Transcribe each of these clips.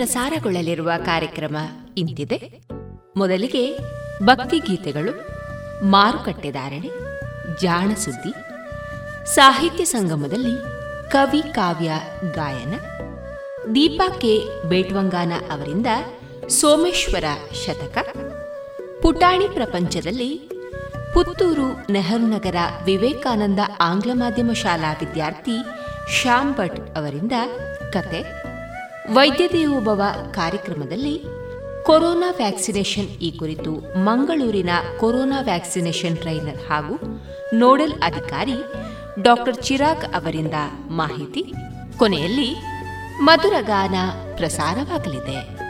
ಪ್ರಸಾರಗೊಳ್ಳಲಿರುವ ಕಾರ್ಯಕ್ರಮ ಇಂತಿದೆ. ಮೊದಲಿಗೆ ಭಕ್ತಿ ಗೀತೆಗಳು ಮಾರುಕಟ್ಟೆದಾರಣೆ ಜಾಣ ಸುದ್ದಿ, ಸಾಹಿತ್ಯ ಸಂಗಮದಲ್ಲಿ ಕವಿ ಕಾವ್ಯ ಗಾಯನ, ದೀಪಾ ಕೆ. ಬೇಟ್ವಂಗಾನ ಅವರಿಂದ ಸೋಮೇಶ್ವರ ಶತಕ, ಪುಟಾಣಿ ಪ್ರಪಂಚದಲ್ಲಿ ಪುತ್ತೂರು ನೆಹರು ನಗರ ವಿವೇಕಾನಂದ ಆಂಗ್ಲ ಮಾಧ್ಯಮ ಶಾಲಾ ವಿದ್ಯಾರ್ಥಿ ಶ್ಯಾಮ್ ಭಟ್ ಅವರಿಂದ ಕತೆ. ವೈದ್ಯ ದೇವೋಭವ ಕಾರ್ಯಕ್ರಮದಲ್ಲಿ ಕೊರೋನಾ ವ್ಯಾಕ್ಸಿನೇಷನ್ ಈ ಕುರಿತು ಮಂಗಳೂರಿನ ಕೊರೋನಾ ವ್ಯಾಕ್ಸಿನೇಷನ್ ಟ್ರೈನರ್ ಹಾಗೂ ನೋಡಲ್ ಅಧಿಕಾರಿ ಡಾಕ್ಟರ್ ಚಿರಾಗ್ ಅವರಿಂದ ಮಾಹಿತಿ. ಕೊನೆಯಲ್ಲಿ ಮಧುರಗಾನ ಪ್ರಸಾರವಾಗಲಿದೆ.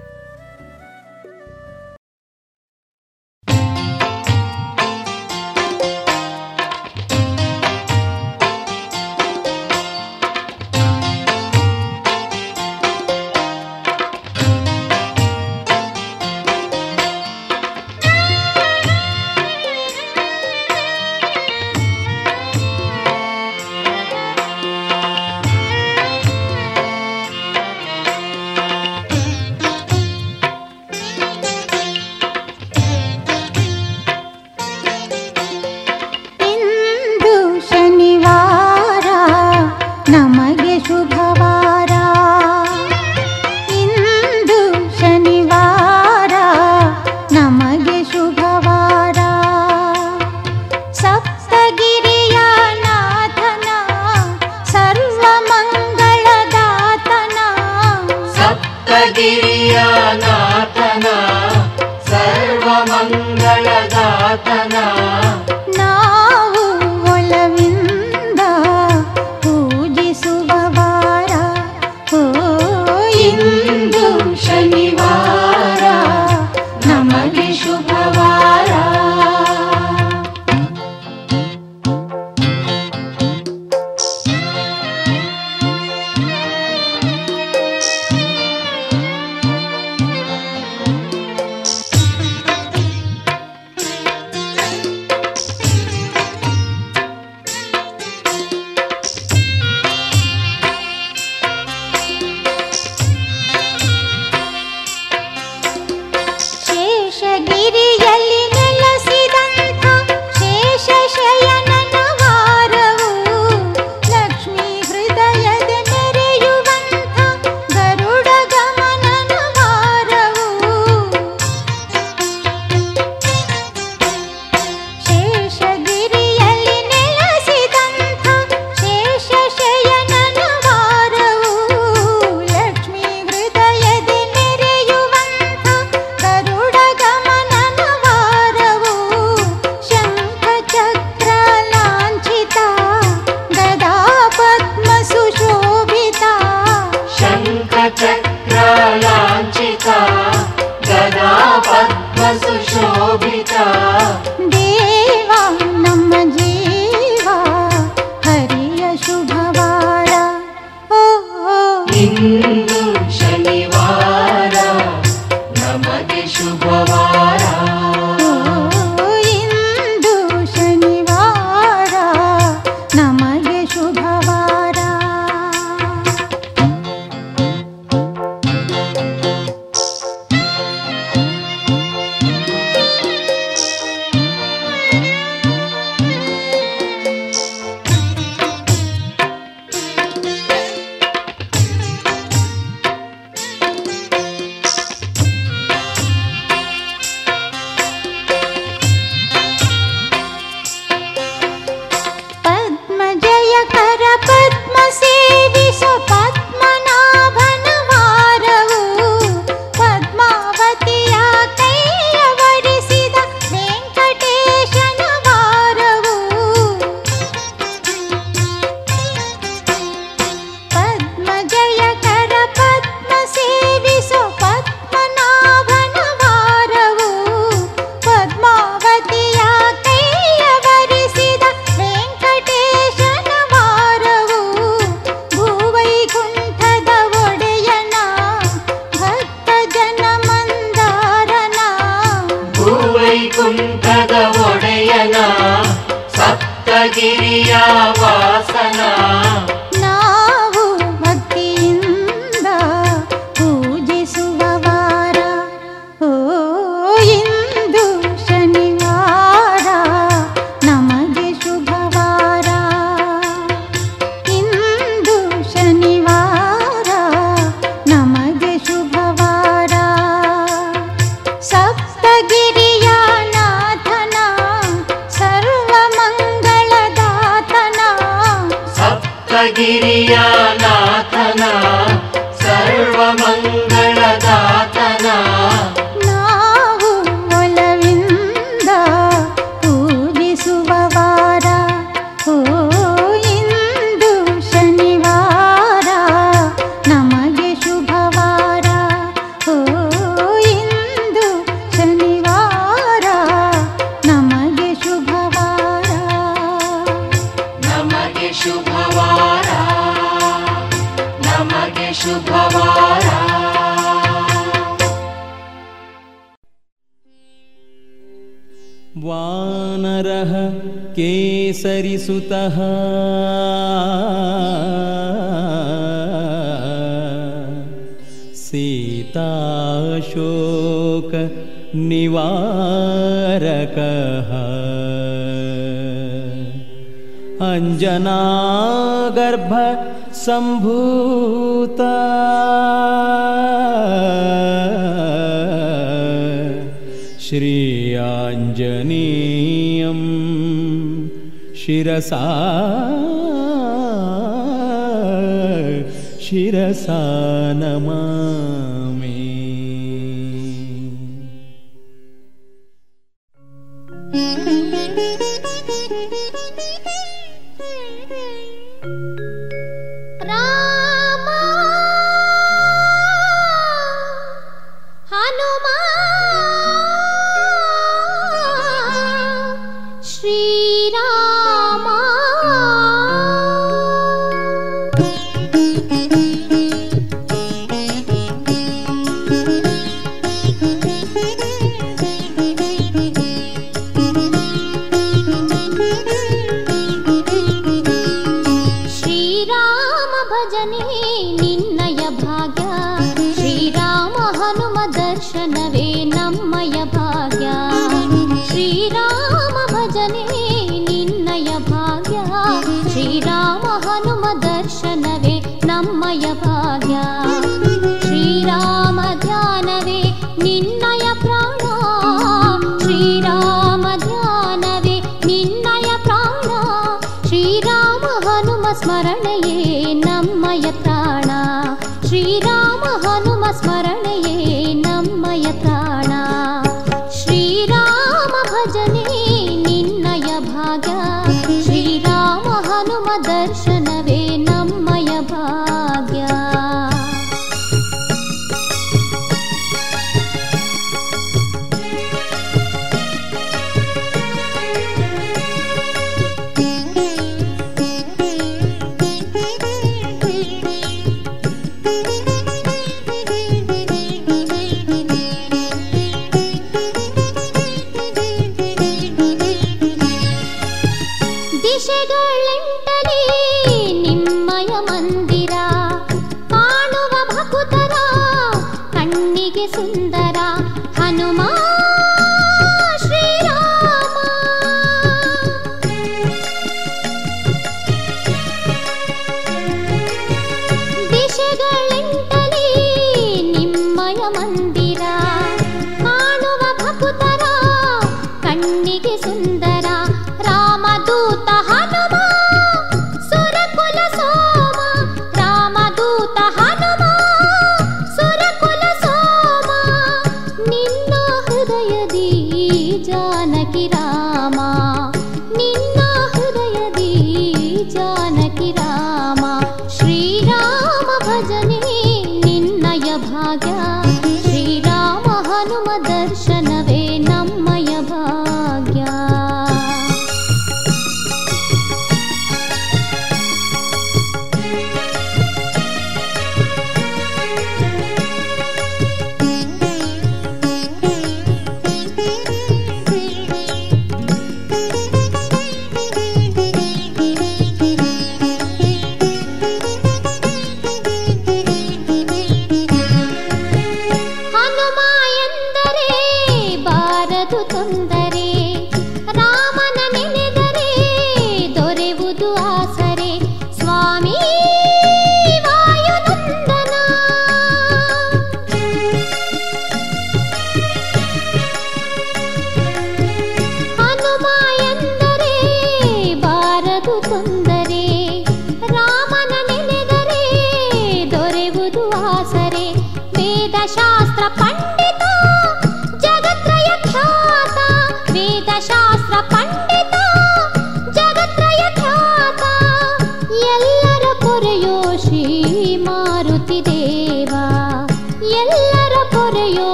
सा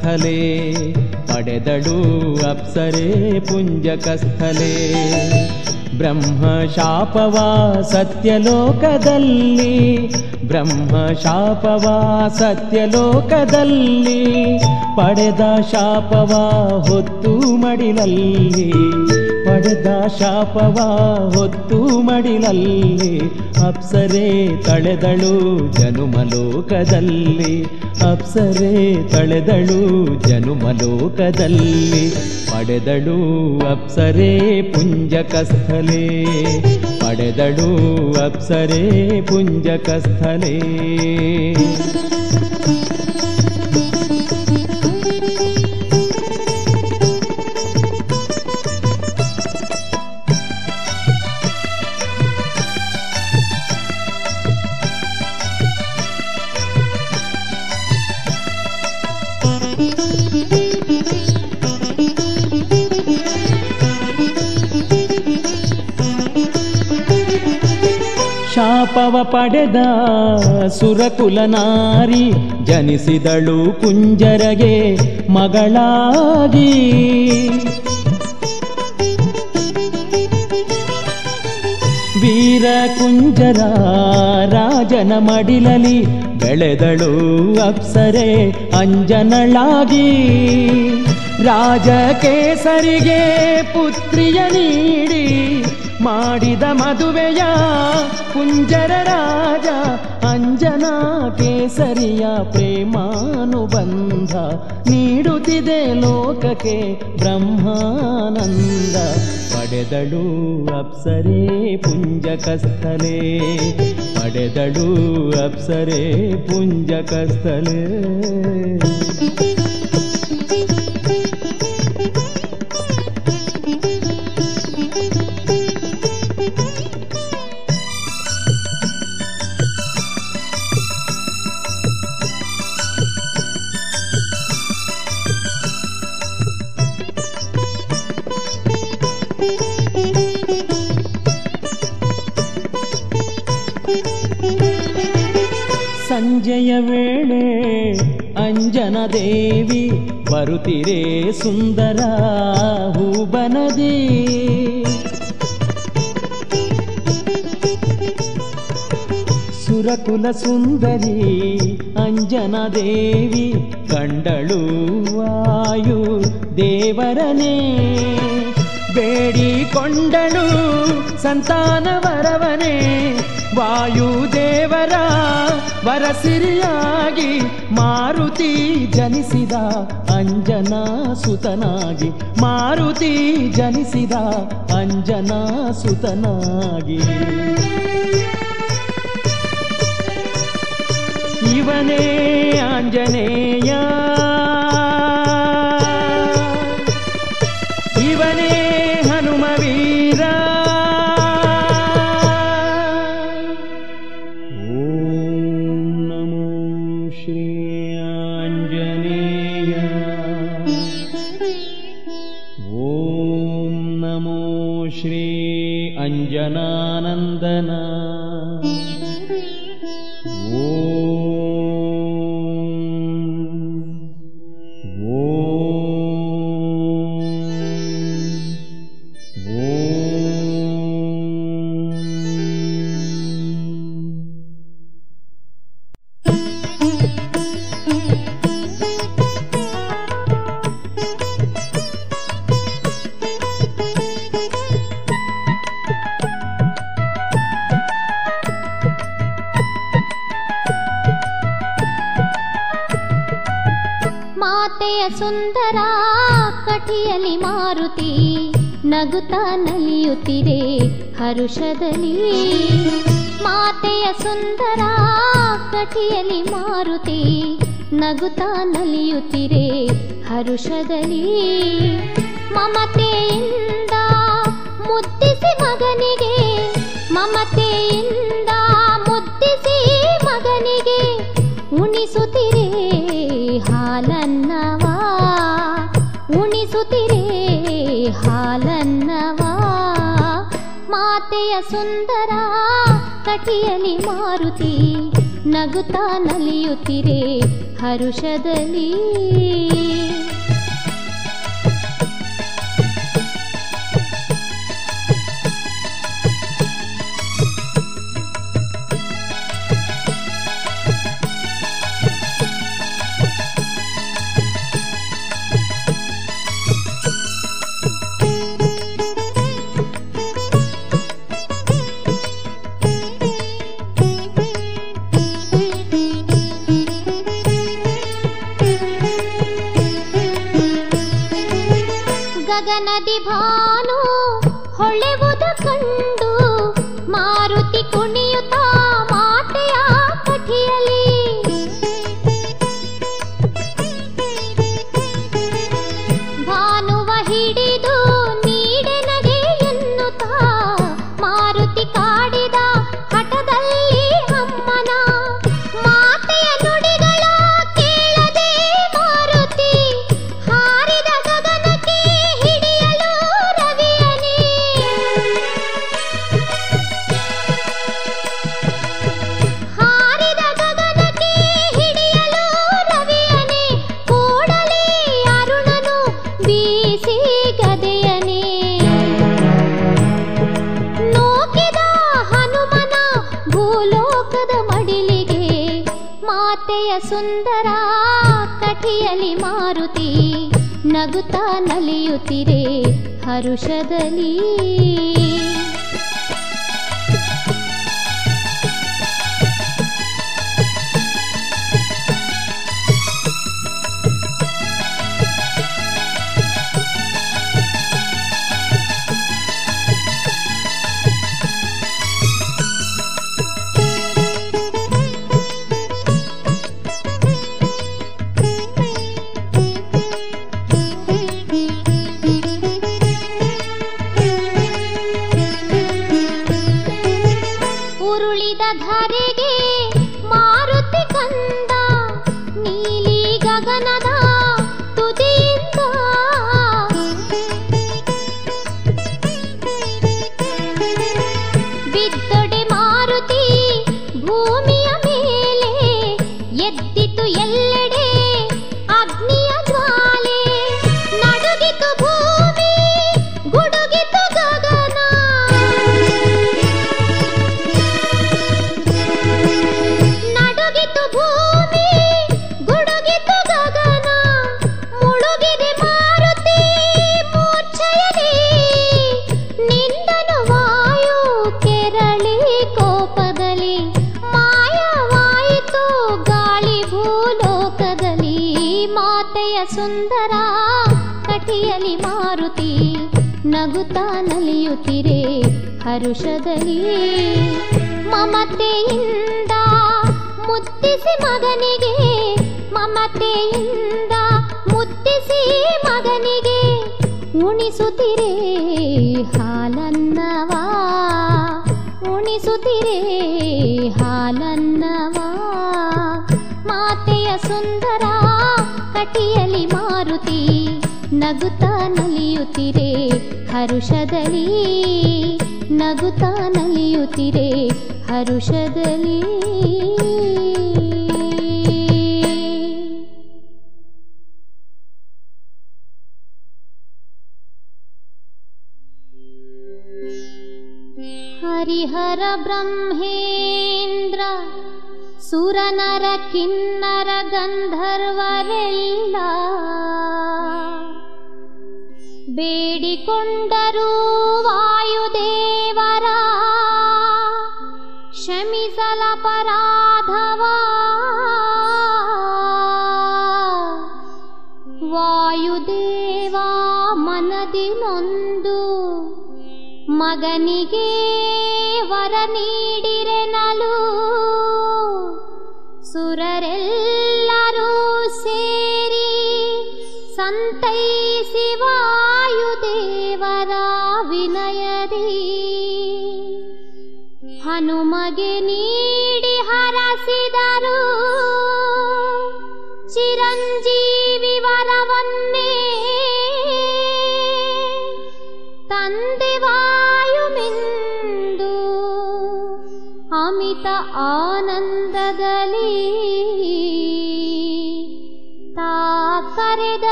ಪುಂಜಕಸ್ಥಲೆ ಪಡೆದಳು ಅಪ್ಸರೆ ಪುಂಜಕಸ್ಥಲೆ. ಬ್ರಹ್ಮ ಶಾಪವ ಸತ್ಯಲೋಕದಲ್ಲಿ, ಬ್ರಹ್ಮ ಶಾಪವ ಸತ್ಯಲೋಕದಲ್ಲಿ, ಪಡೆದ ಶಾಪವ ಹೊತ್ತು ಮಡಿಲಲ್ಲಿ, ಪಡೆದ ಶಾಪವ ಹೊತ್ತು ಮಡಿಲಲ್ಲಿ, ಅಪ್ಸರೆ ತಳೆದಳು ಜನುಮಲೋಕದಲ್ಲಿ. ಅಪ್ಸರೆ ತಳೆದಳು ಜನುಮಲೋಕದಲ್ಲಿ ಪಡೆದಳು ಅಪ್ಸರೆ ಪುಂಜಕಸ್ಥಲೇ. ಪಡೆದಳು ಅಪ್ಸರೆ ಪುಂಜಕಸ್ಥಲೆ. ಪಡೆದ ಸುರಕುಲ ನಾರಿ ಜನಿಸಿದಳು ಕುಂಜರಗೆ ಮಗಳಾಗಿ. ವೀರ ಕುಂಜರ ರಾಜನ ಮಡಿಲಲಿ ಬೆಳೆದಳು ಅಪ್ಸರೆ ಅಂಜನಳಾಗಿ. ರಾಜ ಕೇಸರಿಗೆ ಪುತ್ರಿಯ ನೀಡಿ ಮಾಡಿದ ಮದುವೆಯ ಕುಂಜರ ರಾಜ ಅಂಜನಾ ಕೇಸರಿಯ ಪ್ರೇಮಾನುಬಂಧ ನೀಡುತ್ತಿದೆ ಲೋಕಕ್ಕೆ ಬ್ರಹ್ಮಾನಂದ. ಪಡೆದಳು ಅಪ್ಸರೇ ಪುಂಜಕಸ್ಥಲೇ, ಪಡೆದಳು ಅಪ್ಸರೇ ಪುಂಜಕಸ್ಥಲೆ. ಅಂಜನ ದೇವಿ ಬರುತ್ತಿರೆ ಸುಂದರ ಹೂಬನದಿ ಸುರಕುಲ ಸುಂದರಿ ಅಂಜನ ದೇವಿ ಕಂಡಳು ವಾಯು ದೇವರನೇ ಬೇಡಿಕೊಂಡನು ಸಂತಾನ ವರವನೇ. ವಾಯುದೇವರ ವರಸಿರಿಯಾಗಿ ಮಾರುತಿ ಜನಿಸಿದ ಅಂಜನಾ ಸುತನಾಗಿ ಮಾರುತಿ ಜನಿಸಿದ ಅಂಜನಾ ಸುತನಾಗಿ ಇವನೇ ಆಂಜನೇಯ ಪರುಷದಲ್ಲಿ ಮಾತೆಯ ಸುಂದರ ಕಟಿಯಲಿ ಮಾರುತಿ ನಗುತ್ತಾ ನಲಿಯುತ್ತಿರೆ ಹರುಷದಲ್ಲಿ. ಮಮತೆಯಿಂದ ಮುದ್ದಿಸಿ ಮಗನಿಗೆ, ಮಮತೆಯಿಂದ ಮುದ್ದಿಸಿ ಮಗನಿಗೆ ಉಣಿಸುತ್ತಿರೇ ಸುಂದರ ಕಟಿಯಲಿ ಮಾರುತಿ ನಗುತ್ತಾ ನಲಿಯುತ್ತಿರೇ ಹರುಷದಲ್ಲಿ.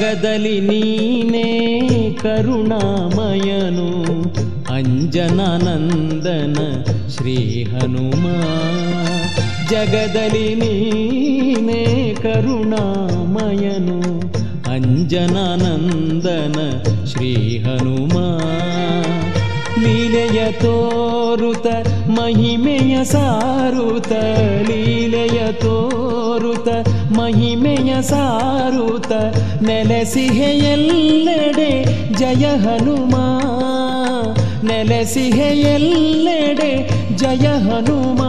ಜಗದಲ್ಲಿ ನೀನೇ ಕರುಣಾಮಯನು, ಅಂಜನಾನಂದನ ಶ್ರೀ ಹನುಮ. ಜಗದಲ್ಲಿ ನೀನೇ ಕರುಣಾಮಯನು, ಅಂಜನಾನಂದನ ಶ್ರೀ ಹನುಮ. ಲೀಲೆಯ ತೋರುತ, ಮಹಿಮೆಯ ಸಾರುತ, ಲೀಲೆಯ ತೋ ತೋರ್ತ ಮಹಿಮೆಯ ಸಾರೂತ, ನೆಲೆಸಿಹೆಯೆಲ್ಲೆಡೆ ಜಯ ಹನುಮ. ನೆಲೆಸಿಹೆಯೆಲ್ಲೆಡೆ ಜಯ ಹನುಮ.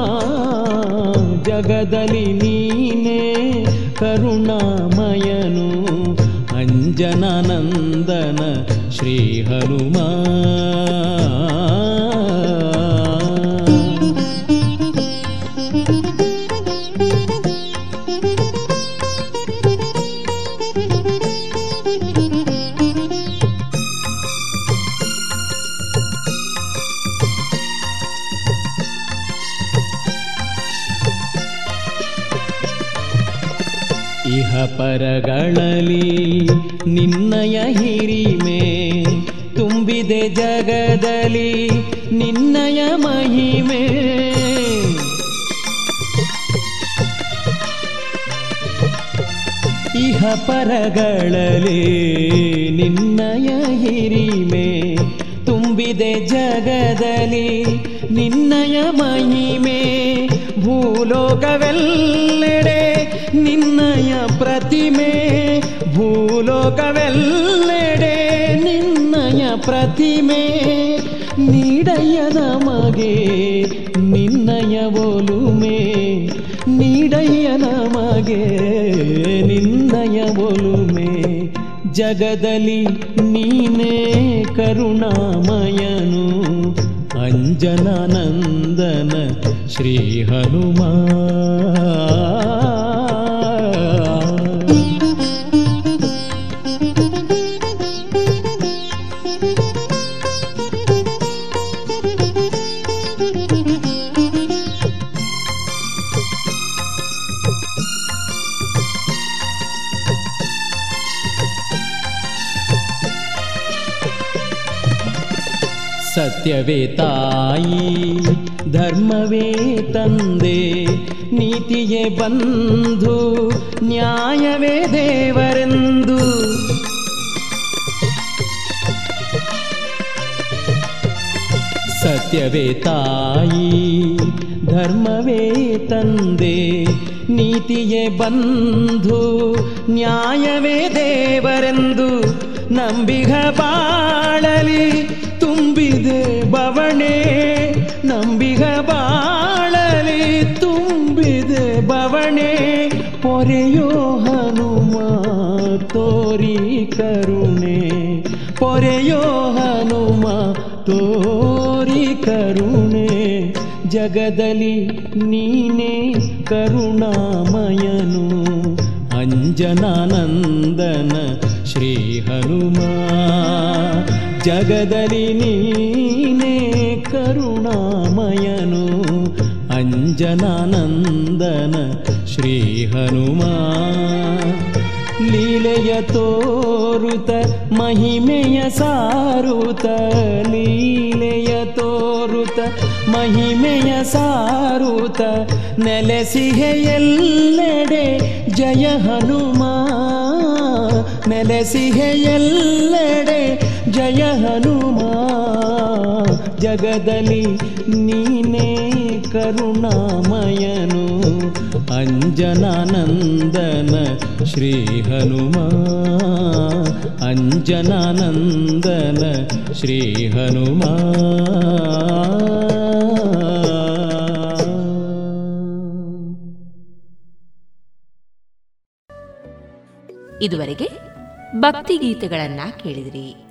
ಜಗದಲ್ಲಿ ನೀನೇ ಕರುಣಾಮಯನು, ಅಂಜನಾನಂದನ ಶ್ರೀ ಹನುಮಾ. ಪ್ರತಿಮೆ ನೀಡಯ್ಯ ನಮಗೆ ನಿನ್ನಯ ಒಲುಮೆ ನೀಡಯ್ಯ ನಮಗೆ ನಿನ್ನಯ ಒಲುಮೆ. ಜಗದಲ್ಲಿ ನೀನೇ ಕರುಣಾಮಯನು, ಅಂಜನಾನಂದನ ಶ್ರೀ ಹನುಮಾನ್. ಬಂಧು ನ್ಯಾಯವೇ ದೇವರೆಂದು ನಂಬಿಗ ಬಾಳಲಿ ತುಂಬಿದೆ ಬವಣೆ ನಂಬಿಗ ಬಾಳಲಿ ತುಂಬಿದೆ ಬವಣೆ ಪೊರೆಯೋ ಜಗದಲ್ಲಿ ನೀನೇ ಕರುಣಾಮಯನು. ಅಂಜನಾನಂದನ ಶ್ರೀ ಹನುಮ ಜಗದಲ್ಲಿ ನೀನೇ ಕರುಣಾಮಯನು. ಅಂಜನಾನಂದನ ಶ್ರೀ ಹನುಮ ಲೀಲೆಯ ತೋರುತ, ಮಹಿಮೆಯ ಸಾರುತ, ಲೀಲೆಯ ತೋರುತ, ಮಹಿಮೆಯ ಸಾರುತ, ನೆಲೆಸಿಹೆಯಲ್ಲೆಡೆ ಜಯ ಹನುಮ, ನೆಲೆಸಿಹೆಯಲ್ಲೆಡೆ ಜಯ ಹನುಮ, ಜಗದಲ್ಲಿ ನೀನೇ ಕರುಣಾಮಯನು ಅಂಜನಾನಂದನ ಶ್ರೀ ಹನುಮ ಅಂಜನಾನಂದನ ಶ್ರೀ ಹನುಮ ಇದುವರೆಗೆ ಭಕ್ತಿಗೀತೆಗಳನ್ನು ಕೇಳಿದಿರಿ.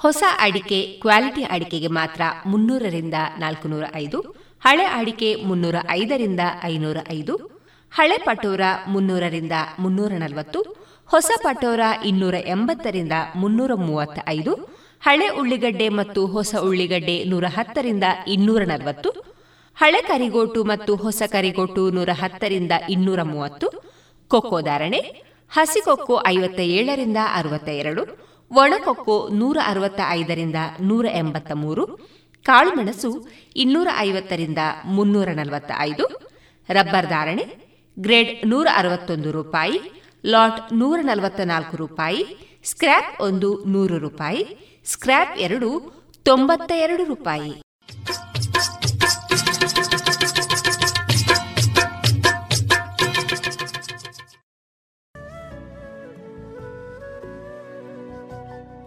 ಹೊಸ ಅಡಿಕೆ ಕ್ವಾಲಿಟಿ ಅಡಿಕೆಗೆ ಮಾತ್ರ ಮುನ್ನೂರರಿಂದ ನಾಲ್ಕುನೂರ ಐದು ಹಳೆ ಅಡಿಕೆ ಮುನ್ನೂರ ಐದರಿಂದ ಐನೂರ ಐದು ಹಳೆ ಪಟೋರ ಮುನ್ನೂರರಿಂದ ಮುನ್ನೂರ ನಲವತ್ತು ಹೊಸ ಪಟೋರ ಇನ್ನೂರ ಎಂಬತ್ತರಿಂದ ಮುನ್ನೂರ ಮೂವತ್ತ ಐದು ಹಳೆ ಉಳ್ಳಿಗಡ್ಡೆ ಮತ್ತು ಹೊಸ ಉಳ್ಳಿಗಡ್ಡೆ ನೂರ ಹತ್ತರಿಂದ ಇನ್ನೂರ ನಲವತ್ತು ಹಳೆ ಕರಿಗೋಟು ಮತ್ತು ಹೊಸ ಕರಿಗೋಟು ನೂರ ಹತ್ತರಿಂದ ಇನ್ನೂರ ಮೂವತ್ತು ಕೊಕ್ಕೋ ಧಾರಣೆ ಹಸಿಕೊಕ್ಕೋ ಐವತ್ತ ಏಳರಿಂದ ಅರವತ್ತ ಎರಡು ಒಣಕೊಕ್ಕೋ ನೂರ ಅರವತ್ತ ಐದರಿಂದ ನೂರ ಎಂಬತ್ತ ಮೂರು ಕಾಳುಮೆಣಸು ಇನ್ನೂರ ಐವತ್ತರಿಂದ ಮುನ್ನೂರ ನಲವತ್ತ ಐದು ರಬ್ಬರ್ ಧಾರಣೆ ಗ್ರೇಡ್ ನೂರ ಅರವತ್ತೊಂದು ರೂಪಾಯಿ, ಲಾಟ್ ನೂರ ನಲವತ್ತ ನಾಲ್ಕು ರೂಪಾಯಿ, ಸ್ಕ್ರ್ಯಾಪ್ ಒಂದು ನೂರು ರೂಪಾಯಿ, ಸ್ಕ್ರ್ಯಾಪ್ ಎರಡು ತೊಂಬತ್ತ ಎರಡು ರೂಪಾಯಿ.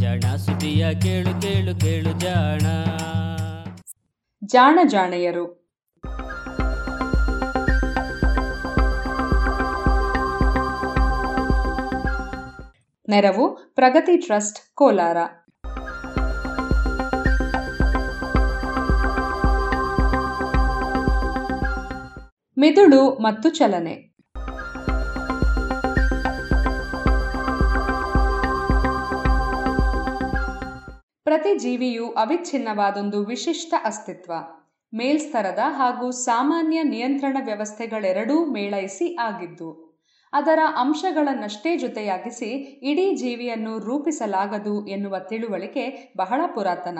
ಜಾಣ ಸುದಿಯ ಕೇಳು ಕೇಳು ಕೇಳು ಜಾಣ. ಜಾಣ ಜಾಣೆಯರು. ನೆರವು ಪ್ರಗತಿ ಟ್ರಸ್ಟ್, ಕೋಲಾರ. ಮಿದುಳು ಮತ್ತು ಚಲನೆ. ಪ್ರತಿ ಜೀವಿಯು ಅವಿಚ್ಛಿನ್ನವಾದೊಂದು ವಿಶಿಷ್ಟ ಅಸ್ತಿತ್ವ. ಮೇಲ್ಸ್ತರದ ಹಾಗೂ ಸಾಮಾನ್ಯ ನಿಯಂತ್ರಣ ವ್ಯವಸ್ಥೆಗಳೆರಡೂ ಮೇಳೈಸಿ ಆಗಿದ್ದು, ಅದರ ಅಂಶಗಳನ್ನಷ್ಟೇ ಜೊತೆಯಾಗಿಸಿ ಇಡೀ ಜೀವಿಯನ್ನು ರೂಪಿಸಲಾಗದು ಎನ್ನುವ ತಿಳುವಳಿಕೆ ಬಹಳ ಪುರಾತನ.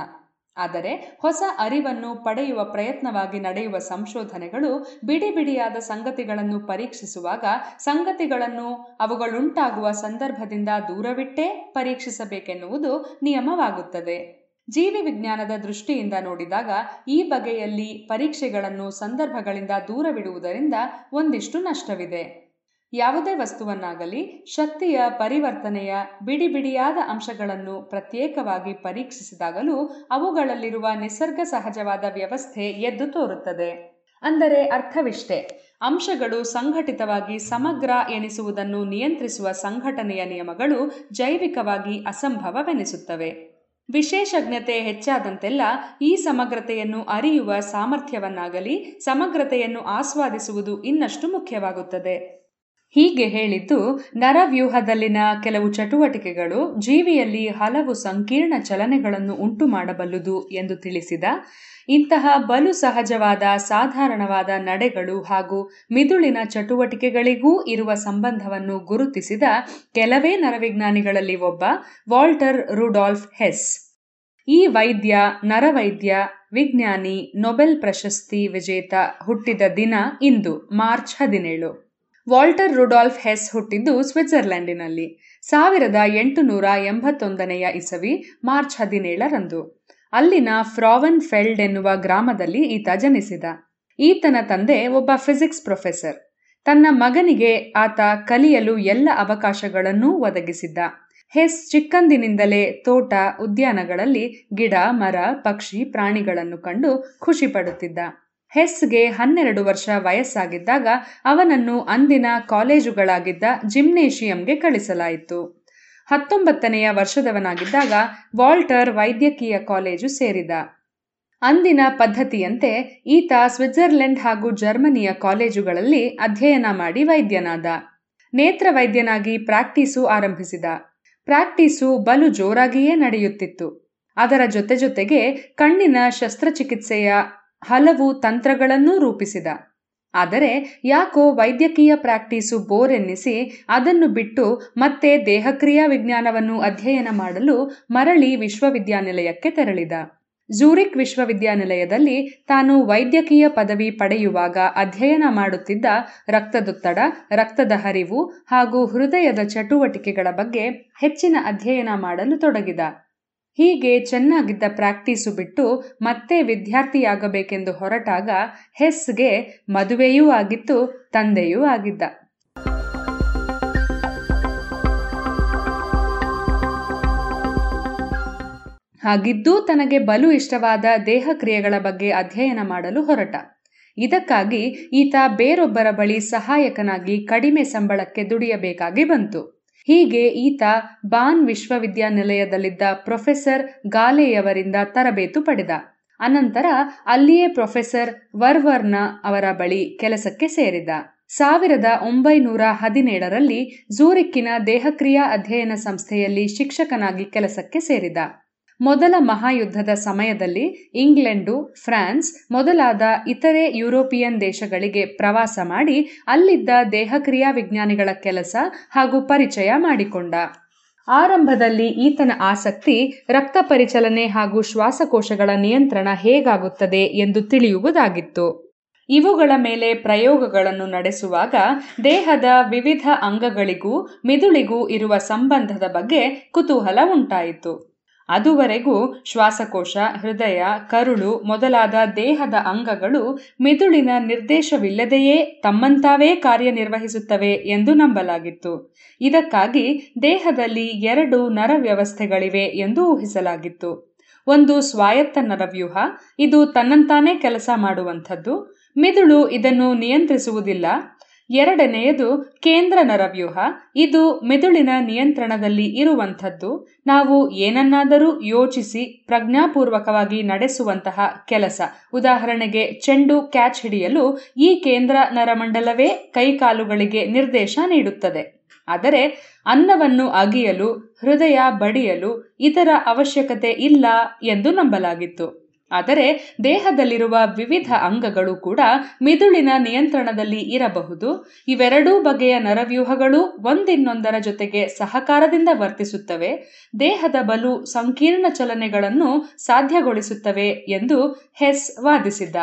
ಆದರೆ ಹೊಸ ಅರಿವನ್ನು ಪಡೆಯುವ ಪ್ರಯತ್ನವಾಗಿ ನಡೆಯುವ ಸಂಶೋಧನೆಗಳು ಬಿಡಿ ಬಿಡಿಯಾದ ಸಂಗತಿಗಳನ್ನು ಪರೀಕ್ಷಿಸುವಾಗ ಸಂಗತಿಗಳನ್ನು ಅವುಗಳುಂಟಾಗುವ ಸಂದರ್ಭದಿಂದ ದೂರವಿಟ್ಟೇ ಪರೀಕ್ಷಿಸಬೇಕೆನ್ನುವುದು ನಿಯಮವಾಗುತ್ತದೆ. ಜೀವಿ ವಿಜ್ಞಾನದ ದೃಷ್ಟಿಯಿಂದ ನೋಡಿದಾಗ ಈ ಬಗೆಯಲ್ಲಿ ಪರೀಕ್ಷೆಗಳನ್ನು ಸಂದರ್ಭಗಳಿಂದ ದೂರವಿಡುವುದರಿಂದ ಒಂದಿಷ್ಟು ನಷ್ಟವಿದೆ. ಯಾವುದೇ ವಸ್ತುವನ್ನಾಗಲಿ ಶಕ್ತಿಯ ಪರಿವರ್ತನೆಯ ಬಿಡಿ ಬಿಡಿಯಾದ ಅಂಶಗಳನ್ನು ಪ್ರತ್ಯೇಕವಾಗಿ ಪರೀಕ್ಷಿಸಿದಾಗಲೂ ಅವುಗಳಲ್ಲಿರುವ ನಿಸರ್ಗ ಸಹಜವಾದ ವ್ಯವಸ್ಥೆ ಎದ್ದು ತೋರುತ್ತದೆ. ಅಂದರೆ ಅರ್ಥವಿಷ್ಟೇ, ಅಂಶಗಳು ಸಂಘಟಿತವಾಗಿ ಸಮಗ್ರ ಎನಿಸುವುದನ್ನು ನಿಯಂತ್ರಿಸುವ ಸಂಘಟನೆಯ ನಿಯಮಗಳು ಜೈವಿಕವಾಗಿ ಅಸಂಭವವೆನಿಸುತ್ತವೆ. ವಿಶೇಷಜ್ಞತೆ ಹೆಚ್ಚಾದಂತೆಲ್ಲ ಈ ಸಮಗ್ರತೆಯನ್ನು ಅರಿಯುವ ಸಾಮರ್ಥ್ಯವನ್ನಾಗಲಿ ಸಮಗ್ರತೆಯನ್ನು ಆಸ್ವಾದಿಸುವುದು ಇನ್ನಷ್ಟು ಮುಖ್ಯವಾಗುತ್ತದೆ. ಹೀಗೆ ಹೇಳಿದ್ದು ನರವ್ಯೂಹದಲ್ಲಿನ ಕೆಲವು ಚಟುವಟಿಕೆಗಳು ಜೀವಿಯಲ್ಲಿ ಹಲವು ಸಂಕೀರ್ಣ ಚಲನೆಗಳನ್ನು ಉಂಟು ಮಾಡಬಲ್ಲುದು ಎಂದು ತಿಳಿಸಿದ. ಇಂತಹ ಬಲು ಸಹಜವಾದ, ಸಾಧಾರಣವಾದ ನಡೆಗಳು ಹಾಗೂ ಮಿದುಳಿನ ಚಟುವಟಿಕೆಗಳಿಗೂ ಇರುವ ಸಂಬಂಧವನ್ನು ಗುರುತಿಸಿದ ಕೆಲವೇ ನರವಿಜ್ಞಾನಿಗಳಲ್ಲಿ ಒಬ್ಬ ವಾಲ್ಟರ್ ರುಡಾಲ್ಫ್ ಹೆಸ್. ಈ ವೈದ್ಯ, ನರವೈದ್ಯ, ವಿಜ್ಞಾನಿ, ನೊಬೆಲ್ ಪ್ರಶಸ್ತಿ ವಿಜೇತ ಹುಟ್ಟಿದ ದಿನ ಇಂದು, ಮಾರ್ಚ್ ಹದಿನೇಳು. ವಾಲ್ಟರ್ ರುಡಾಲ್ಫ್ ಹೆಸ್ ಹುಟ್ಟಿದ್ದು ಸ್ವಿಟ್ಜರ್ಲೆಂಡಿನಲ್ಲಿ. ಸಾವಿರದ ಎಂಟುನೂರ ಎಂಬತ್ತೊಂದನೆಯ ಇಸವಿ ಮಾರ್ಚ್ ಹದಿನೇಳರಂದು. ಅಲ್ಲಿನ ಫ್ರಾವನ್ ಫೆಲ್ಡ್ ಎನ್ನುವ ಗ್ರಾಮದಲ್ಲಿ ಈತ ಜನಿಸಿದ. ಈತನ ತಂದೆ ಒಬ್ಬ ಫಿಸಿಕ್ಸ್ ಪ್ರೊಫೆಸರ್. ತನ್ನ ಮಗನಿಗೆ ಆತ ಕಲಿಯಲು ಎಲ್ಲ ಅವಕಾಶಗಳನ್ನೂ ಒದಗಿಸಿದ್ದ. ಹೆಸ್ ಚಿಕ್ಕಂದಿನಿಂದಲೇ ತೋಟ, ಉದ್ಯಾನಗಳಲ್ಲಿ ಗಿಡ, ಮರ, ಪಕ್ಷಿ, ಪ್ರಾಣಿಗಳನ್ನು ಕಂಡು ಖುಷಿ ಪಡುತ್ತಿದ್ದ. ಹೆಸ್ಗೆ ಹನ್ನೆರಡು ವರ್ಷ ವಯಸ್ಸಾಗಿದ್ದಾಗ ಅವನನ್ನು ಅಂದಿನ ಕಾಲೇಜುಗಳಾಗಿದ್ದ ಜಿಮ್ನೇಷಿಯಂಗೆ ಕಳಿಸಲಾಯಿತು. ಹತ್ತೊಂಬತ್ತನೆಯ ವರ್ಷದವನಾಗಿದ್ದಾಗ ವಾಲ್ಟರ್ ವೈದ್ಯಕೀಯ ಕಾಲೇಜು ಸೇರಿದ. ಅಂದಿನ ಪದ್ಧತಿಯಂತೆ ಈತ ಸ್ವಿಟ್ಜರ್ಲೆಂಡ್ ಹಾಗೂ ಜರ್ಮನಿಯ ಕಾಲೇಜುಗಳಲ್ಲಿ ಅಧ್ಯಯನ ಮಾಡಿ ವೈದ್ಯನಾದ. ನೇತ್ರ ವೈದ್ಯನಾಗಿ ಪ್ರಾಕ್ಟೀಸು ಆರಂಭಿಸಿದ. ಪ್ರಾಕ್ಟೀಸು ಬಲು ಜೋರಾಗಿಯೇ ನಡೆಯುತ್ತಿತ್ತು. ಅದರ ಜೊತೆ ಜೊತೆಗೆ ಕಣ್ಣಿನ ಶಸ್ತ್ರಚಿಕಿತ್ಸೆಯ ಹಲವು ತಂತ್ರಗಳನ್ನೂ ರೂಪಿಸಿದ. ಆದರೆ ಯಾಕೋ ವೈದ್ಯಕೀಯ ಪ್ರಾಕ್ಟೀಸು ಬೋರ್ ಎನ್ನಿಸಿ ಅದನ್ನು ಬಿಟ್ಟು ಮತ್ತೆ ದೇಹಕ್ರಿಯಾ ವಿಜ್ಞಾನವನ್ನು ಅಧ್ಯಯನ ಮಾಡಲು ಮರಳಿ ವಿಶ್ವವಿದ್ಯಾನಿಲಯಕ್ಕೆ ತೆರಳಿದ. ಜೂರಿಕ್ ವಿಶ್ವವಿದ್ಯಾನಿಲಯದಲ್ಲಿ ತಾನು ವೈದ್ಯಕೀಯ ಪದವಿ ಪಡೆಯುವಾಗ ಅಧ್ಯಯನ ಮಾಡುತ್ತಿದ್ದ ರಕ್ತದೊತ್ತಡ, ರಕ್ತದ ಹರಿವು ಹಾಗೂ ಹೃದಯದ ಚಟುವಟಿಕೆಗಳ ಬಗ್ಗೆ ಹೆಚ್ಚಿನ ಅಧ್ಯಯನ ಮಾಡಲು ತೊಡಗಿದ. ಹೀಗೆ ಚೆನ್ನಾಗಿದ್ದ ಪ್ರಾಕ್ಟೀಸು ಬಿಟ್ಟು ಮತ್ತೆ ವಿದ್ಯಾರ್ಥಿಯಾಗಬೇಕೆಂದು ಹೊರಟಾಗ ಹೆಸ್ಗೆ ಮದುವೆಯೂ ಆಗಿತ್ತು, ತಂದೆಯೂ ಆಗಿದ್ದ. ಹಾಗಿದ್ದೂ ತನಗೆ ಬಲು ಇಷ್ಟವಾದ ದೇಹ ಕ್ರಿಯೆಗಳ ಬಗ್ಗೆ ಅಧ್ಯಯನ ಮಾಡಲು ಹೊರಟ. ಇದಕ್ಕಾಗಿ ಈತ ಬೇರೊಬ್ಬರ ಬಳಿ ಸಹಾಯಕನಾಗಿ ಕಡಿಮೆ ಸಂಬಳಕ್ಕೆ ದುಡಿಯಬೇಕಾಗಿ ಬಂತು. ಹೀಗೆ ಈತ ಬಾನ್ ವಿಶ್ವವಿದ್ಯಾನಿಲಯದಲ್ಲಿದ್ದ ಪ್ರೊಫೆಸರ್ ಗಾಲೆಯವರಿಂದ ತರಬೇತು ಪಡೆದ. ಅನಂತರ ಅಲ್ಲಿಯೇ ಪ್ರೊಫೆಸರ್ ವರ್ವರ್ನ ಅವರ ಬಳಿ ಕೆಲಸಕ್ಕೆ ಸೇರಿದ. ಸಾವಿರದ ಒಂಬೈನೂರ ಹದಿನೇಳರಲ್ಲಿ ಝೂರಿಕ್ಕಿನ ದೇಹಕ್ರಿಯಾ ಅಧ್ಯಯನ ಸಂಸ್ಥೆಯಲ್ಲಿ ಶಿಕ್ಷಕನಾಗಿ ಕೆಲಸಕ್ಕೆ ಸೇರಿದ. ಮೊದಲ ಮಹಾಯುದ್ಧದ ಸಮಯದಲ್ಲಿ ಇಂಗ್ಲೆಂಡು, ಫ್ರಾನ್ಸ್ ಮೊದಲಾದ ಇತರೆ ಯುರೋಪಿಯನ್ ದೇಶಗಳಿಗೆ ಪ್ರವಾಸ ಮಾಡಿ ಅಲ್ಲಿದ್ದ ದೇಹಕ್ರಿಯಾ ವಿಜ್ಞಾನಿಗಳ ಕೆಲಸ ಹಾಗೂ ಪರಿಚಯ ಮಾಡಿಕೊಂಡ. ಆರಂಭದಲ್ಲಿ ಈತನ ಆಸಕ್ತಿ ರಕ್ತ ಪರಿಚಲನೆ ಹಾಗೂ ಶ್ವಾಸಕೋಶಗಳ ನಿಯಂತ್ರಣ ಹೇಗಾಗುತ್ತದೆ ಎಂದು ತಿಳಿಯುವುದಾಗಿತ್ತು. ಇವುಗಳ ಮೇಲೆ ಪ್ರಯೋಗಗಳನ್ನು ನಡೆಸುವಾಗ ದೇಹದ ವಿವಿಧ ಅಂಗಗಳಿಗೂ ಮಿದುಳಿಗೂ ಇರುವ ಸಂಬಂಧದ ಬಗ್ಗೆ ಕುತೂಹಲ ಉಂಟಾಯಿತು. ಅದುವರೆಗೂ ಶ್ವಾಸಕೋಶ, ಹೃದಯ, ಕರುಳು ಮೊದಲಾದ ದೇಹದ ಅಂಗಗಳು ಮಿದುಳಿನ ನಿರ್ದೇಶವಿಲ್ಲದೆಯೇ ತಮ್ಮಂತಾವೇ ಕಾರ್ಯನಿರ್ವಹಿಸುತ್ತವೆ ಎಂದು ನಂಬಲಾಗಿತ್ತು. ಇದಕ್ಕಾಗಿ ದೇಹದಲ್ಲಿ ಎರಡು ನರವ್ಯವಸ್ಥೆಗಳಿವೆ ಎಂದು ಊಹಿಸಲಾಗಿತ್ತು. ಒಂದು ಸ್ವಾಯತ್ತ ನರವ್ಯೂಹ, ಇದು ತನ್ನಂತಾನೇ ಕೆಲಸ ಮಾಡುವಂಥದ್ದು. ಮಿದುಳು ಇದನ್ನು ನಿಯಂತ್ರಿಸುವುದಿಲ್ಲ. ಎರಡನೆಯದು ಕೇಂದ್ರ ನರವ್ಯೂಹ ಇದು ಮೆದುಳಿನ ನಿಯಂತ್ರಣದಲ್ಲಿ ಇರುವಂಥದ್ದು. ನಾವು ಏನನ್ನಾದರೂ ಯೋಚಿಸಿ ಪ್ರಜ್ಞಾಪೂರ್ವಕವಾಗಿ ನಡೆಸುವಂತಹ ಕೆಲಸ. ಉದಾಹರಣೆಗೆ ಚೆಂಡು ಕ್ಯಾಚ್ ಹಿಡಿಯಲು ಈ ಕೇಂದ್ರ ನರಮಂಡಲವೇ ಕೈಕಾಲುಗಳಿಗೆ ನಿರ್ದೇಶ ನೀಡುತ್ತದೆ. ಆದರೆ ಅನ್ನವನ್ನು ಅಗಿಯಲು, ಹೃದಯ ಬಡಿಯಲು ಇದರ ಅವಶ್ಯಕತೆ ಇಲ್ಲ ಎಂದು ನಂಬಲಾಗಿತ್ತು. ಆದರೆ ದೇಹದಲ್ಲಿರುವ ವಿವಿಧ ಅಂಗಗಳು ಕೂಡ ಮಿದುಳಿನ ನಿಯಂತ್ರಣದಲ್ಲಿ ಇರಬಹುದು. ಇವೆರಡೂ ಬಗೆಯ ನರವ್ಯೂಹಗಳು ಒಂದಿನ್ನೊಂದರ ಜೊತೆಗೆ ಸಹಕಾರದಿಂದ ವರ್ತಿಸುತ್ತವೆ. ದೇಹದ ಬಲು ಸಂಕೀರ್ಣ ಚಲನೆಗಳನ್ನು ಸಾಧ್ಯಗೊಳಿಸುತ್ತವೆ ಎಂದು ಹೆಸ್ ವಾದಿಸಿದ್ದ.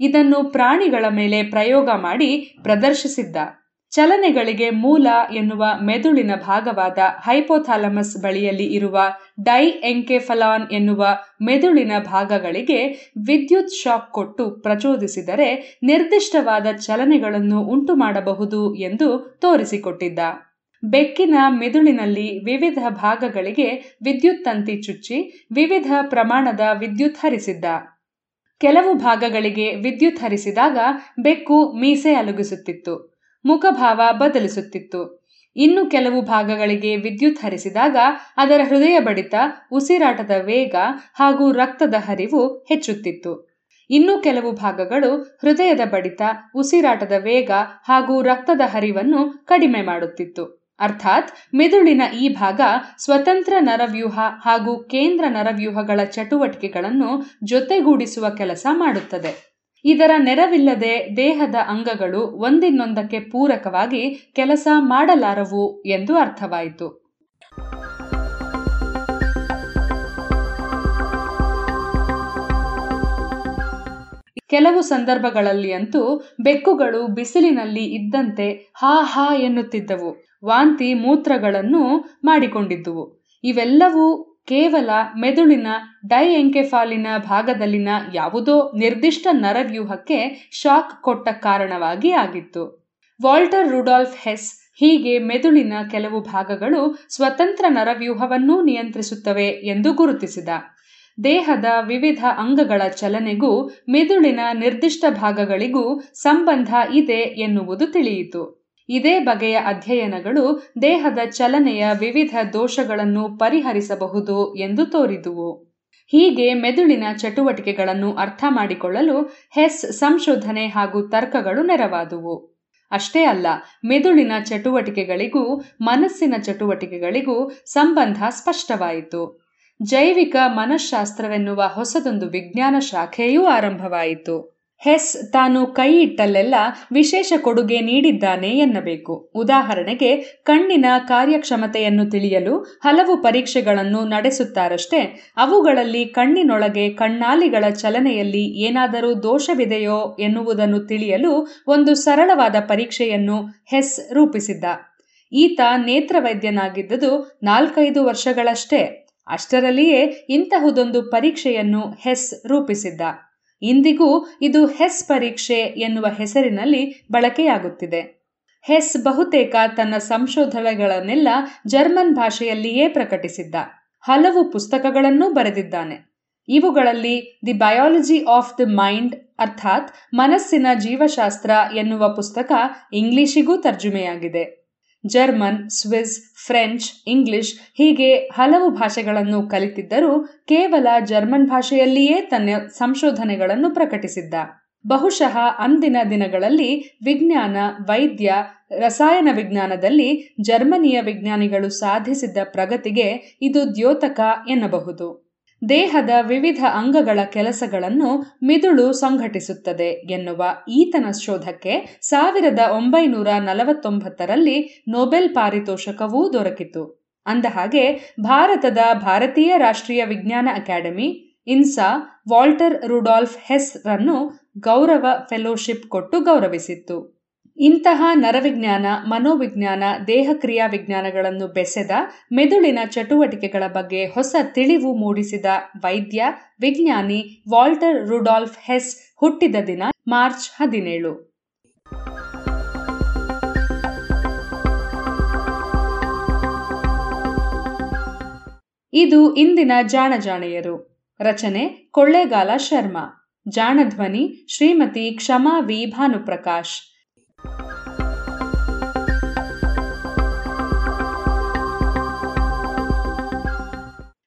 ಇದನ್ನು ಪ್ರಾಣಿಗಳ ಮೇಲೆ ಪ್ರಯೋಗ ಮಾಡಿ ಪ್ರದರ್ಶಿಸಿದ್ದ. ಚಲನೆಗಳಿಗೆ ಮೂಲ ಎನ್ನುವ ಮೆದುಳಿನ ಭಾಗವಾದ ಹೈಪೋಥಾಲಮಸ್ ಬಳಿಯಲ್ಲಿ ಇರುವ ಡೈ ಎಂಕೆಫಲಾನ್ ಎನ್ನುವ ಮೆದುಳಿನ ಭಾಗಗಳಿಗೆ ವಿದ್ಯುತ್ ಶಾಕ್ ಕೊಟ್ಟು ಪ್ರಚೋದಿಸಿದರೆ ನಿರ್ದಿಷ್ಟವಾದ ಚಲನೆಗಳನ್ನು ಉಂಟು ಮಾಡಬಹುದು ಎಂದು ತೋರಿಸಿಕೊಟ್ಟಿದ್ದ. ಬೆಕ್ಕಿನ ಮೆದುಳಿನಲ್ಲಿ ವಿವಿಧ ಭಾಗಗಳಿಗೆ ವಿದ್ಯುತ್ ತಂತಿ ಚುಚ್ಚಿ ವಿವಿಧ ಪ್ರಮಾಣದ ವಿದ್ಯುತ್ ಹರಿಸಿದ್ದ. ಕೆಲವು ಭಾಗಗಳಿಗೆ ವಿದ್ಯುತ್ ಹರಿಸಿದಾಗ ಬೆಕ್ಕು ಮೀಸೆ ಅಲುಗಿಸುತ್ತಿತ್ತು. ಮುಖಭಾವ ಬದಲಿಸುತ್ತಿತ್ತು. ಇನ್ನು ಕೆಲವು ಭಾಗಗಳಿಗೆ ವಿದ್ಯುತ್ ಹರಿಸಿದಾಗ ಅದರ ಹೃದಯ ಬಡಿತ, ಉಸಿರಾಟದ ವೇಗ ಹಾಗೂ ರಕ್ತದ ಹರಿವು ಹೆಚ್ಚುತ್ತಿತ್ತು. ಇನ್ನು ಕೆಲವು ಭಾಗಗಳು ಹೃದಯದ ಬಡಿತ, ಉಸಿರಾಟದ ವೇಗ ಹಾಗೂ ರಕ್ತದ ಹರಿವನ್ನು ಕಡಿಮೆ ಮಾಡುತ್ತಿತ್ತು. ಅರ್ಥಾತ್ ಮೆದುಳಿನ ಈ ಭಾಗ ಸ್ವತಂತ್ರ ನರವ್ಯೂಹ ಹಾಗೂ ಕೇಂದ್ರ ನರವ್ಯೂಹಗಳ ಚಟುವಟಿಕೆಗಳನ್ನು ಜೊತೆಗೂಡಿಸುವ ಕೆಲಸ ಮಾಡುತ್ತದೆ. ಇದರ ನೆರವಿಲ್ಲದೆ ದೇಹದ ಅಂಗಗಳು ಒಂದಿನ್ನೊಂದಕ್ಕೆ ಪೂರಕವಾಗಿ ಕೆಲಸ ಮಾಡಲಾರವು ಎಂದು ಅರ್ಥವಾಯಿತು. ಕೆಲವು ಸಂದರ್ಭಗಳಲ್ಲಿ ಅಂತೂ ಬೆಕ್ಕುಗಳು ಬಿಸಿಲಿನಲ್ಲಿ ಇದ್ದಂತೆ ಹಾ ಹಾ ಎನ್ನುತ್ತಿದ್ದವು. ವಾಂತಿ ಮೂತ್ರಗಳನ್ನು ಮಾಡಿಕೊಂಡಿದ್ದುವು. ಇವೆಲ್ಲವೂ ಕೇವಲ ಮೆದುಳಿನ ಡೈಎಂಕೆಫಾಲಿನ ಭಾಗದಲ್ಲಿನ ಯಾವುದೋ ನಿರ್ದಿಷ್ಟ ನರವ್ಯೂಹಕ್ಕೆ ಶಾಕ್ ಕೊಟ್ಟ ಕಾರಣವಾಗಿ ಆಗಿತ್ತು. ವಾಲ್ಟರ್ ರುಡಾಲ್ಫ್ ಹೆಸ್ ಹೀಗೆ ಮೆದುಳಿನ ಕೆಲವು ಭಾಗಗಳು ಸ್ವತಂತ್ರ ನರವ್ಯೂಹವನ್ನೂ ನಿಯಂತ್ರಿಸುತ್ತವೆ ಎಂದು ಗುರುತಿಸಿದ. ದೇಹದ ವಿವಿಧ ಅಂಗಗಳ ಚಲನೆಗೂ ಮೆದುಳಿನ ನಿರ್ದಿಷ್ಟ ಭಾಗಗಳಿಗೂ ಸಂಬಂಧ ಇದೆ ಎನ್ನುವುದು ತಿಳಿಯಿತು. ಇದೇ ಬಗೆಯ ಅಧ್ಯಯನಗಳು ದೇಹದ ಚಲನೆಯ ವಿವಿಧ ದೋಷಗಳನ್ನು ಪರಿಹರಿಸಬಹುದು ಎಂದು ತೋರಿದುವು. ಹೀಗೆ ಮೆದುಳಿನ ಚಟುವಟಿಕೆಗಳನ್ನು ಅರ್ಥ ಮಾಡಿಕೊಳ್ಳಲು ಹೆಸ್ ಸಂಶೋಧನೆ ಹಾಗೂ ತರ್ಕಗಳು ನೆರವಾದುವು. ಅಷ್ಟೇ ಅಲ್ಲ, ಮೆದುಳಿನ ಚಟುವಟಿಕೆಗಳಿಗೂ ಮನಸ್ಸಿನ ಚಟುವಟಿಕೆಗಳಿಗೂ ಸಂಬಂಧ ಸ್ಪಷ್ಟವಾಯಿತು. ಜೈವಿಕ ಮನಃಶಾಸ್ತ್ರವೆನ್ನುವ ಹೊಸದೊಂದು ವಿಜ್ಞಾನ ಶಾಖೆಯೂ ಆರಂಭವಾಯಿತು. ಹೆಸ್ ತಾನು ಕೈ ಇಟ್ಟಲ್ಲೆಲ್ಲ ವಿಶೇಷ ಕೊಡುಗೆ ನೀಡಿದ್ದಾನೆ ಎನ್ನಬೇಕು. ಉದಾಹರಣೆಗೆ, ಕಣ್ಣಿನ ಕಾರ್ಯಕ್ಷಮತೆಯನ್ನು ತಿಳಿಯಲು ಹಲವು ಪರೀಕ್ಷೆಗಳನ್ನು ನಡೆಸುತ್ತಾರಷ್ಟೇ, ಅವುಗಳಲ್ಲಿ ಕಣ್ಣಿನೊಳಗೆ ಕಣ್ಣಾಲಿಗಳ ಚಲನೆಯಲ್ಲಿ ಏನಾದರೂ ದೋಷವಿದೆಯೋ ಎನ್ನುವುದನ್ನು ತಿಳಿಯಲು ಒಂದು ಸರಳವಾದ ಪರೀಕ್ಷೆಯನ್ನು ಹೆಸ್ ರೂಪಿಸಿದ್ದ. ಈತ ನೇತ್ರವೈದ್ಯನಾಗಿದ್ದುದು ನಾಲ್ಕೈದು ವರ್ಷಗಳಷ್ಟೇ. ಅಷ್ಟರಲ್ಲಿಯೇ ಇಂತಹುದೊಂದು ಪರೀಕ್ಷೆಯನ್ನು ಹೆಸ್ ರೂಪಿಸಿದ್ದ. ಇಂದಿಗೂ ಇದು ಹೆಸ್ ಪರೀಕ್ಷೆ ಎನ್ನುವ ಹೆಸರಿನಲ್ಲಿ ಬಳಕೆಯಾಗುತ್ತಿದೆ. ಹೆಸ್ ಬಹುತೇಕ ತನ್ನ ಸಂಶೋಧನೆಗಳನ್ನೆಲ್ಲ ಜರ್ಮನ್ ಭಾಷೆಯಲ್ಲಿಯೇ ಪ್ರಕಟಿಸಿದ್ದ. ಹಲವು ಪುಸ್ತಕಗಳನ್ನೂ ಬರೆದಿದ್ದಾನೆ. ಇವುಗಳಲ್ಲಿ the biology of the mind ಅರ್ಥಾತ್ ಮನಸ್ಸಿನ ಜೀವಶಾಸ್ತ್ರ ಎನ್ನುವ ಪುಸ್ತಕ ಇಂಗ್ಲಿಶಿಗೂ ತರ್ಜುಮೆಯಾಗಿದೆ. ಜರ್ಮನ್, ಸ್ವಿಸ್, ಫ್ರೆಂಚ್, ಇಂಗ್ಲಿಷ್ ಹೀಗೆ ಹಲವು ಭಾಷೆಗಳನ್ನು ಕಲಿತಿದ್ದರೂ ಕೇವಲ ಜರ್ಮನ್ ಭಾಷೆಯಲ್ಲಿಯೇ ತನ್ನ ಸಂಶೋಧನೆಗಳನ್ನು ಪ್ರಕಟಿಸಿದ್ದ. ಬಹುಶಃ ಅಂದಿನ ದಿನಗಳಲ್ಲಿ ವಿಜ್ಞಾನ, ವೈದ್ಯ, ರಸಾಯನ ವಿಜ್ಞಾನದಲ್ಲಿ ಜರ್ಮನಿಯ ವಿಜ್ಞಾನಿಗಳು ಸಾಧಿಸಿದ್ದ ಪ್ರಗತಿಗೆ ಇದು ದ್ಯೋತಕ ಎನ್ನಬಹುದು. ದೇಹದ ವಿವಿಧ ಅಂಗಗಳ ಕೆಲಸಗಳನ್ನು ಮಿದುಳು ಸಂಘಟಿಸುತ್ತದೆ ಎನ್ನುವ ಈತನ ಶೋಧಕ್ಕೆ ಸಾವಿರದ ಒಂಬೈನೂರ ನಲವತ್ತೊಂಬತ್ತರಲ್ಲಿ ನೊಬೆಲ್ ಪಾರಿತೋಷಕವೂ ದೊರಕಿತು. ಅಂದಹಾಗೆ, ಭಾರತದ ಭಾರತೀಯ ರಾಷ್ಟ್ರೀಯ ವಿಜ್ಞಾನ academy, INSA, Walter Rudolf Hess run ಗೌರವ ಫೆಲೋಶಿಪ್ ಕೊಟ್ಟು ಗೌರವಿಸಿತ್ತು. ಇಂತಹ ನರವಿಜ್ಞಾನ, ಮನೋವಿಜ್ಞಾನ ದೇಹಕ್ರಿಯಾ ವಿಜ್ಞಾನಗಳನ್ನು ಬೆಸೆದ ಮೆದುಳಿನ ಚಟುವಟಿಕೆಗಳ ಬಗ್ಗೆ ಹೊಸ ತಿಳಿವು ಮೂಡಿಸಿದ ವೈದ್ಯ, ವಿಜ್ಞಾನಿ ವಾಲ್ಟರ್ ರುಡಾಲ್ಫ್ ಹೆಸ್ ಹುಟ್ಟಿದ ದಿನ ಮಾರ್ಚ್ ಹದಿನೇಳು. ಇದು ಇಂದಿನ ಜಾಣಜಾಣೆಯರು ರಚನೆ ಕೊಳ್ಳೇಗಾಲ ಶರ್ಮಾ. ಜಾಣಧ್ವನಿ ಶ್ರೀಮತಿ ಕ್ಷಮಾ ವಿ ಭಾನುಪ್ರಕಾಶ್.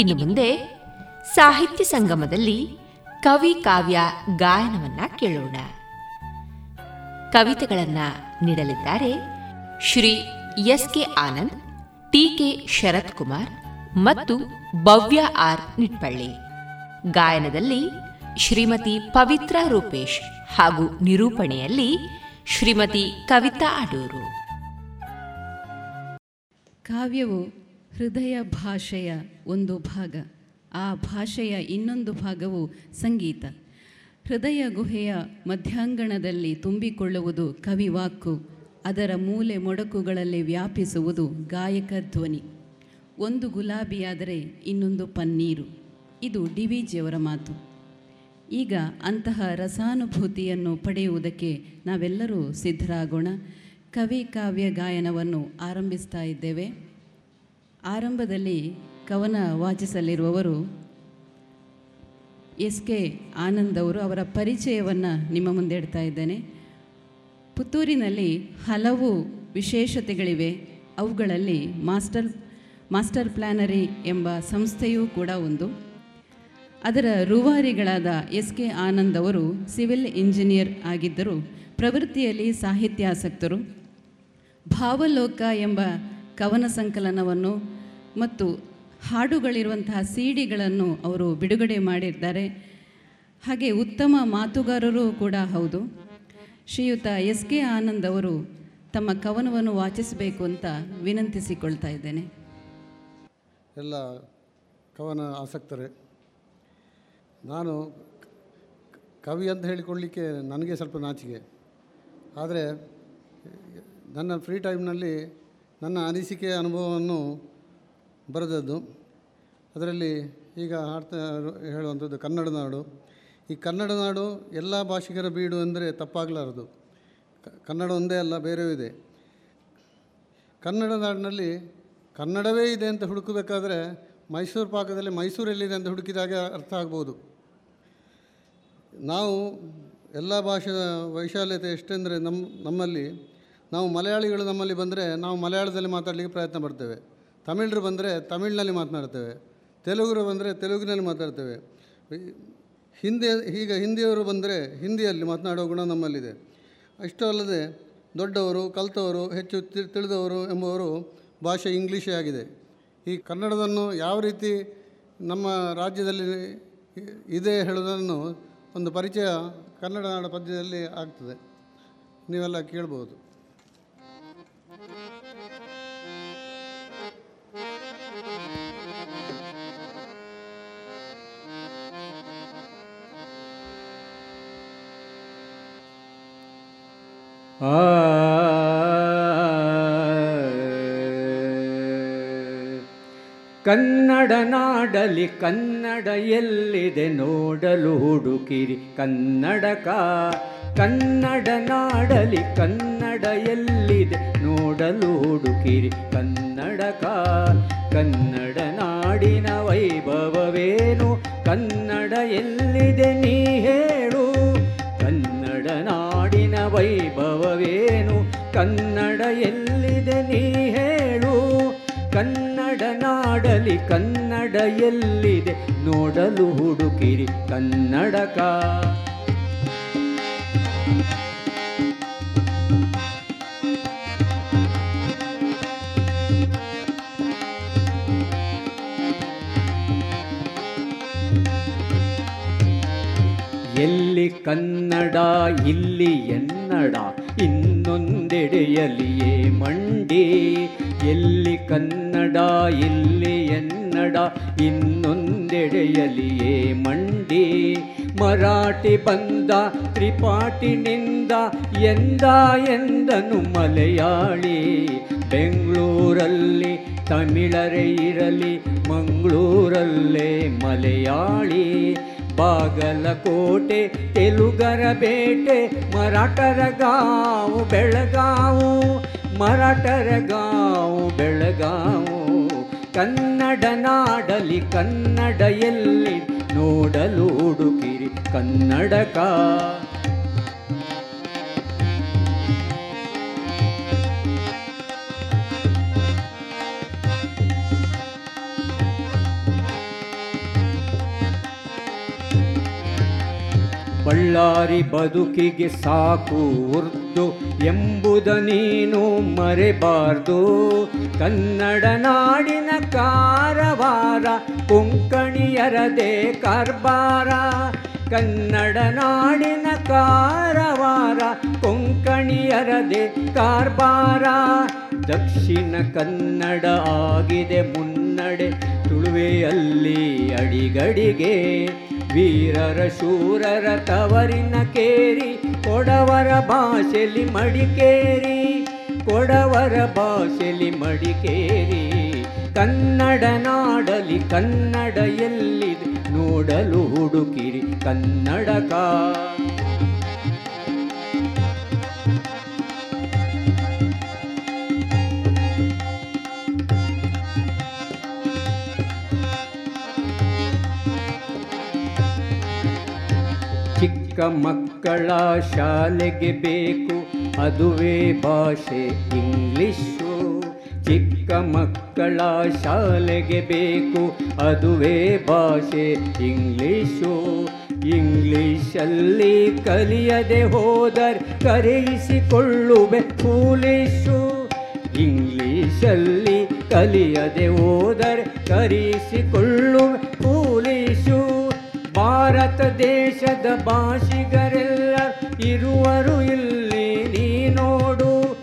ಇನ್ನು ಮುಂದೆ ಸಾಹಿತ್ಯ ಸಂಗಮದಲ್ಲಿ ಕವಿ ಕಾವ್ಯ ಗಾಯನವನ್ನ ಕೇಳೋಣ. ಕವಿತೆಗಳನ್ನ ನೀಡಲಿದ್ದಾರೆ Shri S K Anand, T K Sharath Kumar ಮತ್ತು ಭವ್ಯ ಆರ್ ನಿಟ್ಪಳ್ಳಿ. ಗಾಯನದಲ್ಲಿ ಶ್ರೀಮತಿ ಪವಿತ್ರ ರೂಪೇಶ್ ಹಾಗೂ ನಿರೂಪಣೆಯಲ್ಲಿ ಶ್ರೀಮತಿ ಕವಿತಾ ಅಡೂರು. ಕಾವ್ಯವು ಹೃದಯ ಭಾಷೆಯ ಒಂದು ಭಾಗ. ಆ ಭಾಷೆಯ ಇನ್ನೊಂದು ಭಾಗವು ಸಂಗೀತ. ಹೃದಯ ಗುಹೆಯ ಮಧ್ಯಾಂಗಣದಲ್ಲಿ ತುಂಬಿಕೊಳ್ಳುವುದು ಕವಿವಾಕ್ಕು. ಅದರ ಮೂಲೆ ಮೊಡಕುಗಳಲ್ಲಿ ವ್ಯಾಪಿಸುವುದು ಗಾಯಕ ಧ್ವನಿ. ಒಂದು ಗುಲಾಬಿಯಾದರೆ ಇನ್ನೊಂದು ಪನ್ನೀರು. ಇದು ಡಿ ವಿ ಜಿಯವರ ಮಾತು. ಈಗ ಅಂತಹ ರಸಾನುಭೂತಿಯನ್ನು ಪಡೆಯುವುದಕ್ಕೆ ನಾವೆಲ್ಲರೂ ಸಿದ್ಧರಾಗೋಣ. ಕವಿ ಕಾವ್ಯ ಗಾಯನವನ್ನು ಆರಂಭಿಸ್ತಾ ಇದ್ದೇವೆ. ಆರಂಭದಲ್ಲಿ ಕವನ ವಾಚಿಸಲಿರುವವರು ಎಸ್ ಕೆ ಆನಂದ್ ಅವರು ಅವರ ಪರಿಚಯವನ್ನು ನಿಮ್ಮ ಮುಂದೆ ಇಡ್ತಾ ಇದ್ದೇನೆ. ಪುತ್ತೂರಿನಲ್ಲಿ ಹಲವು ವಿಶೇಷತೆಗಳಿವೆ. ಅವುಗಳಲ್ಲಿ ಮಾಸ್ಟರ್ ಮಾಸ್ಟರ್ ಪ್ಲ್ಯಾನರಿ ಎಂಬ ಸಂಸ್ಥೆಯೂ ಕೂಡ ಒಂದು. ಅದರ ರೂವಾರಿಗಳಾದ ಎಸ್ ಕೆ ಆನಂದ್ ಅವರು ಸಿವಿಲ್ ಇಂಜಿನಿಯರ್ ಆಗಿದ್ದರು. ಪ್ರವೃತ್ತಿಯಲ್ಲಿ ಸಾಹಿತ್ಯಾಸಕ್ತರು. ಭಾವಲೋಕ ಎಂಬ ಕವನ ಸಂಕಲನವನ್ನು ಮತ್ತು ಹಾಡುಗಳಿರುವಂತಹ ಸಿಡಿಗಳನ್ನು ಅವರು ಬಿಡುಗಡೆ ಮಾಡಿದ್ದಾರೆ. ಹಾಗೆ ಉತ್ತಮ ಮಾತುಗಾರರು ಕೂಡ ಹೌದು. ಶ್ರೀಯುತ ಎಸ್ ಕೆ ಆನಂದ್ ಅವರು ತಮ್ಮ ಕವನವನ್ನು ವಾಚಿಸಬೇಕು ಅಂತ ವಿನಂತಿಸಿಕೊಳ್ತಾ ಇದ್ದೇನೆ. ಎಲ್ಲ ಕವನ ಆಸಕ್ತರೇ, ನಾನು ಕವಿ ಅಂತ ಹೇಳಿಕೊಳ್ಳಿಕ್ಕೆ ನನಗೆ ಸ್ವಲ್ಪ ನಾಚಿಕೆ. ಆದರೆ ನನ್ನ ಫ್ರೀ ಟೈಮ್ನಲ್ಲಿ ನನ್ನ ಅನಿಸಿಕೆಯ ಅನುಭವವನ್ನು ಬರೆದದ್ದು. ಅದರಲ್ಲಿ ಈಗ ಹಾಡ್ತಾ ಹೇಳುವಂಥದ್ದು ಕನ್ನಡ ನಾಡು. ಈ ಕನ್ನಡ ನಾಡು ಎಲ್ಲ ಭಾಷಿಗರ ಬೀಡು ಅಂದರೆ ತಪ್ಪಾಗಲಾರದು. ಕನ್ನಡ ಒಂದೇ ಅಲ್ಲ, ಬೇರೆಯೂ ಇದೆ. ಕನ್ನಡ ನಾಡಿನಲ್ಲಿ ಕನ್ನಡವೇ ಇದೆ ಅಂತ ಹುಡುಕಬೇಕಾದ್ರೆ ಮೈಸೂರು ಪಾಕದಲ್ಲಿ ಮೈಸೂರಲ್ಲಿದೆ ಅಂತ ಹುಡುಕಿದಾಗ ಅರ್ಥ ಆಗ್ಬೋದು. ನಾವು ಎಲ್ಲ ಭಾಷೆಯ ವೈಶಾಲ್ಯತೆ ಎಷ್ಟೆಂದರೆ ನಮ್ಮ ನಮ್ಮಲ್ಲಿ ನಾವು ಮಲಯಾಳಿಗಳು ನಮ್ಮಲ್ಲಿ ಬಂದರೆ ನಾವು ಮಲಯಾಳದಲ್ಲಿ ಮಾತಾಡಲಿಕ್ಕೆ ಪ್ರಯತ್ನ ಪಡ್ತೇವೆ. ತಮಿಳರು ಬಂದರೆ ತಮಿಳಿನಲ್ಲಿ ಮಾತನಾಡ್ತೇವೆ. ತೆಲುಗರು ಬಂದರೆ ತೆಲುಗಿನಲ್ಲಿ ಮಾತಾಡ್ತೇವೆ. ಹಿಂದಿ, ಈಗ ಹಿಂದಿಯವರು ಬಂದರೆ ಹಿಂದಿಯಲ್ಲಿ ಮಾತನಾಡೋ ಗುಣ ನಮ್ಮಲ್ಲಿದೆ. ಅಷ್ಟೋ ಅಲ್ಲದೆ ದೊಡ್ಡವರು, ಕಲಿತವರು, ಹೆಚ್ಚು ತಿಳಿದವರು ಎಂಬುವರು ಭಾಷೆ ಇಂಗ್ಲೀಷೇ ಆಗಿದೆ. ಈ ಕನ್ನಡವನ್ನು ಯಾವ ರೀತಿ ನಮ್ಮ ರಾಜ್ಯದಲ್ಲಿ ಇದೆ ಹೇಳೋದನ್ನು ಒಂದು ಪರಿಚಯ ಕನ್ನಡ ನಾಡ ಪದ್ಯದಲ್ಲಿ ಆಗ್ತದೆ. ನೀವೆಲ್ಲ ಕೇಳ್ಬೋದು. ಕನ್ನಡ ನಾಡಲಿ ಕನ್ನಡ ಎಲ್ಲಿದೆ ನೋಡಲು ಹುಡುಕಿರಿ ಕನ್ನಡಕ. ಕನ್ನಡ ನಾಡಲಿ ಕನ್ನಡ ಎಲ್ಲಿದೆ ನೋಡಲು ಹುಡುಕಿರಿ ಕನ್ನಡಕ. ಕನ್ನಡ ನಾಡಿನ ವೈಭವವೇನು? ಕನ್ನಡ ಎಲ್ಲಿದೆ ನೀ ನಾಡಲಿ ಕನ್ನಡ ಎಲ್ಲಿದೆ? ನೋಡಲು ಹುಡುಕಿರಿ ಕನ್ನಡಕ ಎಲ್ಲಿ ಕನ್ನಡ ಇಲ್ಲಿ ಎನ್ನಡ ಇನ್ನೊಂದೆಡೆಯಲಿಯೇ ಮಂಡಿ. ಎಲ್ಲಿ ಕನ್ನಡ ಇಲ್ಲಿ ಎನ್ನಡ ಇನ್ನೊಂದೆಡೆಯಲಿಯೇ ಮಂಡಿ. ಮರಾಠಿ ಬಂದ ತ್ರಿಪಾಠಿನಿಂದ, ಎಂದ ಎಂದನು ಮಲಯಾಳಿ. ಬೆಂಗಳೂರಲ್ಲಿ ತಮಿಳರೇ ಇರಲಿ, ಮಂಗಳೂರಲ್ಲೇ ಮಲಯಾಳಿ. ಬಾಗಲಕೋಟೆ, ತೆಲುಗರ ಬೇಟೆ, ಮರಾಠರ ಗಾವು, ಬೆಳಗಾವು. ಮರಾಠರ ಗಾವು ಬೆಳಗಾವು ಕನ್ನಡ ನಾಡಲಿ ಕನ್ನಡ ಎಲ್ಲಿ ನೋಡಲು ಹುಡುಕಿರಿ ಕನ್ನಡಕ. ಬಳ್ಳಾರಿ ಬದುಕಿಗೆ ಸಾಕು ಉರ್ದು ಎಂಬುದ ನೀನು ಮರೆಬಾರ್ದು. ಕನ್ನಡ ನಾಡಿನ ಕಾರವಾರ ಕೊಂಕಣಿಯರದೆ ಕಾರ್ಬಾರ. ಕನ್ನಡ ನಾಡಿನ ಕಾರವಾರ ಕೊಂಕಣಿಯರದೆ ಕಾರ್ಬಾರ. ದಕ್ಷಿಣ ಕನ್ನಡ ಆಗಿದೆ ಮುನ್ನಡೆ, ತುಳುವೆಯಲ್ಲಿ ಅಡಿಗಡಿಗೆ. ವೀರರ ಶೂರರ ತವರಿನ ಕೇರಿ, ಕೊಡವರ ಭಾಷೆಲಿ ಮಡಿಕೇರಿ ಕೊಡವರ ಭಾಷೆಲಿ ಮಡಿಕೇರಿ ಕನ್ನಡ ನಾಡಲಿ ಕನ್ನಡ ಎಲ್ಲಿದೆ? ನೋಡಲು ಹುಡುಕಿರಿ ಕನ್ನಡಕ. ಚಿಕ್ಕ ಮಕ್ಕಳ ಶಾಲೆಗೆ ಬೇಕು. ಅದುವೇ ಭಾಷೆ, ಇಂಗ್ಲಿಷು. ಚಿಕ್ಕ ಮಕ್ಕಳ ಶಾಲೆಗೆ ಬೇಕು. ಅದುವೇ ಭಾಷೆ, ಇಂಗ್ಲಿಷು. ಇಂಗ್ಲಿಷಲ್ಲಿ ಕಲಿಯದೆ ಹೋದರ್ ಕರೆಯಿಸಿಕೊಳ್ಳುವೆ ಫೂಲಿಶು. ಇಂಗ್ಲಿಷಲ್ಲಿ ಕಲಿಯದೆ ಹೋದರ್ ಕರೆಯಿಸಿಕೊಳ್ಳುವೆ ಫೂಲಿಶು. ಭಾರತ ದೇಶದ ಭಾಷಿಗರೆಲ್ಲ ಇರುವರು ಇಲ್ಲಿ, ನೀ ನೋಡು.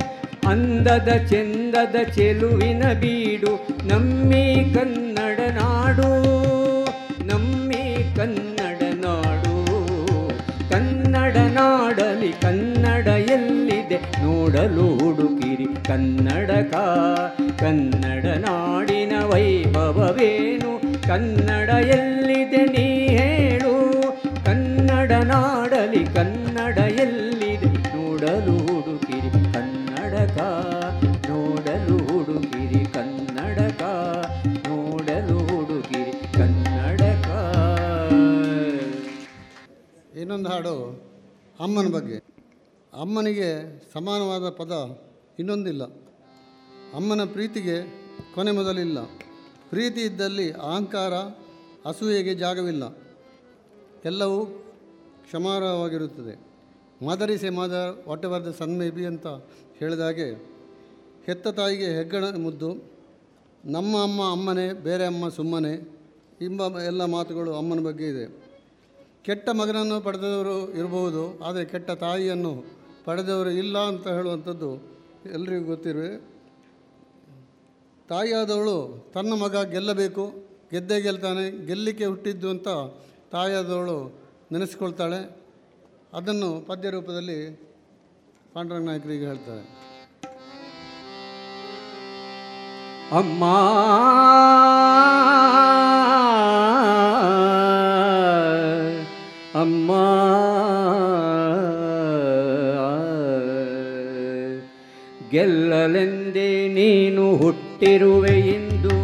ಅಂದದ ಚೆಂದದ ಚೆಲುವಿನ ಬೀಡು, ನಮ್ಮಿ ಕನ್ನಡ ನಾಡು, ನಮ್ಮಿ ಕನ್ನಡ ನಾಡು. ಕನ್ನಡ ನಾಡಲಿ ಕನ್ನಡ ಎಲ್ಲಿದೆ? ನೋಡಲು ಹುಡುಕಿರಿ ಕನ್ನಡಕ. ಕನ್ನಡ ನಾಡಿನ ವೈಭವವೇನು? ಕನ್ನಡ ಎಲ್ಲಿದೆ ನೀ ಇನ್ನೊಂದು ಹಾಡು, ಅಮ್ಮನ ಬಗ್ಗೆ. ಅಮ್ಮನಿಗೆ ಸಮಾನವಾದ ಪದ ಇನ್ನೊಂದಿಲ್ಲ. ಅಮ್ಮನ ಪ್ರೀತಿಗೆ ಕೊನೆ ಮೊದಲಿಲ್ಲ. ಪ್ರೀತಿ ಇದ್ದಲ್ಲಿ ಅಹಂಕಾರ, ಅಸೂಯೆಗೆ ಜಾಗವಿಲ್ಲ. ಎಲ್ಲವೂ ಕ್ಷಮಾರ್ಹವಾಗಿರುತ್ತದೆ. ಮಾದರಿಸೆ mother, whatever the son may be ಅಂತ ಹೇಳಿದಾಗೆ ಹೆತ್ತ ತಾಯಿಗೆ ಹೆಗ್ಗಣ ಮುದ್ದು, ನಮ್ಮ ಅಮ್ಮ ಅಮ್ಮನೇ, ಬೇರೆ ಅಮ್ಮ ಸುಮ್ಮನೆ ಎಂಬ ಎಲ್ಲ ಮಾತುಗಳು ಅಮ್ಮನ ಬಗ್ಗೆ ಇದೆ. ಕೆಟ್ಟ ಮಗನನ್ನು ಪಡೆದವರು ಇರಬಹುದು, ಆದರೆ ಕೆಟ್ಟ ತಾಯಿಯನ್ನು ಪಡೆದವರು ಇಲ್ಲ ಅಂತ ಹೇಳುವಂಥದ್ದು ಎಲ್ರಿಗೂ ಗೊತ್ತಿರುವೆ. ತಾಯಿಯಾದವಳು ತನ್ನ ಮಗ ಗೆಲ್ಲಬೇಕು, ಗೆದ್ದೇ ಗೆಲ್ತಾನೆ ಗೆಲ್ಲಿಕ್ಕೆ ಹುಟ್ಟಿದ್ದು ಅಂತ ತಾಯಿಯಾದವಳು ನೆನೆಸ್ಕೊಳ್ತಾಳೆ. ಅದನ್ನು ಪದ್ಯ ರೂಪದಲ್ಲಿ ಪಾಂಡುರಂಗ ನಾಯಕರಿಗೆ ಹೇಳ್ತಾರೆ. ಅಮ್ಮ ಅಮ್ಮ ಹುಟ್ಟಿರುವೆ ಇಂದು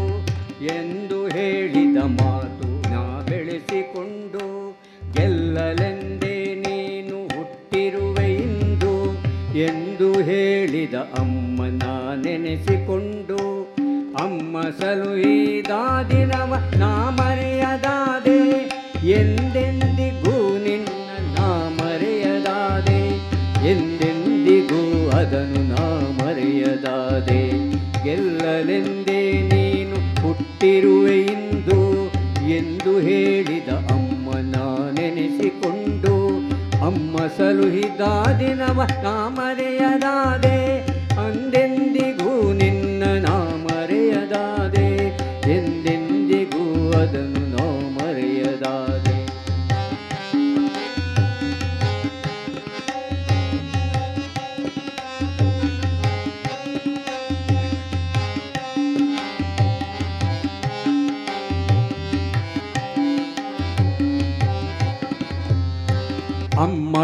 ಎಂದು ಹೇಳಿದ ಮಾತು ನಾ ಬೆಳೆಸಿಕೊಂಡು ಗೆಲ್ಲಲೆಂದೇ ನೀನು ಹುಟ್ಟಿರುವೆ ಇಂದು ಎಂದು ಹೇಳಿದ ಅಮ್ಮ ನಾ ನೆನೆಸಿಕೊಂಡು, ಅಮ್ಮ ಸಲುಹಿದಾದಿನವ ನಾ ಮರೆಯದಾದೆ, ಎಂದೆಂದಿಗೂ ನಿನ್ನ ನಾ ಮರೆಯದಾದೆ, ಎಂದೆಂದಿಗೂ ಅದನ್ನು ನಾ ಮರೆಯದಾದೆ. ಗೆಲ್ಲಲೆಂದೇ ನೀನು ಹುಟ್ಟಿರುವೆ ಇಂದು ಎಂದು ಹೇಳಿದ ಅಮ್ಮನ ನೆನೆಸಿಕೊಂಡು ಅಮ್ಮ ಸಲುಹಿದ ದಿನವ ನಾ ಮರೆಯದಾದೆ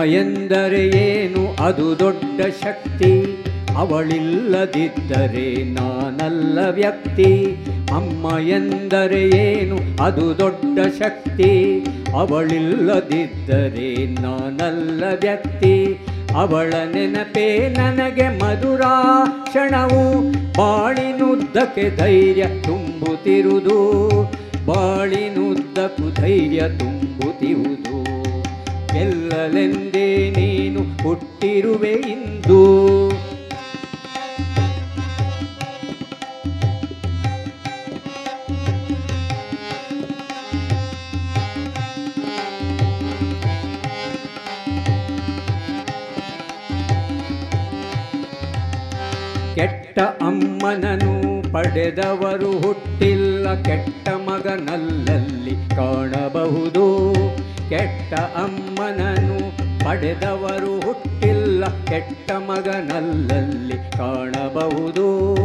ಎಂದರೆ ಏನು? ಅದು ದೊಡ್ಡ ಶಕ್ತಿ. ಅವಳಿಲ್ಲದಿದ್ದರೆ ನಾನಲ್ಲ ವ್ಯಕ್ತಿ. ಅಮ್ಮ ಎಂದರೆ ಏನು? ಅದು ದೊಡ್ಡ ಶಕ್ತಿ. ಅವಳಿಲ್ಲದಿದ್ದರೆ ನಾನಲ್ಲ ವ್ಯಕ್ತಿ. ಅವಳ ನೆನಪೇ ನನಗೆ ಮಧುರ ಕ್ಷಣವು. ಬಾಳಿನುದ್ದಕ್ಕೆ ಧೈರ್ಯ ತುಂಬುತ್ತಿರುವುದು. ಬಾಳಿನುದ್ದಕ್ಕೂ ಧೈರ್ಯ ತುಂಬುತ್ತಿರುವುದು. ಗೆಲ್ಲಲೆಂದೇ ನೀನು ಹುಟ್ಟಿರುವೆ ಇಂದು. ಕೆಟ್ಟ ಅಮ್ಮನನು ಪಡೆದವರು ಹುಟ್ಟಿಲ್ಲ ಕೆಟ್ಟ ಮಗನಲ್ಲಲ್ಲಿ ಕಾಣಬಹುದು. ಕೆಟ್ಟ ಅಮ್ಮನನು ಪಡೆದವರು ಹುಟ್ಟಿಲ್ಲ. ಕೆಟ್ಟ ಮಗನಲ್ಲಲ್ಲಿ ಕಾಣಬಹುದು.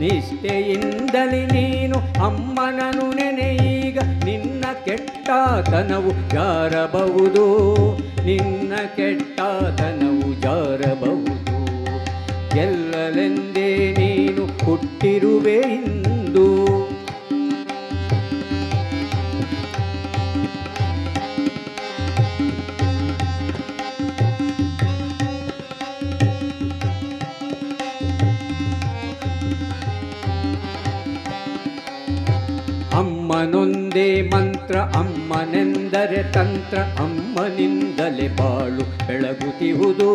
ನಿಷ್ಠೆಯಿಂದಲೇ ನೀನು ಅಮ್ಮನನು ನೆನೆಯೀಗ ನಿನ್ನ ಕೆಟ್ಟತನವು ಜಾರಬಹುದು. ನಿನ್ನ ಕೆಟ್ಟತನವು ಜಾರಬಹುದು. ಎಲ್ಲಲೆಂದೇ ನೀನು ಹುಟ್ಟಿರುವೆ ಇಂದು. ಅಮ್ಮನೊಂದೇ ಮಂತ್ರ ಅಮ್ಮನೆಂದರೆ ತಂತ್ರ ಅಮ್ಮನಿಂದಲೇ ಬಾಳು ಬೆಳಗುತ್ತಿಹುದು.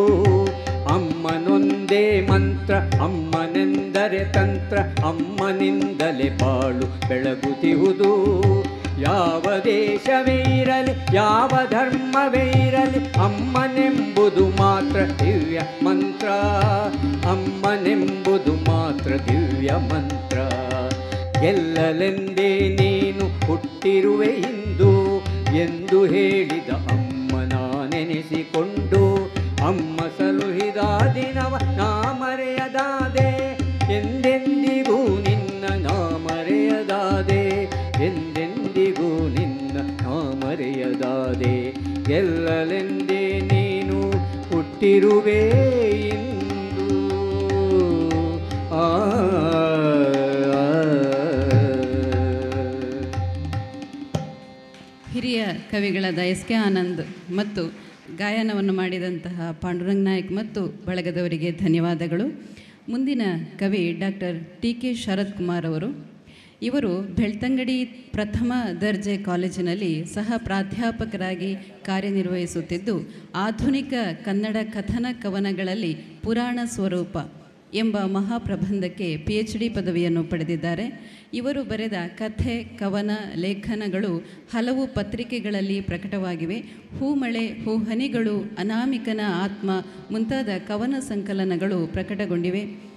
ಅಮ್ಮನೊಂದೇ ಮಂತ್ರ ಅಮ್ಮನೆಂದರೆ ತಂತ್ರ ಅಮ್ಮನಿಂದಲೇ ಬಾಳು ಬೆಳಗುತ್ತಿಹುದು. ಯಾವ ದೇಶವೇ ಇರಲಿ ಯಾವ ಧರ್ಮವೇ ಇರಲಿ ಅಮ್ಮನೆಂಬುದು ಮಾತ್ರ ದಿವ್ಯ ಮಂತ್ರ. ಅಮ್ಮನೆಂಬುದು ಮಾತ್ರ ದಿವ್ಯ ಮಂತ್ರ. ಗೆಲ್ಲಲೆಂದೇ ನೀನು ಹುಟ್ಟಿರುವೆ ಇಂದು ಎಂದು ಹೇಳಿದ ಅಮ್ಮನ ನೆನೆಸಿಕೊಂಡು ಅಮ್ಮ ಸಲುಹಿದ ದಿನವ ನಾ ಮರೆಯದಾದೆ, ಎಂದೆಂದಿಗೂ ನಿನ್ನ ನಾ ಮರೆಯದಾದೆ, ಎಂದೆಂದಿಗೂ ನಿನ್ನ ನಾ ಮರೆಯದಾದೆ. ಗೆಲ್ಲಲೆಂದೇ ನೀನು ಹುಟ್ಟಿರುವೆ ಕವಿಗಳಾದ ಎಸ್ ಕೆ ಆನಂದ್ ಮತ್ತು ಗಾಯನವನ್ನು ಮಾಡಿದಂತಹ ಪಾಂಡುರಂಗ್ ನಾಯಕ್ ಮತ್ತು ಬಳಗದವರಿಗೆ ಧನ್ಯವಾದಗಳು. ಮುಂದಿನ ಕವಿ doctor T K Sharath Kumar ಅವರು. ಇವರು ಬೆಳ್ತಂಗಡಿ ಪ್ರಥಮ ದರ್ಜೆ ಕಾಲೇಜಿನಲ್ಲಿ ಸಹ ಪ್ರಾಧ್ಯಾಪಕರಾಗಿ ಕಾರ್ಯನಿರ್ವಹಿಸುತ್ತಿದ್ದು, ಆಧುನಿಕ ಕನ್ನಡ ಕಥನ ಕವನಗಳಲ್ಲಿ ಪುರಾಣ ಸ್ವರೂಪ ಎಂಬ ಮಹಾಪ್ರಬಂಧಕ್ಕೆ ಪಿ ಎಚ್ ಡಿ ಪದವಿಯನ್ನು ಪಡೆದಿದ್ದಾರೆ. ಇವರು ಬರೆದ ಕಥೆ, ಕವನ, ಲೇಖನಗಳು ಹಲವು ಪತ್ರಿಕೆಗಳಲ್ಲಿ ಪ್ರಕಟವಾಗಿವೆ. ಹೂಮಳೆ ಹೂಹನಿಗಳು ಅನಾಮಿಕನ ಆತ್ಮ ಮುಂತಾದ ಕವನ ಸಂಕಲನಗಳು ಪ್ರಕಟಗೊಂಡಿವೆ.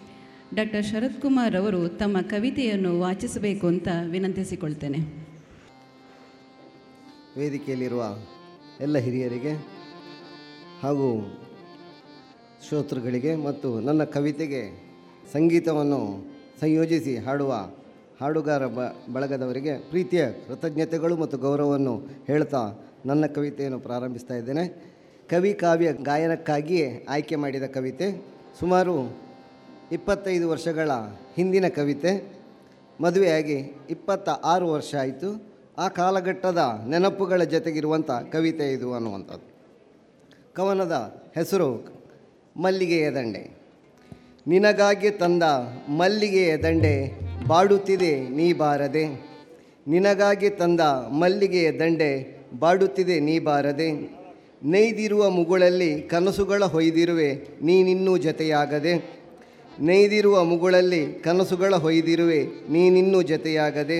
ಡಾಕ್ಟರ್ ಶರತ್ ಕುಮಾರ್ ಅವರು ತಮ್ಮ ಕವಿತೆಯನ್ನು ವಾಚಿಸಬೇಕು ಅಂತ ವಿನಂತಿಸಿಕೊಳ್ತೇನೆ. ವೇದಿಕೆಯಲ್ಲಿರುವ ಎಲ್ಲ ಹಿರಿಯರಿಗೆ ಹಾಗೂ ಶ್ರೋತೃಗಳಿಗೆ ಮತ್ತು ನನ್ನ ಕವಿತೆಗೆ ಸಂಗೀತವನ್ನು ಸಂಯೋಜಿಸಿ ಹಾಡುವ ಹಾಡುಗಾರ ಬ, ಬಳಗದವರಿಗೆ ಪ್ರೀತಿಯ ಕೃತಜ್ಞತೆಗಳು ಮತ್ತು ಗೌರವವನ್ನು ಹೇಳ್ತಾ ನನ್ನ ಕವಿತೆಯನ್ನು ಪ್ರಾರಂಭಿಸ್ತಾ ಇದ್ದೇನೆ. ಕವಿ ಕಾವ್ಯ ಗಾಯನಕ್ಕಾಗಿಯೇ ಆಯ್ಕೆ ಮಾಡಿದ ಕವಿತೆ, ಸುಮಾರು ಇಪ್ಪತ್ತೈದು ವರ್ಷಗಳ ಹಿಂದಿನ ಕವಿತೆ, ಮದುವೆಯಾಗಿ ಇಪ್ಪತ್ತ ಆರು ವರ್ಷ ಆಯಿತು. ಆ ಕಾಲಘಟ್ಟದ ನೆನಪುಗಳ ಜೊತೆಗಿರುವಂಥ ಕವಿತೆ ಇದು ಅನ್ನುವಂಥದ್ದು. ಕವನದ ಹೆಸರು ಮಲ್ಲಿಗೆಯ ದಂಡೆ. ನಿನಗಾಗಿ ತಂದ ಮಲ್ಲಿಗೆಯ ದಂಡೆ ಬಾಡುತ್ತಿದೆ, ನೀ ಬಾರದೆ. ನಿನಗಾಗಿ ತಂದ ಮಲ್ಲಿಗೆಯ ದಂಡೆ ಬಾಡುತ್ತಿದೆ, ನೀ ಬಾರದೆ. ನೈದಿರುವ ಮುಗುಳಲ್ಲಿ ಕನಸುಗಳ ಹೊಯ್ದಿರುವೆ ನೀನಿನ್ನೂ ಜತೆಯಾಗದೆ. ನೈದಿರುವ ಮುಗುಳಲ್ಲಿ ಕನಸುಗಳ ಹೊಯ್ದಿರುವೆ ನೀನಿನ್ನೂ ಜತೆಯಾಗದೆ.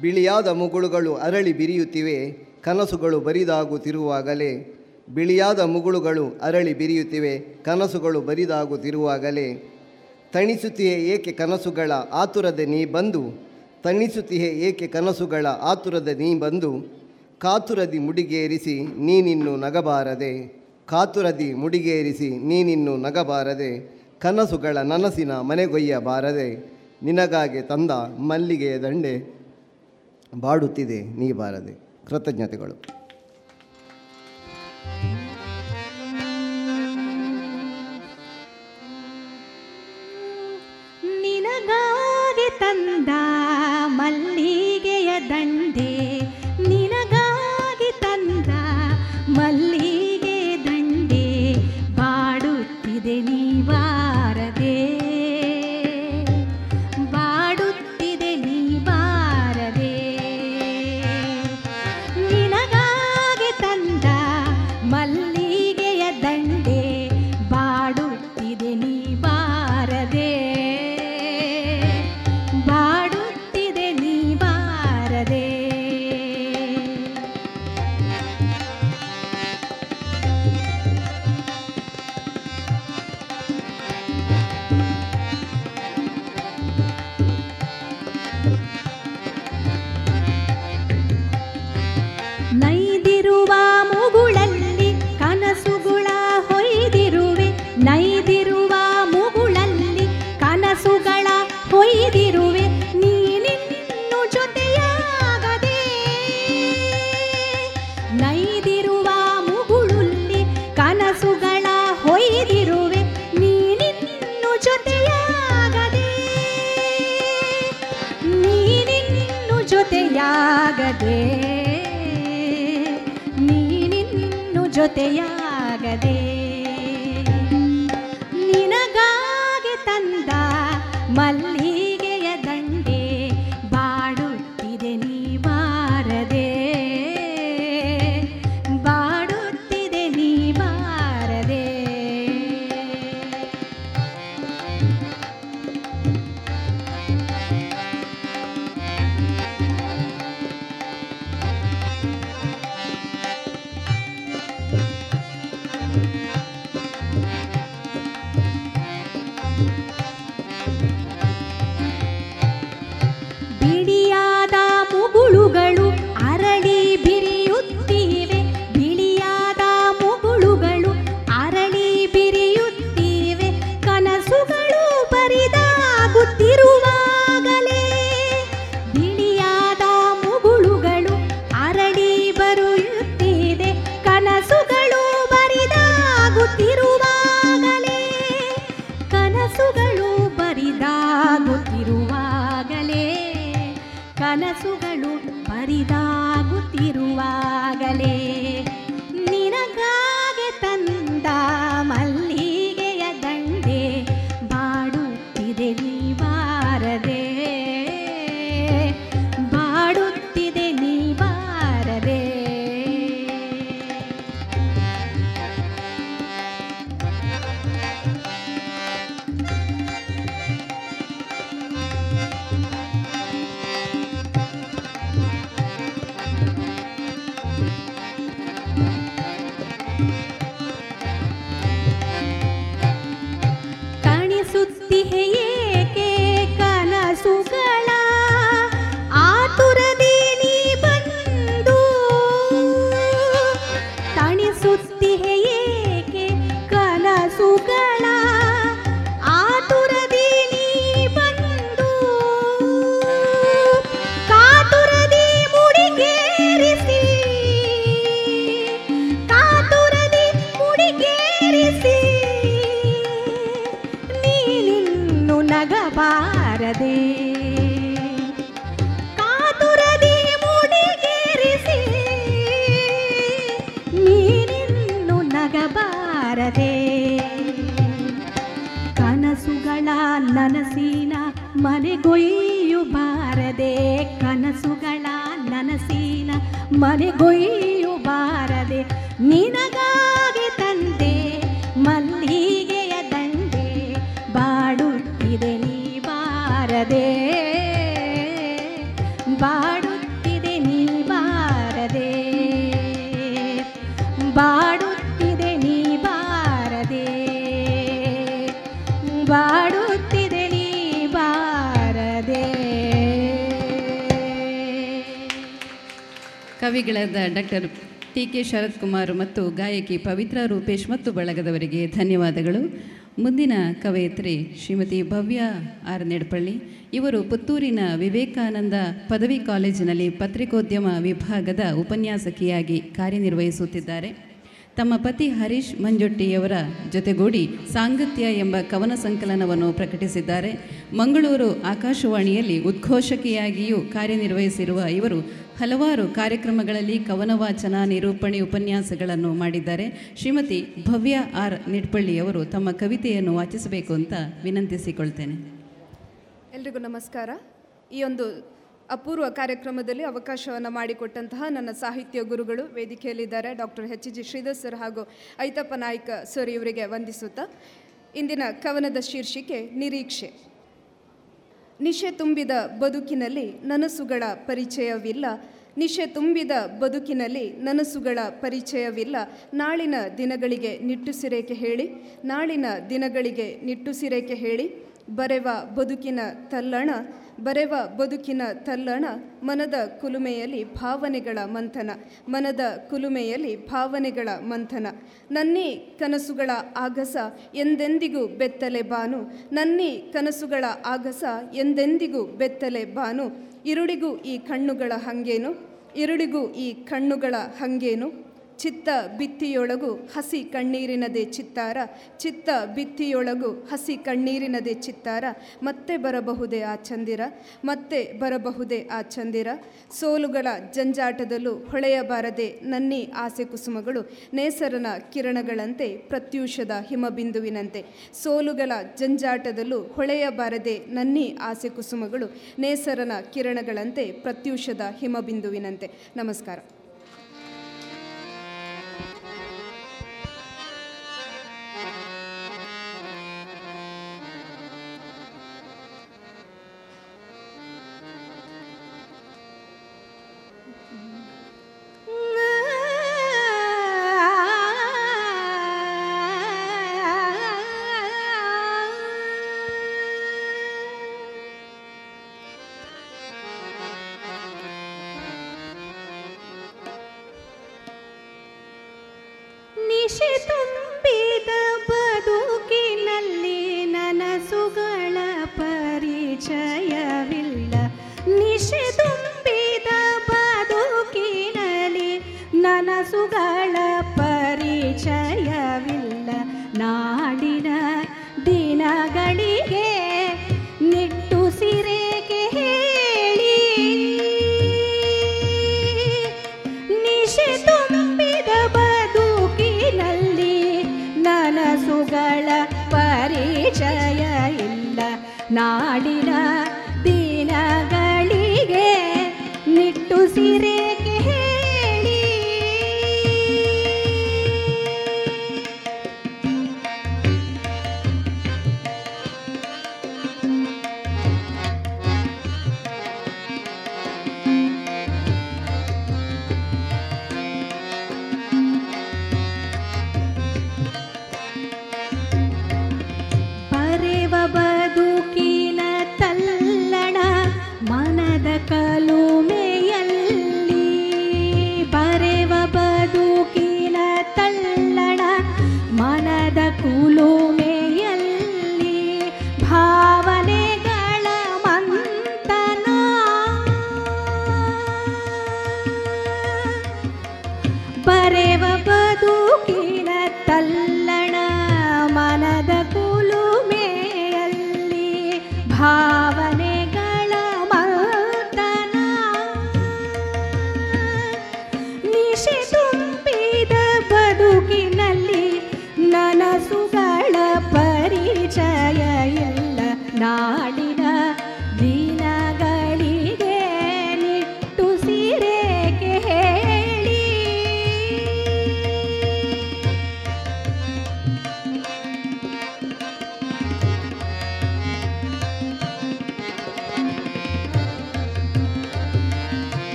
ಬಿಳಿಯಾದ ಮುಗುಳುಗಳು ಅರಳಿ ಬಿರಿಯುತ್ತಿವೆ, ಕನಸುಗಳು ಬರಿದಾಗುತ್ತಿರುವಾಗಲೇ. ಬಿಳಿಯಾದ ಮುಗುಳುಗಳು ಅರಳಿ ಬಿರಿಯುತ್ತಿವೆ, ಕನಸುಗಳು ಬರಿದಾಗುತ್ತಿರುವಾಗಲೇ, ತಣಿಸುತ್ತಿಯೇ ಏಕೆ ಕನಸುಗಳ ಆತುರದ ನೀ ಬಂದು? ತಣಿಸುತ್ತಿಯೇ ಏಕೆ ಕನಸುಗಳ ಆತುರದ ನೀ ಬಂದು? ಕಾತುರದಿ ಮುಡಿಗೇರಿಸಿ ನೀನಿನ್ನು ನಗಬಾರದೆ, ಕಾತುರದಿ ಮುಡಿಗೇರಿಸಿ ನೀನಿನ್ನು ನಗಬಾರದೆ, ಕನಸುಗಳ ನನಸಿನ ಮನೆಗೊಯ್ಯಬಾರದೆ, ನಿನಗಾಗೆ ತಂದ ಮಲ್ಲಿಗೆಯ ದಂಡೆ ಬಾಡುತ್ತಿದೆ, ನೀ ಬಾರದೆ. ಕೃತಜ್ಞತೆಗಳು. ನಿನಗಾಗಿ ತಂದ ಮಲ್ಲಿಗೆಯ ದಂಡೆ. ನನಸಿನ ಮನೆಗೊಯ್ಯು ಕವಿಗಳಾದ doctor T K Sharath Kumar ಮತ್ತು ಗಾಯಕಿ ಪವಿತ್ರ ರೂಪೇಶ್ ಮತ್ತು ಬಳಗದವರಿಗೆ ಧನ್ಯವಾದಗಳು. ಮುಂದಿನ ಕವಯತ್ರಿ ಶ್ರೀಮತಿ ಭವ್ಯ ಆರ್ ನೆಡ್ಪಳ್ಳಿ. ಇವರು ಪುತ್ತೂರಿನ ವಿವೇಕಾನಂದ ಪದವಿ ಕಾಲೇಜಿನಲ್ಲಿ ಪತ್ರಿಕೋದ್ಯಮ ವಿಭಾಗದ ಉಪನ್ಯಾಸಕಿಯಾಗಿ ಕಾರ್ಯನಿರ್ವಹಿಸುತ್ತಿದ್ದಾರೆ. ತಮ್ಮ ಪತಿ ಹರೀಶ್ ಮಂಜೊಟ್ಟಿಯವರ ಜೊತೆಗೂಡಿ ಸಾಂಗತ್ಯ ಎಂಬ ಕವನ ಸಂಕಲನವನ್ನು ಪ್ರಕಟಿಸಿದ್ದಾರೆ. ಮಂಗಳೂರು ಆಕಾಶವಾಣಿಯಲ್ಲಿ ಉದ್ಘೋಷಕಿಯಾಗಿಯೂ ಕಾರ್ಯನಿರ್ವಹಿಸಿರುವ ಇವರು ಹಲವಾರು ಕಾರ್ಯಕ್ರಮಗಳಲ್ಲಿ ಕವನ ವಾಚನ ನಿರೂಪಣೆ, ಉಪನ್ಯಾಸಗಳನ್ನು ಮಾಡಿದ್ದಾರೆ. ಶ್ರೀಮತಿ ಭವ್ಯ ಆರ್ ನಿಟ್ಪಳ್ಳಿಯವರು ತಮ್ಮ ಕವಿತೆಯನ್ನು ವಾಚಿಸಬೇಕು ಅಂತ ವಿನಂತಿಸಿಕೊಳ್ತೇನೆ. ಎಲ್ರಿಗೂ ನಮಸ್ಕಾರ. ಈ ಒಂದು ಅಪೂರ್ವ ಕಾರ್ಯಕ್ರಮದಲ್ಲಿ ಅವಕಾಶವನ್ನು ಮಾಡಿಕೊಟ್ಟಂತಹ ನನ್ನ ಸಾಹಿತ್ಯ ಗುರುಗಳು ವೇದಿಕೆಯಲ್ಲಿದ್ದಾರೆ. Doctor H G Sridhar sir ಹಾಗೂ ಐತಪ್ಪ ನಾಯ್ಕ ಸರ್ ಇವರಿಗೆ ವಂದಿಸುತ್ತಾ, ಇಂದಿನ ಕವನದ ಶೀರ್ಷಿಕೆ ನಿರೀಕ್ಷೆ. ನಿಶೆ ತುಂಬಿದ ಬದುಕಿನಲ್ಲಿ ನನಸುಗಳ ಪರಿಚಯವಿಲ್ಲ. ನಿಶೆ ತುಂಬಿದ ಬದುಕಿನಲ್ಲಿ ನನಸುಗಳ ಪರಿಚಯವಿಲ್ಲ. ನಾಳಿನ ದಿನಗಳಿಗೆ ನಿಟ್ಟುಸಿರೇಕೆ ಹೇಳಿ, ನಾಳಿನ ದಿನಗಳಿಗೆ ನಿಟ್ಟುಸಿರೇಕೆ ಹೇಳಿ. ಬರೆವ ಬದುಕಿನ ತಲ್ಲಣ ಬರೆವ ಬದುಕಿನ ತಲ್ಲಣ, ಮನದ ಕುಲುಮೆಯಲ್ಲಿ ಭಾವನೆಗಳ ಮಂಥನ, ಮನದ ಕುಲುಮೆಯಲ್ಲಿ ಭಾವನೆಗಳ ಮಂಥನ. ನನ್ನಿ ಕನಸುಗಳ ಆಗಸ ಎಂದೆಂದಿಗೂ ಬೆತ್ತಲೆ ಬಾನು, ನನ್ನಿ ಕನಸುಗಳ ಆಗಸ ಎಂದೆಂದಿಗೂ ಬೆತ್ತಲೆ ಬಾನು. ಇರುಳಿಗೂ ಈ ಕಣ್ಣುಗಳ ಹಂಗೇನು? ಇರುಳಿಗೂ ಈ ಕಣ್ಣುಗಳ ಹಂಗೇನು? ಚಿತ್ತ ಬಿತ್ತಿಯೊಳಗು ಹಸಿ ಕಣ್ಣೀರಿನದೇ ಚಿತ್ತಾರ, ಚಿತ್ತ ಬಿತ್ತಿಯೊಳಗು ಹಸಿ ಕಣ್ಣೀರಿನದೇ ಚಿತ್ತಾರ. ಮತ್ತೆ ಬರಬಹುದೇ ಆ ಚಂದಿರ, ಮತ್ತೆ ಬರಬಹುದೇ ಆ ಚಂದಿರ. ಸೋಲುಗಳ ಜಂಜಾಟದಲ್ಲೂ ಹೊಳೆಯಬಾರದೆ ನನ್ನಿ ಆಸೆ ಕುಸುಮಗಳು, ನೇಸರನ ಕಿರಣಗಳಂತೆ ಪ್ರತ್ಯೂಷದ ಹಿಮಬಿಂದುವಿನಂತೆ. ಸೋಲುಗಳ ಜಂಜಾಟದಲ್ಲೂ ಹೊಳೆಯಬಾರದೆ ನನ್ನಿ ಆಸೆ ಕುಸುಮಗಳು, ನೇಸರನ ಕಿರಣಗಳಂತೆ ಪ್ರತ್ಯೂಷದ ಹಿಮಬಿಂದುವಿನಂತೆ. ನಮಸ್ಕಾರ.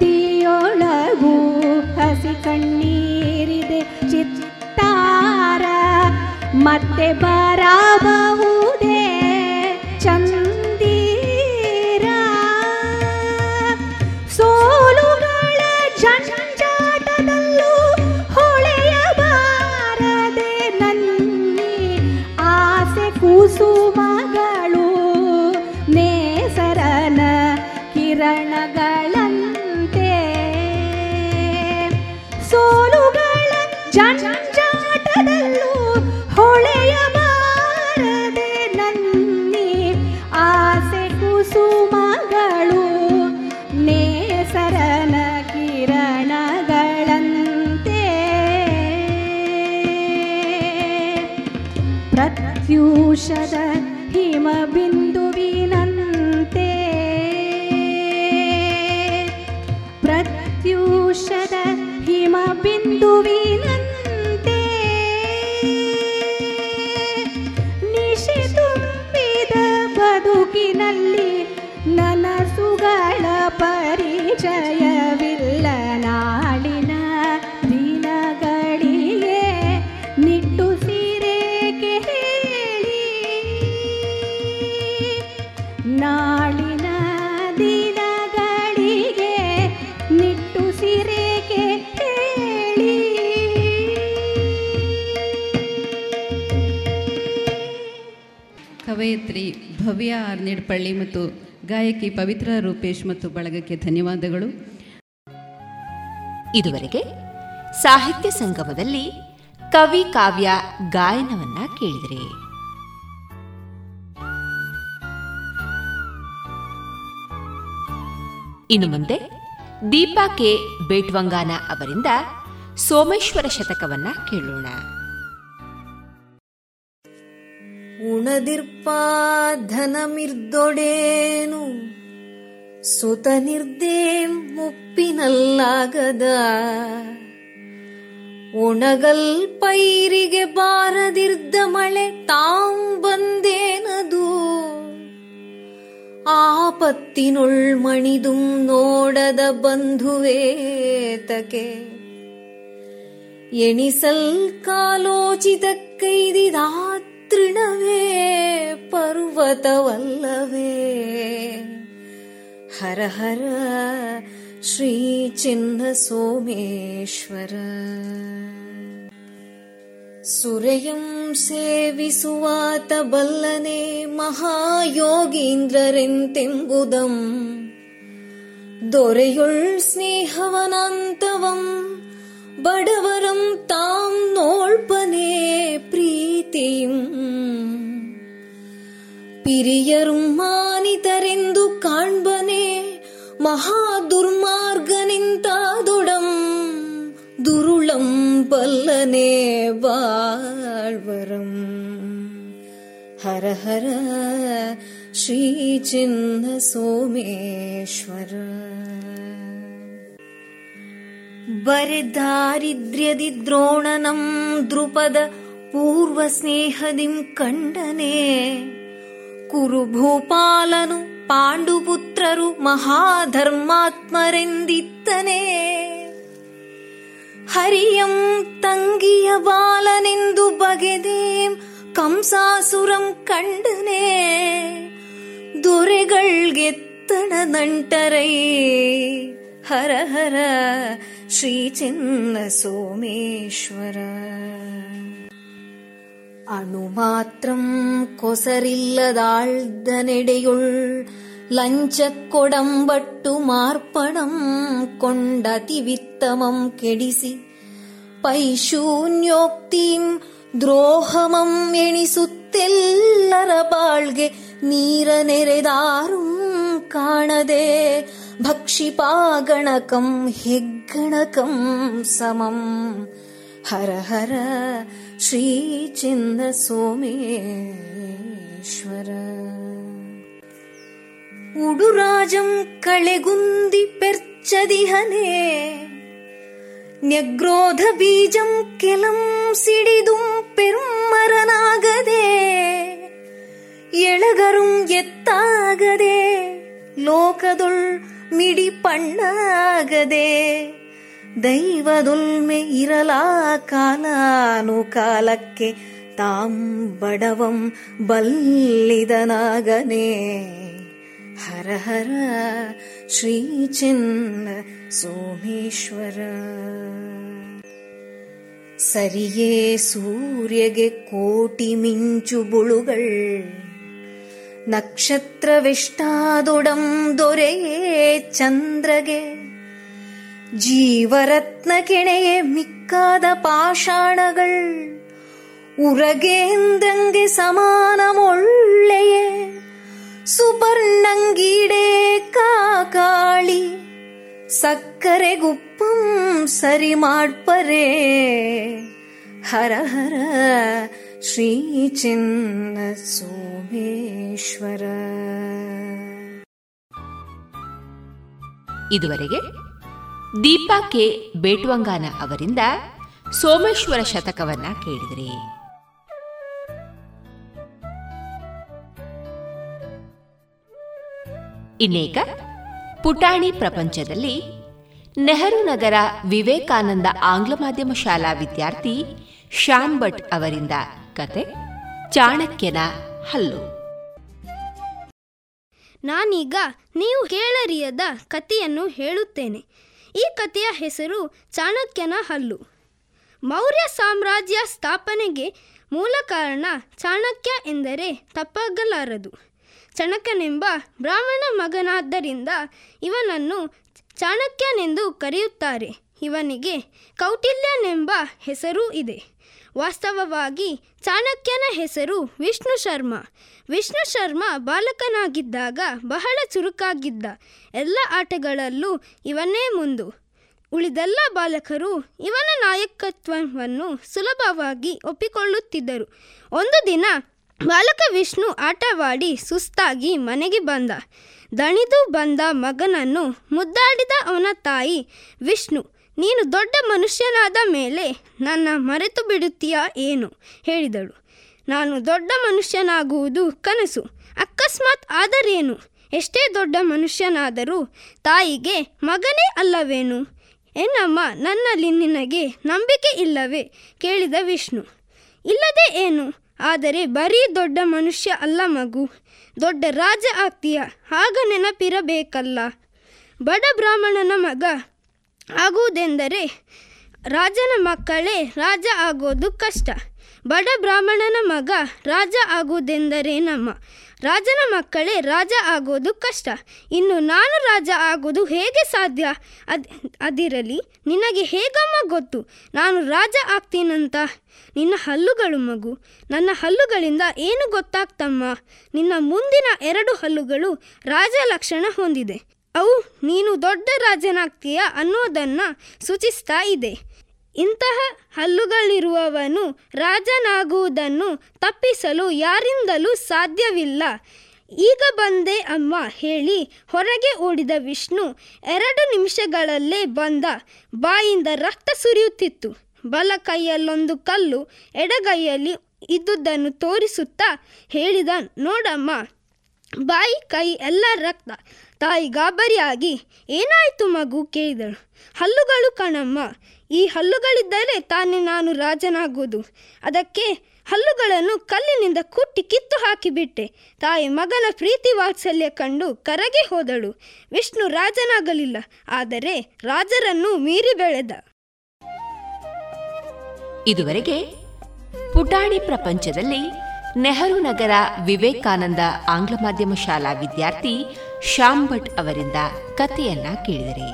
ಚಿತ್ತಬಿತ್ತಿಯೊಳಗೂ ಹಸಿ ಕಣ್ಣೀರಿದೆ ಚಿತ್ತಾರ. ಮತ್ತೆ ಬರಬಹುದೇ ಕವಯತ್ರಿ ಭವ್ಯ ಆರ್ ನಿಡ್ಪಳ್ಳಿ ಮತ್ತು ಗಾಯಕಿ ಪವಿತ್ರ ರೂಪೇಶ್ ಮತ್ತು ಬಳಗಕ್ಕೆ ಧನ್ಯವಾದಗಳು. ಇದುವರೆಗೆ ಸಾಹಿತ್ಯ ಸಂಗಮದಲ್ಲಿ ಕವಿ ಕಾವ್ಯ ಗಾಯನವನ್ನ ಕೇಳಿದರೆ. ಇನ್ನು ಮುಂದೆ ದೀಪಾ ಕೆ. ಬೇಟ್ವಂಗಾನ ಅವರಿಂದ ಸೋಮೇಶ್ವರ ಶತಕವನ್ನ ಕೇಳೋಣ. ಉಣದಿರ್ಪಾಧನಮಿರ್ದೊಡೇನು? ಸುತನಿರ್ದೇಂ ಮುಪ್ಪಿನಲ್ಲಾಗದ? ಉಣಗಲ್ ಪೈರಿಗೆ ಬಾರದಿರ್ದ ಮಳೆ ತಾಂ ಬಂದೇನದು? ಆಪತ್ತಿನುಳ್ ಮಣಿದುಂ ನೋಡದ ಬಂಧುವೇತಕೆ ಎಣಿಸಲ್ ಕಾಲೋಚಿತ ಕೈದಿದಾತೃಣವೇ तृणवे पर्वतवल्लवे हर हर श्रीचिन्नसोमेश्वर सुरयं सेविसुवात बल्लने महायोगीन्द्ररिन्तिम्बुदम्। दोरयुल् स्नेहवनान्तवम्। ಬಡವರಂ ತಾಂ ನೋಳ್ಪನೇ ಪ್ರೀತಿಯಂ பிரியரும் மானிதரெந்து காண்பனே மகா துர்மார்கனின் தாதுடம். துருளம் பல்லனே வாழ்வரம். ஹர ஹர ஸ்ரீ சின்ன சோமேஸ்வர. ಬರೆದಾರಿದ್ರ್ಯದಿ ದ್ರೋಣನಂ ದೃಪದ ಪೂರ್ವ ಸ್ನೇಹದಿಂ ಕಂಡನೆ. ಕುರು ಭೂಪಾಲನು ಪಾಂಡುಪುತ್ರರು ಮಹಾಧರ್ಮಾತ್ಮರೆಂದಿತ್ತನೆ. ಹರಿಯಂ ತಂಗಿಯ ಬಾಲನೆಂದು ಬಗೆದೇಂ ಕಂಸಾಸುರಂ ಕಂಡನೆ. ದೊರೆಗಳ್ಗೆತ್ತಣ ನಂಟರೈ ഹര ഹര ശ്രീ ചിന്ന സോമേശ്വര അണുമാത്രം കൊസറില്ലതാഴ്തനെടയുൾ ലഞ്ചക്കൊടമ്പട്ടുമാർപ്പണം കൊണ്ടതിവിത്തമം കെടിസി പൈശൂന്യോക്തിയും ദ്രോഹമം എണിസുത്തെല്ലറപാൾകെ ನೀರ ನೆರೆದಾರುಂ ಕಾಣದೆ ಭಕ್ಷಿಪಾಗಣಕಂ ಹೆಗ್ಗಣಕಂ ಸಮಂ ಹರ ಹರ ಶ್ರೀ ಚಿನ್ನ ಸೋಮೇಶ್ವರ ಉಡುರಾಜಂ ಕಳೆಗುಂದಿ ಪೆರ್ಚದಿಹನೆ ನ್ಯಗ್ರೋಧ ಬೀಜಂ ಕೆಲಂ ಸಿಡಿದುಂ ಪೆರುಮ್ಮರನಾಗದೆ ಎಳಗರುಂ ಎತ್ತಾಗದೆ ಲೋಕದೊಳ್ ಮಿಡಿ ಪಣ್ಣಾಗದೆ ದೈವದುಲ್ಮೆ ಇರಲಾ ಕಾಲಾನುಕಾಲಕ್ಕೆ ತಾಂ ಬಡವಂ ಬಲ್ಲಿದನಾಗನೆ ಹರ ಹರ ಶ್ರೀ ಚಿನ್ನ ಸೋಮೇಶ್ವರ ಸರಿಯೇ ಸೂರ್ಯಗೆ ಕೋಟಿ ಮಿಂಚು ಬುಳುಗಳ್ നക്ഷത്രവിഷ്ടാതുടം ദൊരയേ ചന്ദ്രകെ. ജീവരത്നകിണയെ മിക്കാത പാഷാണകൾ ഉറകേന്ദ്രങ്കെ സമാനമുള്ളയെ. സുപർണങ്കീടെ കാകാളി സക്കരെ ഗുപ്പം സരിമാർപ്പരേ. ഹര ഹര ಚಿನ್ನ ಸೋಮೇಶ್ವರ. ಇದುವರೆಗೆ ದೀಪಾ ಕೆ. ಬೇಟ್ವಂಗಾನ ಅವರಿಂದ ಸೋಮೇಶ್ವರ ಶತಕವನ್ನ ಕೇಳಿದ್ರಿ. ಇನ್ನೇಕ ಪುಟಾಣಿ ಪ್ರಪಂಚದಲ್ಲಿ ನೆಹರು ನಗರ ವಿವೇಕಾನಂದ ಆಂಗ್ಲ ಮಾಧ್ಯಮ ಶಾಲಾ ವಿದ್ಯಾರ್ಥಿ ಶ್ಯಾಮ್ ಭಟ್ ಅವರಿಂದ ಕತೆ, ಚಾಣಕ್ಯನ ಹಲ್ಲು. ನಾನೀಗ ನೀವು ಕೇಳರಿಯದ ಕಥೆಯನ್ನು ಹೇಳುತ್ತೇನೆ. ಈ ಕಥೆಯ ಹೆಸರು ಚಾಣಕ್ಯನ ಹಲ್ಲು. ಮೌರ್ಯ ಸಾಮ್ರಾಜ್ಯ ಸ್ಥಾಪನೆಗೆ ಮೂಲ ಕಾರಣ ಚಾಣಕ್ಯ ಎಂದರೆ ತಪ್ಪಾಗಲಾರದು. ಚಣಕನೆಂಬ ಬ್ರಾಹ್ಮಣ ಮಗನಾದ್ದರಿಂದ ಇವನನ್ನು ಚಾಣಕ್ಯನೆಂದು ಕರೆಯುತ್ತಾರೆ. ಇವನಿಗೆ ಕೌಟಿಲ್ಯನೆಂಬ ಹೆಸರೂ ಇದೆ. ವಾಸ್ತವವಾಗಿ ಚಾಣಕ್ಯನ ಹೆಸರು ವಿಷ್ಣು ಶರ್ಮ. ವಿಷ್ಣು ಶರ್ಮ ಬಾಲಕನಾಗಿದ್ದಾಗ ಬಹಳ ಚುರುಕಾಗಿದ್ದ ಎಲ್ಲ ಆಟಗಳಲ್ಲೂ ಇವನೇ ಮುಂದು. ಉಳಿದೆಲ್ಲ ಬಾಲಕರು ಇವನ ನಾಯಕತ್ವವನ್ನು ಸುಲಭವಾಗಿ ಒಪ್ಪಿಕೊಳ್ಳುತ್ತಿದ್ದರು. ಒಂದು ದಿನ ಬಾಲಕ ವಿಷ್ಣು ಆಟವಾಡಿ ಸುಸ್ತಾಗಿ ಮನೆಗೆ ಬಂದ. ದಣಿದು ಬಂದ ಮಗನನ್ನು ಮುದ್ದಾಡಿದ ಅವನ ತಾಯಿ ವಿಷ್ಣು ನೀನು ದೊಡ್ಡ ಮನುಷ್ಯನಾದ ಮೇಲೆ ನನ್ನ ಮರೆತು ಬಿಡುತ್ತೀಯಾ ಏನು? ಹೇಳಿದಳು. ನಾನು ದೊಡ್ಡ ಮನುಷ್ಯನಾಗುವುದು ಕನಸು, ಅಕಸ್ಮಾತ್ ಆದರೇನು? ಎಷ್ಟೇ ದೊಡ್ಡ ಮನುಷ್ಯನಾದರೂ ತಾಯಿಗೆ ಮಗನೇ ಅಲ್ಲವೇನು? ಏನಮ್ಮ, ನನ್ನಲ್ಲಿ ನಿನಗೆ ನಂಬಿಕೆ ಇಲ್ಲವೇ? ಕೇಳಿದ ವಿಷ್ಣು. ಇಲ್ಲದೆ ಏನು? ಆದರೆ ಬರೀ ದೊಡ್ಡ ಮನುಷ್ಯ ಅಲ್ಲ ಮಗು. ದೊಡ್ಡ ರಾಜ ಆಗ್ತೀಯ, ಆಗ ನೆನಪಿರಬೇಕಲ್ಲ. ಬಡ ಬ್ರಾಹ್ಮಣನ ಮಗ ಆಗುವುದೆಂದರೆ ರಾಜನ ಮಕ್ಕಳೇ ರಾಜ ಆಗೋದು ಕಷ್ಟ. ಬಡ ಬ್ರಾಹ್ಮಣನ ಮಗ ರಾಜ ಆಗುವುದೆಂದರೇನಮ್ಮ ರಾಜನ ಮಕ್ಕಳೇ ರಾಜ ಆಗೋದು ಕಷ್ಟ. ಇನ್ನು ನಾನು ರಾಜ ಆಗೋದು ಹೇಗೆ ಸಾಧ್ಯ? ಅದ್, ಅದಿರಲಿ, ನಿನಗೆ ಹೇಗಮ್ಮ ಗೊತ್ತು? ನಾನು ರಾಜ ಆಗ್ತೀನಂತ? ನಿನ್ನ ಹಲ್ಲುಗಳು ಮಗು. ನನ್ನ ಹಲ್ಲುಗಳಿಂದ ಏನು ಗೊತ್ತಾಗ್ತಮ್ಮ? ನಿನ್ನ ಮುಂದಿನ ಎರಡು ಹಲ್ಲುಗಳು ರಾಜ ಲಕ್ಷಣ ಹೊಂದಿದೆ. ಅವು ನೀನು ದೊಡ್ಡ ರಾಜನಾಗ್ತೀಯ ಅನ್ನೋದನ್ನು ಸೂಚಿಸ್ತಾ ಇದೆ. ಇಂತಹ ಹಲ್ಲುಗಳಿರುವವನು ರಾಜನಾಗುವುದನ್ನು ತಪ್ಪಿಸಲು ಯಾರಿಂದಲೂ ಸಾಧ್ಯವಿಲ್ಲ. ಈಗ ಬಂದೆ ಅಮ್ಮ ಹೇಳಿ ಹೊರಗೆ ಓಡಿದ ವಿಷ್ಣು ಎರಡು ನಿಮಿಷಗಳಲ್ಲೇ ಬಂದ. ಬಾಯಿಂದ ರಕ್ತ ಸುರಿಯುತ್ತಿತ್ತು. ಬಲ ಕೈಯಲ್ಲೊಂದು ಕಲ್ಲು ಎಡಗೈಯಲ್ಲಿ ಇದ್ದುದನ್ನು ತೋರಿಸುತ್ತಾ ಹೇಳಿದ, ನೋಡಮ್ಮ, ಬಾಯಿ ಕೈ ಎಲ್ಲ ರಕ್ತ. ತಾಯಿ ಗಾಬರಿಯಾಗಿ, ಏನಾಯಿತು ಮಗು? ಕೇಳಿದಳು. ಹಲ್ಲುಗಳು ಕಣಮ್ಮ. ಈ ಹಲ್ಲುಗಳಿದ್ದರೆ ತಾನೇ ನಾನು ರಾಜನಾಗುವುದು ಅದಕ್ಕೆ ಹಲ್ಲುಗಳನ್ನು ಕಲ್ಲಿನಿಂದ ಕುಟ್ಟಿ ಕಿತ್ತು ಹಾಕಿಬಿಟ್ಟೆ. ತಾಯಿ ಮಗನ ಪ್ರೀತಿ ವಾತ್ಸಲ್ಯ ಕಂಡು ಕರಗೆ ಹೋದಳು. ವಿಷ್ಣು ರಾಜನಾಗಲಿಲ್ಲ, ಆದರೆ ರಾಜರನ್ನು ಮೀರಿ ಬೆಳೆದ. ಇದುವರೆಗೆ ಪುಟಾಣಿ ಪ್ರಪಂಚದಲ್ಲಿ ನೆಹರು ನಗರ ವಿವೇಕಾನಂದ ಆಂಗ್ಲ ಮಾಧ್ಯಮ ಶಾಲಾ ವಿದ್ಯಾರ್ಥಿ ಶ್ಯಾಮ್ ಭಟ್ ಅವರಿಂದ ಕಥೆಯನ್ನ ಕೇಳಿದರೆ.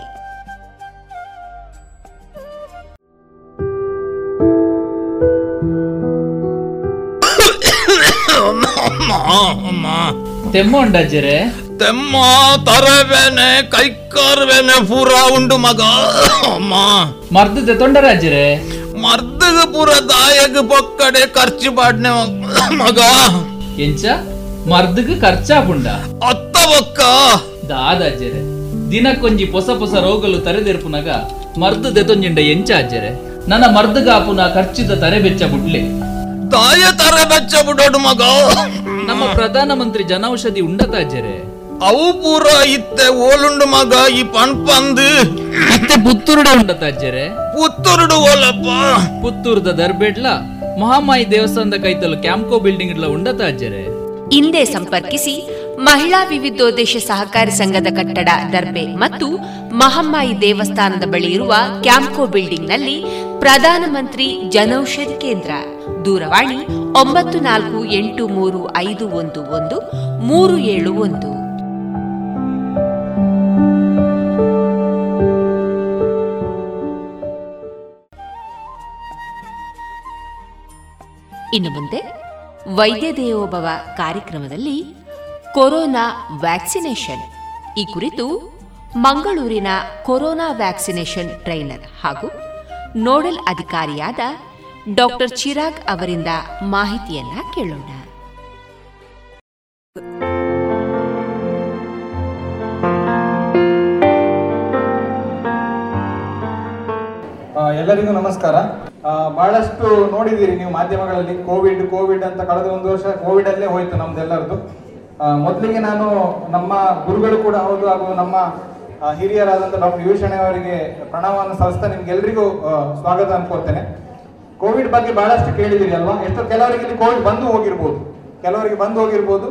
ತೆಮ್ಮ ಉಂಡಜ್ಜರೆ ತೆಮ್ಮ ತರವೇನೆ ಕೈಕಾರ್ಬೇನೆ ಪೂರ ಉಂಡು ಮಗ. ಅಮ್ಮ ಮರ್ದದ ತೊಂಡರಾಜರೆ ಮರ್ದದ ಪೂರ ದಾಯಗ ಪೊಕ್ಕಡೆ ಖರ್ಚು ಪಾಡ್ನೆ ಮಗ. ಎಂಚ? ಅತ್ತ ಬೊಕ್ಕ ದಾದಾಜ್ಜರೆ ದಿನಕ್ಕೊಂಜಿ ಪೊಸ ಪೊಸ ರೋಗಲು ತರೆದೆರ್ಪುನಗ ಮರ್ದ ದೆತೊಂಜಿಂಡ ಎಂಚ ಅಜ್ಜರೆ ನನ್ನ ಮರ್ದಗ ಆಪುನ ಖರ್ಚಿದ ತರೆ ಬೆಚ್ಚ ಬುಡ್ಲೆ. ತಾಯ ತರೆ ಬೆಚ್ಚ ಬುಡೋಡು ಮಗ. ನಮ್ಮ ಪ್ರಧಾನಮಂತ್ರಿ ಜನೌಷಧಿ ಉಂಡತ ಅಜ್ಜರೆ ಅವು ಪೂರ ಇತ್ತೆ ಓಲುಂಡು ಮಗ ಈ ಪಣ್ಪಂದು. ಮತ್ತೆ ಪುತ್ತೂರುಡ ಉಂಡತ ಅಜ್ಜರೆ ಪುತ್ತೂರುಡು ಓಲಪ್ಪ. ಪುತ್ತೂರ್ದ ದರ್ಬೇಡ್ಲ ಮಹಾಮಾಯಿ ದೇವಸ್ಥಾನದ ಕೈತಲು ಕ್ಯಾಂಪ್ಕೋ ಬಿಲ್ಡಿಂಗ್ ಇಡ್ಲ ಹಿಂದೆ ಸಂಪರ್ಕಿಸಿ ಮಹಿಳಾ ವಿವಿಧೋದ್ದೇಶ ಸಹಕಾರಿ ಸಂಘದ ಕಟ್ಟಡ, ದರ್ಬೆ ಮತ್ತು ಮಹಮ್ಮಾಯಿ ದೇವಸ್ಥಾನದ ಬಳಿ ಇರುವ ಕ್ಯಾಂಪ್ಕೋ ಬಿಲ್ಡಿಂಗ್ನಲ್ಲಿ ಪ್ರಧಾನಮಂತ್ರಿ ಜನೌಷಧಿ ಕೇಂದ್ರ. ದೂರವಾಣಿ ಒಂಬತ್ತು ನಾಲ್ಕು ಎಂಟು ಮೂರು ಐದು ಒಂದು ಒಂದು, ಮೂರು ಏಳು ಒಂದು. ಇನ್ನು ಮುಂದೆ ವೈದ್ಯ ದೇವೋಭವ ಕಾರ್ಯಕ್ರಮದಲ್ಲಿ ಕೊರೋನಾ ವ್ಯಾಕ್ಸಿನೇಷನ್. ಈ ಕುರಿತು ಮಂಗಳೂರಿನ ಕೊರೋನಾ ವ್ಯಾಕ್ಸಿನೇಷನ್ ಟ್ರೈನರ್ ಹಾಗೂ ನೋಡಲ್ ಅಧಿಕಾರಿಯಾದ ಡಾಕ್ಟರ್ ಚಿರಾಗ್ ಅವರಿಂದ ಮಾಹಿತಿಯನ್ನ ಕೇಳೋಣ. ಎಲ್ಲರಿಗೂ ನಮಸ್ಕಾರ. ಬಹಳಷ್ಟು ನೋಡಿದ್ದೀರಿ ನೀವು ಮಾಧ್ಯಮಗಳಲ್ಲಿ ಕೋವಿಡ್ ಕೋವಿಡ್ ಅಂತ ಕಳೆದ ಒಂದು ವರ್ಷ ಕೋವಿಡ್ ಅಲ್ಲೇ ಹೋಯ್ತು ನಮ್ದೆಲ್ಲರದು ಮೊದಲಿಗೆ ನಾನು ನಮ್ಮ ಗುರುಗಳು ಕೂಡ ಹೌದು ಹಾಗೂ ನಮ್ಮ ಹಿರಿಯರಾದಂಥ ಡಾಕ್ಟರ್ ವಿಭೂಷಣೆ ಅವರಿಗೆ ಪ್ರಣಾಮವನ್ನು ಸಲ್ಲಿಸ್ತಾ ನಿಮ್ಗೆಲ್ರಿಗೂ ಸ್ವಾಗತ ಅನ್ಕೋತೇನೆ ಕೋವಿಡ್ ಬಗ್ಗೆ ಬಹಳಷ್ಟು ಕೇಳಿದಿರಿ ಅಲ್ವಾ? ಎಷ್ಟೋ ಕೆಲವರಿಗೆ ಇಲ್ಲಿ ಕೋವಿಡ್ ಬಂದು ಹೋಗಿರ್ಬೋದು. ಕೆಲವರಿಗೆ ಬಂದು ಹೋಗಿರ್ಬೋದು.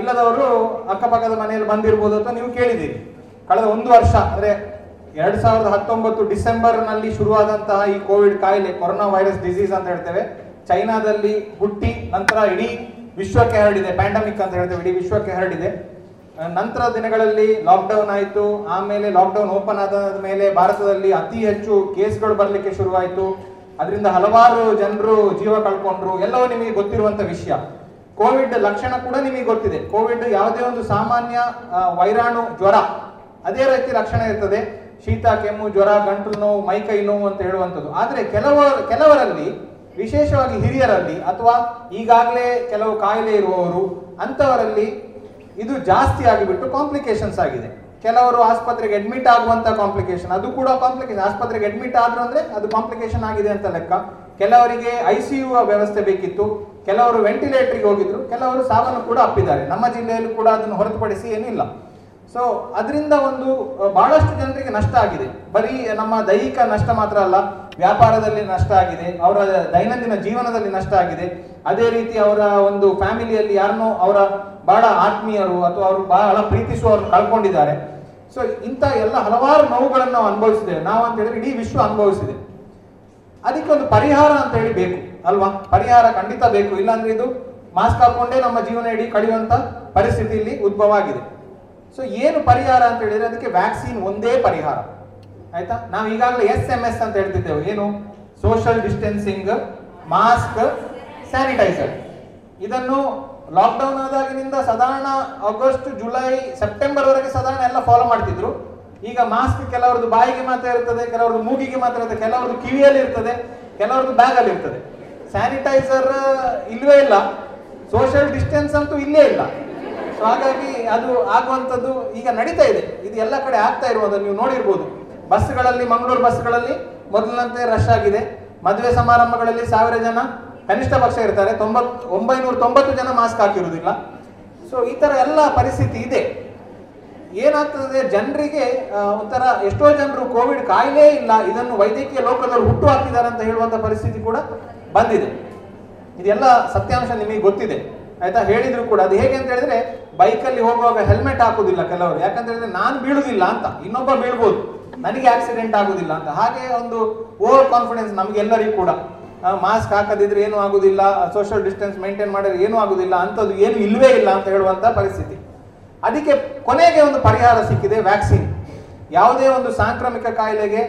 ಇಲ್ಲದವರು ಅಕ್ಕಪಕ್ಕದ ಮನೆಯಲ್ಲಿ ಬಂದಿರ್ಬೋದು ಅಂತ ನೀವು ಕೇಳಿದ್ದೀರಿ. ಕಳೆದ ಒಂದು ವರ್ಷ, ಅಂದ್ರೆ ಎರಡ್ ಸಾವಿರದ ಹತ್ತೊಂಬತ್ತು ಡಿಸೆಂಬರ್ನಲ್ಲಿ ಶುರುವಾದಂತಹ ಈ ಕೋವಿಡ್ ಕಾಯಿಲೆ, ಕೊರೋನಾ ವೈರಸ್ ಡಿಸೀಸ್ ಅಂತ ಹೇಳ್ತೇವೆ. ಚೈನಾದಲ್ಲಿ ಹುಟ್ಟಿ ನಂತರ ಇಡೀ ವಿಶ್ವಕ್ಕೆ ಹರಡಿದೆ ಪ್ಯಾಂಡಮಿಕ್ ಅಂತ ಹೇಳ್ತೇವೆ, ಇಡೀ ವಿಶ್ವಕ್ಕೆ ಹರಡಿದೆ. ನಂತರ ದಿನಗಳಲ್ಲಿ ಲಾಕ್ಡೌನ್ ಆಯಿತು. ಆಮೇಲೆ ಲಾಕ್ಡೌನ್ ಓಪನ್ ಆದ ಮೇಲೆ ಭಾರತದಲ್ಲಿ ಅತಿ ಹೆಚ್ಚು ಕೇಸ್ಗಳು ಬರಲಿಕ್ಕೆ ಶುರುವಾಯಿತು. ಅದರಿಂದ ಹಲವಾರು ಜನರು ಜೀವ ಕಳ್ಕೊಂಡ್ರು. ಎಲ್ಲವೂ ನಿಮಗೆ ಗೊತ್ತಿರುವಂತ ವಿಷಯ. ಕೋವಿಡ್ ಲಕ್ಷಣ ಕೂಡ ನಿಮಗೆ ಗೊತ್ತಿದೆ. ಕೋವಿಡ್ ಯಾವುದೇ ಒಂದು ಸಾಮಾನ್ಯ ವೈರಾಣು ಜ್ವರ, ಅದೇ ರೀತಿ ಲಕ್ಷಣ ಇರ್ತದೆ. ಶೀತ, ಕೆಮ್ಮು, ಜ್ವರ ಗಂಟಲು ನೋವು ಮೈಕೈ ನೋವು ಅಂತ ಹೇಳುವಂಥದ್ದು. ಆದರೆ ಕೆಲವರು ಕೆಲವರಲ್ಲಿ, ವಿಶೇಷವಾಗಿ ಹಿರಿಯರಲ್ಲಿ ಅಥವಾ ಈಗಾಗಲೇ ಕೆಲವು ಕಾಯಿಲೆ ಇರುವವರು, ಅಂಥವರಲ್ಲಿ ಇದು ಜಾಸ್ತಿ ಆಗಿಬಿಟ್ಟು ಕಾಂಪ್ಲಿಕೇಶನ್ಸ್ ಆಗಿದೆ. ಕೆಲವರು ಆಸ್ಪತ್ರೆಗೆ ಅಡ್ಮಿಟ್ ಆಗುವಂಥ ಕಾಂಪ್ಲಿಕೇಶನ್ ಅದು ಕೂಡ ಕಾಂಪ್ಲಿಕೇಶನ್ ಆಸ್ಪತ್ರೆಗೆ ಅಡ್ಮಿಟ್ ಆದ್ರು ಅಂದರೆ ಅದು ಕಾಂಪ್ಲಿಕೇಶನ್ ಆಗಿದೆ ಅಂತ ಲೆಕ್ಕ. ಕೆಲವರಿಗೆ ಐ ಸಿ ಯು ವ್ಯವಸ್ಥೆ ಬೇಕಿತ್ತು, ಕೆಲವರು ವೆಂಟಿಲೇಟರ್ಗೆ ಹೋಗಿದ್ರು, ಕೆಲವರು ಸಾವನ್ನು ಕೂಡ ಅಪ್ಪಿದ್ದಾರೆ. ನಮ್ಮ ಜಿಲ್ಲೆಯಲ್ಲೂ ಕೂಡ ಅದನ್ನು ಹೊರತುಪಡಿಸಿ ಏನಿಲ್ಲ ಸೊ ಅದರಿಂದ ಒಂದು ಬಹಳಷ್ಟು ಜನರಿಗೆ ನಷ್ಟ ಆಗಿದೆ. ಬರೀ ನಮ್ಮ ದೈಹಿಕ ನಷ್ಟ ಮಾತ್ರ ಅಲ್ಲ, ವ್ಯಾಪಾರದಲ್ಲಿ ನಷ್ಟ ಆಗಿದೆ, ಅವರ ದೈನಂದಿನ ಜೀವನದಲ್ಲಿ ನಷ್ಟ ಆಗಿದೆ. ಅದೇ ರೀತಿ ಅವರ ಒಂದು ಫ್ಯಾಮಿಲಿಯಲ್ಲಿ ಯಾರನ್ನೋ ಅವರ ಬಹಳ ಆತ್ಮೀಯರು ಅಥವಾ ಅವರು ಬಹಳ ಪ್ರೀತಿಸುವವರು ಕಳ್ಕೊಂಡಿದ್ದಾರೆ. ಸೊ ಇಂಥ ಎಲ್ಲ ಹಲವಾರು ನೋವುಗಳನ್ನು ನಾವು ಅನುಭವಿಸಿದ್ದೇವೆ. ನಾವು ಅಂತ ಹೇಳಿದ್ರೆ ಇಡೀ ವಿಶ್ವ ಅನುಭವಿಸಿದೆ. ಅದಕ್ಕೆ ಒಂದು ಪರಿಹಾರ ಅಂತ ಹೇಳಿ ಬೇಕು, ಅಲ್ವಾ? ಪರಿಹಾರ ಖಂಡಿತ ಬೇಕು. ಇಲ್ಲಾಂದ್ರೆ ಇದು ಮಾಸ್ಕ್ ಹಾಕೊಂಡೇ ನಮ್ಮ ಜೀವನ ಇಡೀ ಕಳೆಯುವಂತ ಪರಿಸ್ಥಿತಿ ಇಲ್ಲಿ ಉದ್ಭವ ಆಗಿದೆ. ಸೊ ಏನು ಪರಿಹಾರ ಅಂತ ಹೇಳಿದ್ರೆ ಅದಕ್ಕೆ ವ್ಯಾಕ್ಸಿನ್ ಒಂದೇ ಪರಿಹಾರ. ಆಯ್ತಾ? ನಾವು ಈಗಾಗಲೇ ಎಸ್ ಎಂ ಎಸ್ ಅಂತ ಹೇಳ್ತಿದ್ದೇವೆ. ಏನು? ಸೋಷಿಯಲ್ ಡಿಸ್ಟೆನ್ಸಿಂಗ್ ಮಾಸ್ಕ್ ಸ್ಯಾನಿಟೈಸರ್ ಇದನ್ನು ಲಾಕ್ಡೌನ್ ಆದಾಗಿನಿಂದ ಸಾಧಾರಣ ಆಗಸ್ಟ್ ಜುಲೈ ಸೆಪ್ಟೆಂಬರ್ ವರೆಗೆ ಸಾಧಾರಣ ಎಲ್ಲ ಫಾಲೋ ಮಾಡ್ತಿದ್ರು. ಈಗ ಮಾಸ್ಕ್ ಕೆಲವರದ್ದು ಬಾಯಿಗೆ ಮಾತ್ರ ಇರ್ತದೆ, ಕೆಲವರದ್ದು ಮೂಗಿಗೆ ಮಾತ್ರ ಇರ್ತದೆ, ಕೆಲವರದ್ದು ಕಿವಿಯಲ್ಲಿ ಇರ್ತದೆ, ಕೆಲವರದ್ದು ಬ್ಯಾಗ್ ಅಲ್ಲಿ ಇರ್ತದೆ. ಸ್ಯಾನಿಟೈಸರ್ ಇಲ್ವೇ ಇಲ್ಲ. ಸೋಷಿಯಲ್ ಡಿಸ್ಟೆನ್ಸ್ ಅಂತೂ ಇಲ್ಲೇ ಇಲ್ಲ. ಸೊ ಹಾಗಾಗಿ ಅದು ಆಗುವಂಥದ್ದು ಈಗ ನಡೀತಾ ಇದೆ. ಇದು ಎಲ್ಲ ಕಡೆ ಆಗ್ತಾ ಇರುವುದನ್ನು ನೀವು ನೋಡಿರ್ಬೋದು. ಬಸ್ಗಳಲ್ಲಿ, ಮಂಗಳೂರು ಬಸ್ಗಳಲ್ಲಿ ಮೊದಲಿನಂತೆ ರಶ್ ಆಗಿದೆ. ಮದುವೆ ಸಮಾರಂಭಗಳಲ್ಲಿ ಸಾವಿರ ಜನ, ಕನಿಷ್ಠ ಪಕ್ಷ ಇರ್ತಾರೆ. ತೊಂಬತ್, ಒಂಬೈನೂರ ತೊಂಬತ್ತು ಜನ ಮಾಸ್ಕ್ ಹಾಕಿರುವುದಿಲ್ಲ. ಸೊ ಈ ಥರ ಎಲ್ಲ ಪರಿಸ್ಥಿತಿ ಇದೆ. ಏನಾಗ್ತದೆ, ಜನರಿಗೆ ಒಂಥರ ಎಷ್ಟೋ ಜನರು ಕೋವಿಡ್ ಕಾಯಿಲೆ ಇಲ್ಲ. ಇದನ್ನು ವೈದ್ಯಕೀಯ ಲೋಕದವರು ಹುಟ್ಟು ಹಾಕಿದ್ದಾರೆ ಅಂತ ಹೇಳುವಂಥ ಪರಿಸ್ಥಿತಿ ಕೂಡ ಬಂದಿದೆ. ಇದೆಲ್ಲ ಸತ್ಯಾಂಶ ನಿಮಗೆ ಗೊತ್ತಿದೆ. ಆಯ್ತಾ? ಹೇಳಿದ್ರು ಕೂಡ. ಅದು ಹೇಗೆ ಅಂತ ಹೇಳಿದ್ರೆ ಬೈಕಲ್ಲಿ ಹೋಗುವಾಗ ಹೆಲ್ಮೆಟ್ ಹಾಕುದಿಲ್ಲ ಕೆಲವರು. ಯಾಕಂತ ಹೇಳಿದ್ರೆ, ನಾನು ಬೀಳುದಿಲ್ಲ ಅಂತ. ಇನ್ನೊಬ್ಬ ಬೀಳ್ಬೋದು. ನನಗೆ ಆಕ್ಸಿಡೆಂಟ್ ಆಗುದಿಲ್ಲ ಅಂತ. ಹಾಗೆ ಒಂದು ಓವರ್ ಕಾನ್ಫಿಡೆನ್ಸ್ ನಮ್ಗೆಲ್ಲರಿಗೂ ಕೂಡ. ಮಾಸ್ಕ್ ಹಾಕದಿದ್ರೆ ಏನು ಆಗುದಿಲ್ಲ ಸೋಷಿಯಲ್ ಡಿಸ್ಟೆನ್ಸ್ ಮೇಂಟೈನ್ ಮಾಡಿದ್ರೆ ಏನು ಆಗುದಿಲ್ಲ ಅಂತದ್ದು ಏನು ಇಲ್ಲವೇ ಇಲ್ಲ ಅಂತ ಹೇಳುವಂತ ಪರಿಸ್ಥಿತಿ. ಅದಕ್ಕೆ ಕೊನೆಗೆ ಒಂದು ಪರಿಹಾರ ಸಿಕ್ಕಿದೆ ವ್ಯಾಕ್ಸಿನ್ ಯಾವುದೇ ಒಂದು ಸಾಂಕ್ರಾಮಿಕ ಕಾಯಿಲೆಗೆ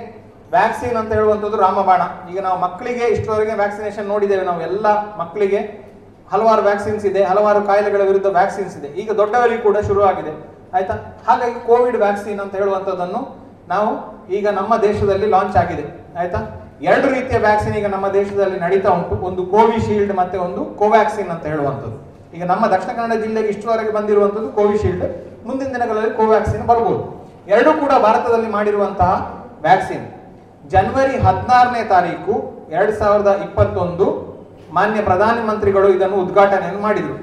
ವ್ಯಾಕ್ಸಿನ್ ಅಂತ ಹೇಳುವಂಥದ್ದು ರಾಮಬಾಣ. ಈಗ ನಾವು ಮಕ್ಕಳಿಗೆ ಇಷ್ಟರವರೆಗೆ ವ್ಯಾಕ್ಸಿನೇಷನ್ ನೋಡಿದ್ದೇವೆ. ನಾವು ಎಲ್ಲ ಮಕ್ಕಳಿಗೆ. ಹಲವಾರು ವ್ಯಾಕ್ಸಿನ್ಸ್ ಇದೆ, ಹಲವಾರು ಕಾಯಿಲೆಗಳ ವಿರುದ್ಧ ವ್ಯಾಕ್ಸಿನ್ಸ್ ಇದೆ. ಈಗ ದೊಡ್ಡವರಿಗೆ ಕೂಡ ಶುರುವಾಗಿದೆ. ಆಯ್ತಾ? ಹಾಗಾಗಿ ಕೋವಿಡ್ ವ್ಯಾಕ್ಸಿನ್ ಅಂತ ಹೇಳುವಂಥದ್ದನ್ನು ನಾವು ಈಗ ನಮ್ಮ ದೇಶದಲ್ಲಿ ಲಾಂಚ್ ಆಗಿದೆ. ಆಯ್ತಾ? ಎರಡು ರೀತಿಯ ವ್ಯಾಕ್ಸಿನ್ ಈಗ ನಮ್ಮ ದೇಶದಲ್ಲಿ ನಡೀತಾ ಉಂಟು. ಒಂದು ಕೋವಿಶೀಲ್ಡ್ ಮತ್ತೆ ಒಂದು ಕೋವ್ಯಾಕ್ಸಿನ್ ಅಂತ ಹೇಳುವಂಥದ್ದು. ಈಗ ನಮ್ಮ ದಕ್ಷಿಣ ಕನ್ನಡ ಜಿಲ್ಲೆಗೆ ಇಷ್ಟುವರೆಗೆ ಬಂದಿರುವಂಥದ್ದು ಕೋವಿಶೀಲ್ಡ್ ಮುಂದಿನ ದಿನಗಳಲ್ಲಿ ಕೋವ್ಯಾಕ್ಸಿನ್ ಬರ್ಬೋದು. ಎರಡೂ ಕೂಡ ಭಾರತದಲ್ಲಿ ಮಾಡಿರುವಂತಹ ವ್ಯಾಕ್ಸಿನ್ ಜನವರಿ ಹದಿನಾರನೇ ತಾರೀಕು, ಎರಡ್ ಸಾವಿರದ ಇಪ್ಪತ್ತೊಂದು ಮಾನ್ಯ ಪ್ರಧಾನಮಂತ್ರಿಗಳು ಇದನ್ನು ಉದ್ಘಾಟನೆಯನ್ನು ಮಾಡಿದರು.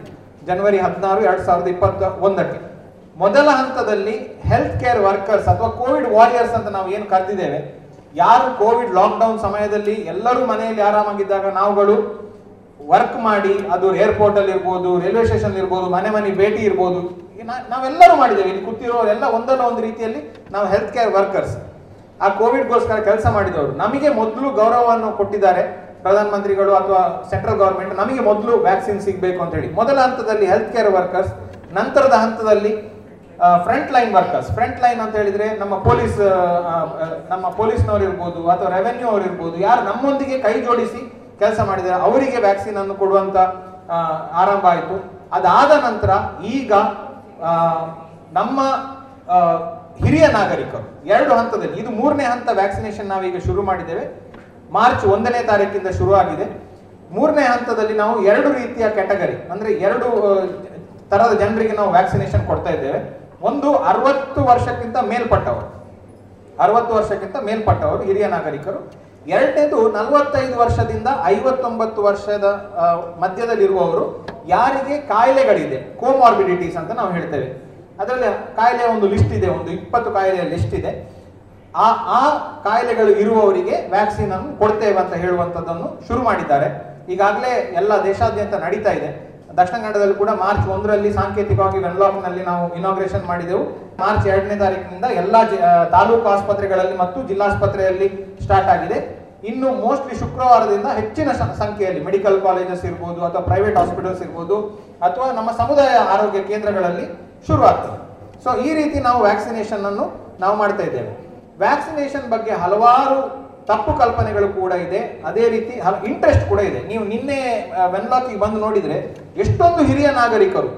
ಜನವರಿ ಹದಿನಾರು, ಎರಡ್ ಸಾವಿರದ ಇಪ್ಪತ್ತ ಒಂದಕ್ಕೆ. ಮೊದಲ ಹಂತದಲ್ಲಿ ಹೆಲ್ತ್ ಕೇರ್ ವರ್ಕರ್ಸ್ ಅಥವಾ ಕೋವಿಡ್ ವಾರಿಯರ್ಸ್ ಅಂತ ನಾವು ಏನು ಕರೆದಿದ್ದೇವೆ, ಯಾರು ಕೋವಿಡ್ ಲಾಕ್ಡೌನ್ ಸಮಯದಲ್ಲಿ ಎಲ್ಲರೂ ಮನೆಯಲ್ಲಿ ಆರಾಮಾಗಿದ್ದಾಗ ನಾವುಗಳು ವರ್ಕ್ ಮಾಡಿ, ಅದು ಏರ್ಪೋರ್ಟ್ ಅಲ್ಲಿ ಇರ್ಬೋದು ರೈಲ್ವೆ ಸ್ಟೇಷನ್ ಇರ್ಬೋದು, ಮನೆ ಮನೆ ಭೇಟಿ ಇರ್ಬೋದು ನಾವೆಲ್ಲರೂ ಮಾಡಿದ್ದೇವೆ. ಇಲ್ಲಿ ಕೂತಿರೋರೆಲ್ಲ ಒಂದಲ್ಲ ಒಂದು ರೀತಿಯಲ್ಲಿ ನಾವು ಹೆಲ್ತ್ ಕೇರ್ ವರ್ಕರ್ಸ್ ಆ ಕೋವಿಡ್ಗೋಸ್ಕರ ಕೆಲಸ ಮಾಡಿದವರು. ನಮಗೆ ಮೊದಲು ಗೌರವವನ್ನು ಕೊಟ್ಟಿದ್ದಾರೆ. ಪ್ರಧಾನ ಮಂತ್ರಿಗಳು ಅಥವಾ ಸೆಂಟ್ರಲ್ ಗೌರ್ಮೆಂಟ್ ನಮಗೆ ಮೊದಲು ವ್ಯಾಕ್ಸಿನ್ ಸಿಗಬೇಕು ಅಂತ ಹೇಳಿ. ಮೊದಲ ಹಂತದಲ್ಲಿ ಹೆಲ್ತ್ ಕೇರ್ ವರ್ಕರ್ಸ್ ನಂತರದ ಹಂತದಲ್ಲಿ front line workers front line ಅಂತ ಹೇಳಿದ್ರೆ ನಮ್ಮ ಪೊಲೀಸ್ ನಮ್ಮ ಪೊಲೀಸ್ನವರು ಇರ್ಬೋದು ಅಥವಾ ರೆವೆನ್ಯೂ ಅವರು ಇರ್ಬೋದು, ಯಾರು ನಮ್ಮೊಂದಿಗೆ ಕೈ ಜೋಡಿಸಿ ಕೆಲಸ ಮಾಡಿದ್ದಾರೆ, ಅವರಿಗೆ ವ್ಯಾಕ್ಸಿನ್ ಅನ್ನು ಕೊಡುವಂತ ಆರಂಭ ಆಯಿತು. ಅದಾದ ನಂತರ ಈಗ ನಮ್ಮ ಹಿರಿಯ ನಾಗರಿಕರು, ಎರಡು ಹಂತದಲ್ಲಿ, ಇದು ಮೂರನೇ ಹಂತ ವ್ಯಾಕ್ಸಿನೇಷನ್ ನಾವೀಗ ಶುರು ಮಾಡಿದ್ದೇವೆ. ಮಾರ್ಚ್ ಒಂದನೇ ತಾರೀಕಿಂದ ಶುರುವಾಗಿದೆ. ಮೂರನೇ ಹಂತದಲ್ಲಿ ನಾವು ಎರಡು ರೀತಿಯ ಕ್ಯಾಟಗರಿ, ಅಂದ್ರೆ ಎರಡು ತರದ ಜನರಿಗೆ ನಾವು ವ್ಯಾಕ್ಸಿನೇಷನ್ ಕೊಡ್ತಾ ಇದ್ದೇವೆ. ಒಂದು ಅರವತ್ತು ವರ್ಷಕ್ಕಿಂತ ಮೇಲ್ಪಟ್ಟವರು. ಅರವತ್ತು ವರ್ಷಕ್ಕಿಂತ ಮೇಲ್ಪಟ್ಟವರು ಹಿರಿಯ ನಾಗರಿಕರು. ಎರಡನೇದು ನಲವತ್ತೈದು ವರ್ಷದಿಂದ ಐವತ್ತೊಂಬತ್ತು ವರ್ಷದ ಮಧ್ಯದಲ್ಲಿರುವವರು ಯಾರಿಗೆ ಕಾಯಿಲೆಗಳಿದೆ ಕೋಮಾರ್ಬಿಡಿಟೀಸ್ ಅಂತ ನಾವು ಹೇಳ್ತೇವೆ. ಅದರಲ್ಲಿ ಕಾಯಿಲೆಯ ಒಂದು ಲಿಸ್ಟ್ ಇದೆ, ಒಂದು ಇಪ್ಪತ್ತು ಕಾಯಿಲೆಯ ಲಿಸ್ಟ್ ಇದೆ. ಆ ಆ ಕಾಯಿಲೆಗಳು ಇರುವವರಿಗೆ ವ್ಯಾಕ್ಸಿನ್ ಅನ್ನು ಕೊಡ್ತೇವೆ ಅಂತ ಹೇಳುವಂತದ್ದನ್ನು ಶುರು ಮಾಡಿದ್ದಾರೆ. ಈಗಾಗಲೇ ಎಲ್ಲ ದೇಶಾದ್ಯಂತ ನಡೀತಾ ಇದೆ. ದಕ್ಷಿಣ ಕನ್ನಡದಲ್ಲಿ ಕೂಡ ಮಾರ್ಚ್ ಒಂದರಲ್ಲಿ ಸಾಂಕೇತಿಕವಾಗಿ ವೆನ್ಲಾಕ್ನಲ್ಲಿ ನಾವು ಇನಾಗ್ರೇಷನ್ ಮಾಡಿದೆವು. ಮಾರ್ಚ್ ಎರಡನೇ ತಾರೀಕಿನಿಂದ ಎಲ್ಲ ತಾಲೂಕು ಆಸ್ಪತ್ರೆಗಳಲ್ಲಿ ಮತ್ತು ಜಿಲ್ಲಾಸ್ಪತ್ರೆಯಲ್ಲಿ ಸ್ಟಾರ್ಟ್ ಆಗಿದೆ. ಇನ್ನು ಮೋಸ್ಟ್ಲಿ ಶುಕ್ರವಾರದಿಂದ ಹೆಚ್ಚಿನ ಸಂಖ್ಯೆಯಲ್ಲಿ ಮೆಡಿಕಲ್ ಕಾಲೇಜಸ್ ಇರ್ಬೋದು ಅಥವಾ ಪ್ರೈವೇಟ್ ಹಾಸ್ಪಿಟಲ್ಸ್ ಇರ್ಬೋದು ಅಥವಾ ನಮ್ಮ ಸಮುದಾಯ ಆರೋಗ್ಯ ಕೇಂದ್ರಗಳಲ್ಲಿ ಶುರು ಆಗ್ತದೆ ಸೊ ಈ ರೀತಿ ನಾವು ವ್ಯಾಕ್ಸಿನೇಷನ್ ಅನ್ನು ನಾವು ಮಾಡ್ತಾ ಇದ್ದೇವೆ. ವ್ಯಾಕ್ಸಿನೇಷನ್ ಬಗ್ಗೆ ಹಲವಾರು ತಪ್ಪು ಕಲ್ಪನೆಗಳು ಕೂಡ ಇದೆ. ಅದೇ ರೀತಿ ಇಂಟ್ರೆಸ್ಟ್ ಕೂಡ ಇದೆ. ನೀವು ನಿನ್ನೆ ವೆನ್ಲಾಕಿಗೆ ಬಂದು ನೋಡಿದ್ರೆ ಎಷ್ಟೊಂದು ಹಿರಿಯ ನಾಗರಿಕರು,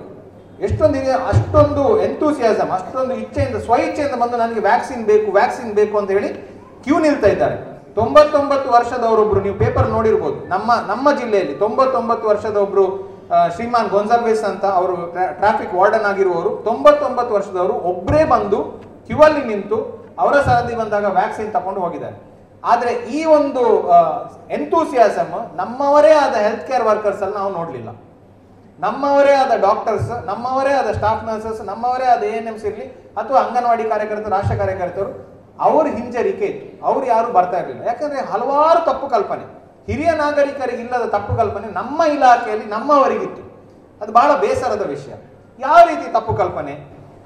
ಎಷ್ಟೊಂದು ಹಿರಿಯ, ಅಷ್ಟೊಂದು ಎಂತೂಸಿಯಾಸಮ್ ಅಷ್ಟೊಂದು ಇಚ್ಛೆಯಿಂದ, ಸ್ವ ಇಚ್ಛೆಯಿಂದ ಬಂದು ನನಗೆ ವ್ಯಾಕ್ಸಿನ್ ಬೇಕು ವ್ಯಾಕ್ಸಿನ್ ಬೇಕು ಅಂತ ಹೇಳಿ ಕ್ಯೂ ನಿಲ್ತಾ ಇದ್ದಾರೆ. ತೊಂಬತ್ತೊಂಬತ್ತು ವರ್ಷದವರೊಬ್ರು, ನೀವು ಪೇಪರ್ ನೋಡಿರ್ಬೋದು. ನಮ್ಮ ನಮ್ಮ ಜಿಲ್ಲೆಯಲ್ಲಿ ತೊಂಬತ್ತೊಂಬತ್ತು ವರ್ಷದ ಒಬ್ರು ಶ್ರೀಮಾನ್ ಗೊಂಜಾಲ್ವೇಸ್ ಅಂತ ಅವರು ಟ್ರಾಫಿಕ್ ವಾರ್ಡನ್ ಆಗಿರುವವರು, ತೊಂಬತ್ತೊಂಬತ್ತು ವರ್ಷದವರು ಒಬ್ಬರೇ ಬಂದು ಕ್ಯೂ ಅಲ್ಲಿ ನಿಂತು ಅವರ ಸರದಿ ಬಂದಾಗ ವ್ಯಾಕ್ಸಿನ್ ತಕೊಂಡು ಹೋಗಿದ್ದಾರೆ. ಆದರೆ ಈ ಒಂದು ಎಂತೂಸಿಯಾಸಮ್ ನಮ್ಮವರೇ ಆದ ಹೆಲ್ತ್ ಕೇರ್ ವರ್ಕರ್ಸ್ ಅಲ್ಲಿ ನಾವು ನೋಡಲಿಲ್ಲ. ನಮ್ಮವರೇ ಆದ ಡಾಕ್ಟರ್ಸ್ ನಮ್ಮವರೇ ಆದ ಸ್ಟಾಫ್ ನರ್ಸಸ್ ನಮ್ಮವರೇ ಆದ ಎ ಎನ್ ಇರಲಿ ಅಥವಾ ಅಂಗನವಾಡಿ ಕಾರ್ಯಕರ್ತರು ರಾಷ್ಟ್ರ ಕಾರ್ಯಕರ್ತರು, ಅವ್ರ ಹಿಂಜರಿಕೆ ಇತ್ತು. ಅವ್ರು ಯಾರು ಬರ್ತಾ ಇರಲಿಲ್ಲ. ಯಾಕಂದ್ರೆ ಹಲವಾರು ತಪ್ಪು ಕಲ್ಪನೆ. ಹಿರಿಯ ನಾಗರಿಕರಿಗೆ ಇಲ್ಲದ ತಪ್ಪು ಕಲ್ಪನೆ ನಮ್ಮ ಇಲಾಖೆಯಲ್ಲಿ ನಮ್ಮವರಿಗಿತ್ತು. ಅದು ಬಹಳ ಬೇಸರದ ವಿಷಯ. ಯಾವ ರೀತಿ ತಪ್ಪು ಕಲ್ಪನೆ?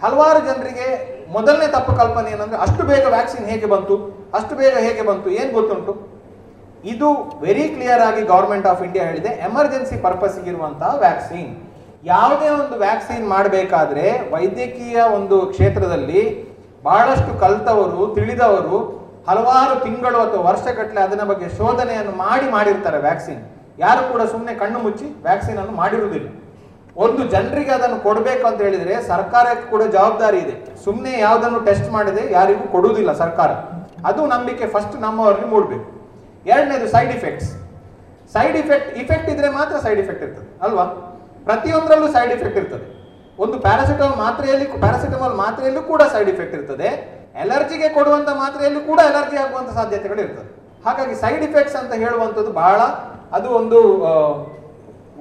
ಹಲವಾರು ಜನರಿಗೆ ಮೊದಲನೇ ತಪ್ಪು ಕಲ್ಪನೆ ಏನಂದ್ರೆ ಅಷ್ಟು ಬೇಗ ವ್ಯಾಕ್ಸಿನ್ ಹೇಗೆ ಬಂತು, ಅಷ್ಟು ಬೇಗ ಹೇಗೆ ಬಂತು, ಏನು ಗೊತ್ತುಂಟು? ಇದು ವೆರಿ ಕ್ಲಿಯರ್ ಆಗಿ ಗವರ್ಮೆಂಟ್ ಆಫ್ ಇಂಡಿಯಾ ಹೇಳಿದೆ ಎಮರ್ಜೆನ್ಸಿ ಪರ್ಪಸ್ ಇರುವಂತಹ ವ್ಯಾಕ್ಸಿನ್ ಯಾವುದೇ ಒಂದು ವ್ಯಾಕ್ಸಿನ್ ಮಾಡಬೇಕಾದ್ರೆ ವೈದ್ಯಕೀಯ ಒಂದು ಕ್ಷೇತ್ರದಲ್ಲಿ ಬಹಳಷ್ಟು ಕಲ್ತವರು, ತಿಳಿದವರು ಹಲವಾರು ತಿಂಗಳು ಅಥವಾ ವರ್ಷಗಟ್ಟಲೆ ಅದನ್ನ ಬಗ್ಗೆ ಶೋಧನೆಯನ್ನು ಮಾಡಿ ಮಾಡಿರ್ತಾರೆ ವ್ಯಾಕ್ಸಿನ್ ಯಾರು ಕೂಡ ಸುಮ್ಮನೆ ಕಣ್ಣು ಮುಚ್ಚಿ ವ್ಯಾಕ್ಸಿನ್ ಅನ್ನು ಮಾಡಿರುವುದಿಲ್ಲ. ಒಂದು ಜನರಿಗೆ ಅದನ್ನು ಕೊಡಬೇಕು ಅಂತ ಹೇಳಿದ್ರೆ ಸರ್ಕಾರಕ್ಕೆ ಕೂಡ ಜವಾಬ್ದಾರಿ ಇದೆ. ಸುಮ್ಮನೆ ಯಾವುದನ್ನು ಟೆಸ್ಟ್ ಮಾಡದೆ, ಯಾರಿಗೂ ಕೊಡುವುದಿಲ್ಲ ಸರ್ಕಾರ. ಅದು ನಂಬಿಕೆ ಫಸ್ಟ್ ನಮ್ಮವರಲ್ಲಿ ಮೂಡಬೇಕು. ಎರಡನೇದು side effects side effect effect ಇದ್ರೆ ಮಾತ್ರ ಸೈಡ್ ಇಫೆಕ್ಟ್ ಇರ್ತದೆ, ಅಲ್ವಾ? ಪ್ರತಿಯೊಂದರಲ್ಲೂ ಸೈಡ್ ಇಫೆಕ್ಟ್ ಇರ್ತದೆ. ಒಂದು ಪ್ಯಾರಾಸಿಟಮಾಲ್ ಮಾತ್ರೆಯಲ್ಲಿ ಪ್ಯಾರಾಸಿಟಮಾಲ್ ಮಾತ್ರೆಯಲ್ಲೂ ಕೂಡ ಸೈಡ್ ಇಫೆಕ್ಟ್ ಇರ್ತದೆ. ಎಲರ್ಜಿಗೆ ಕೊಡುವಂತ ಮಾತ್ರೆಯಲ್ಲೂ ಕೂಡ ಎಲರ್ಜಿ ಆಗುವಂತ ಸಾಧ್ಯತೆಗಳು ಇರ್ತದೆ ಹಾಗಾಗಿ ಸೈಡ್ ಇಫೆಕ್ಟ್ಸ್ ಅಂತ ಹೇಳುವಂಥದ್ದು ಬಹಳ, ಅದು ಒಂದು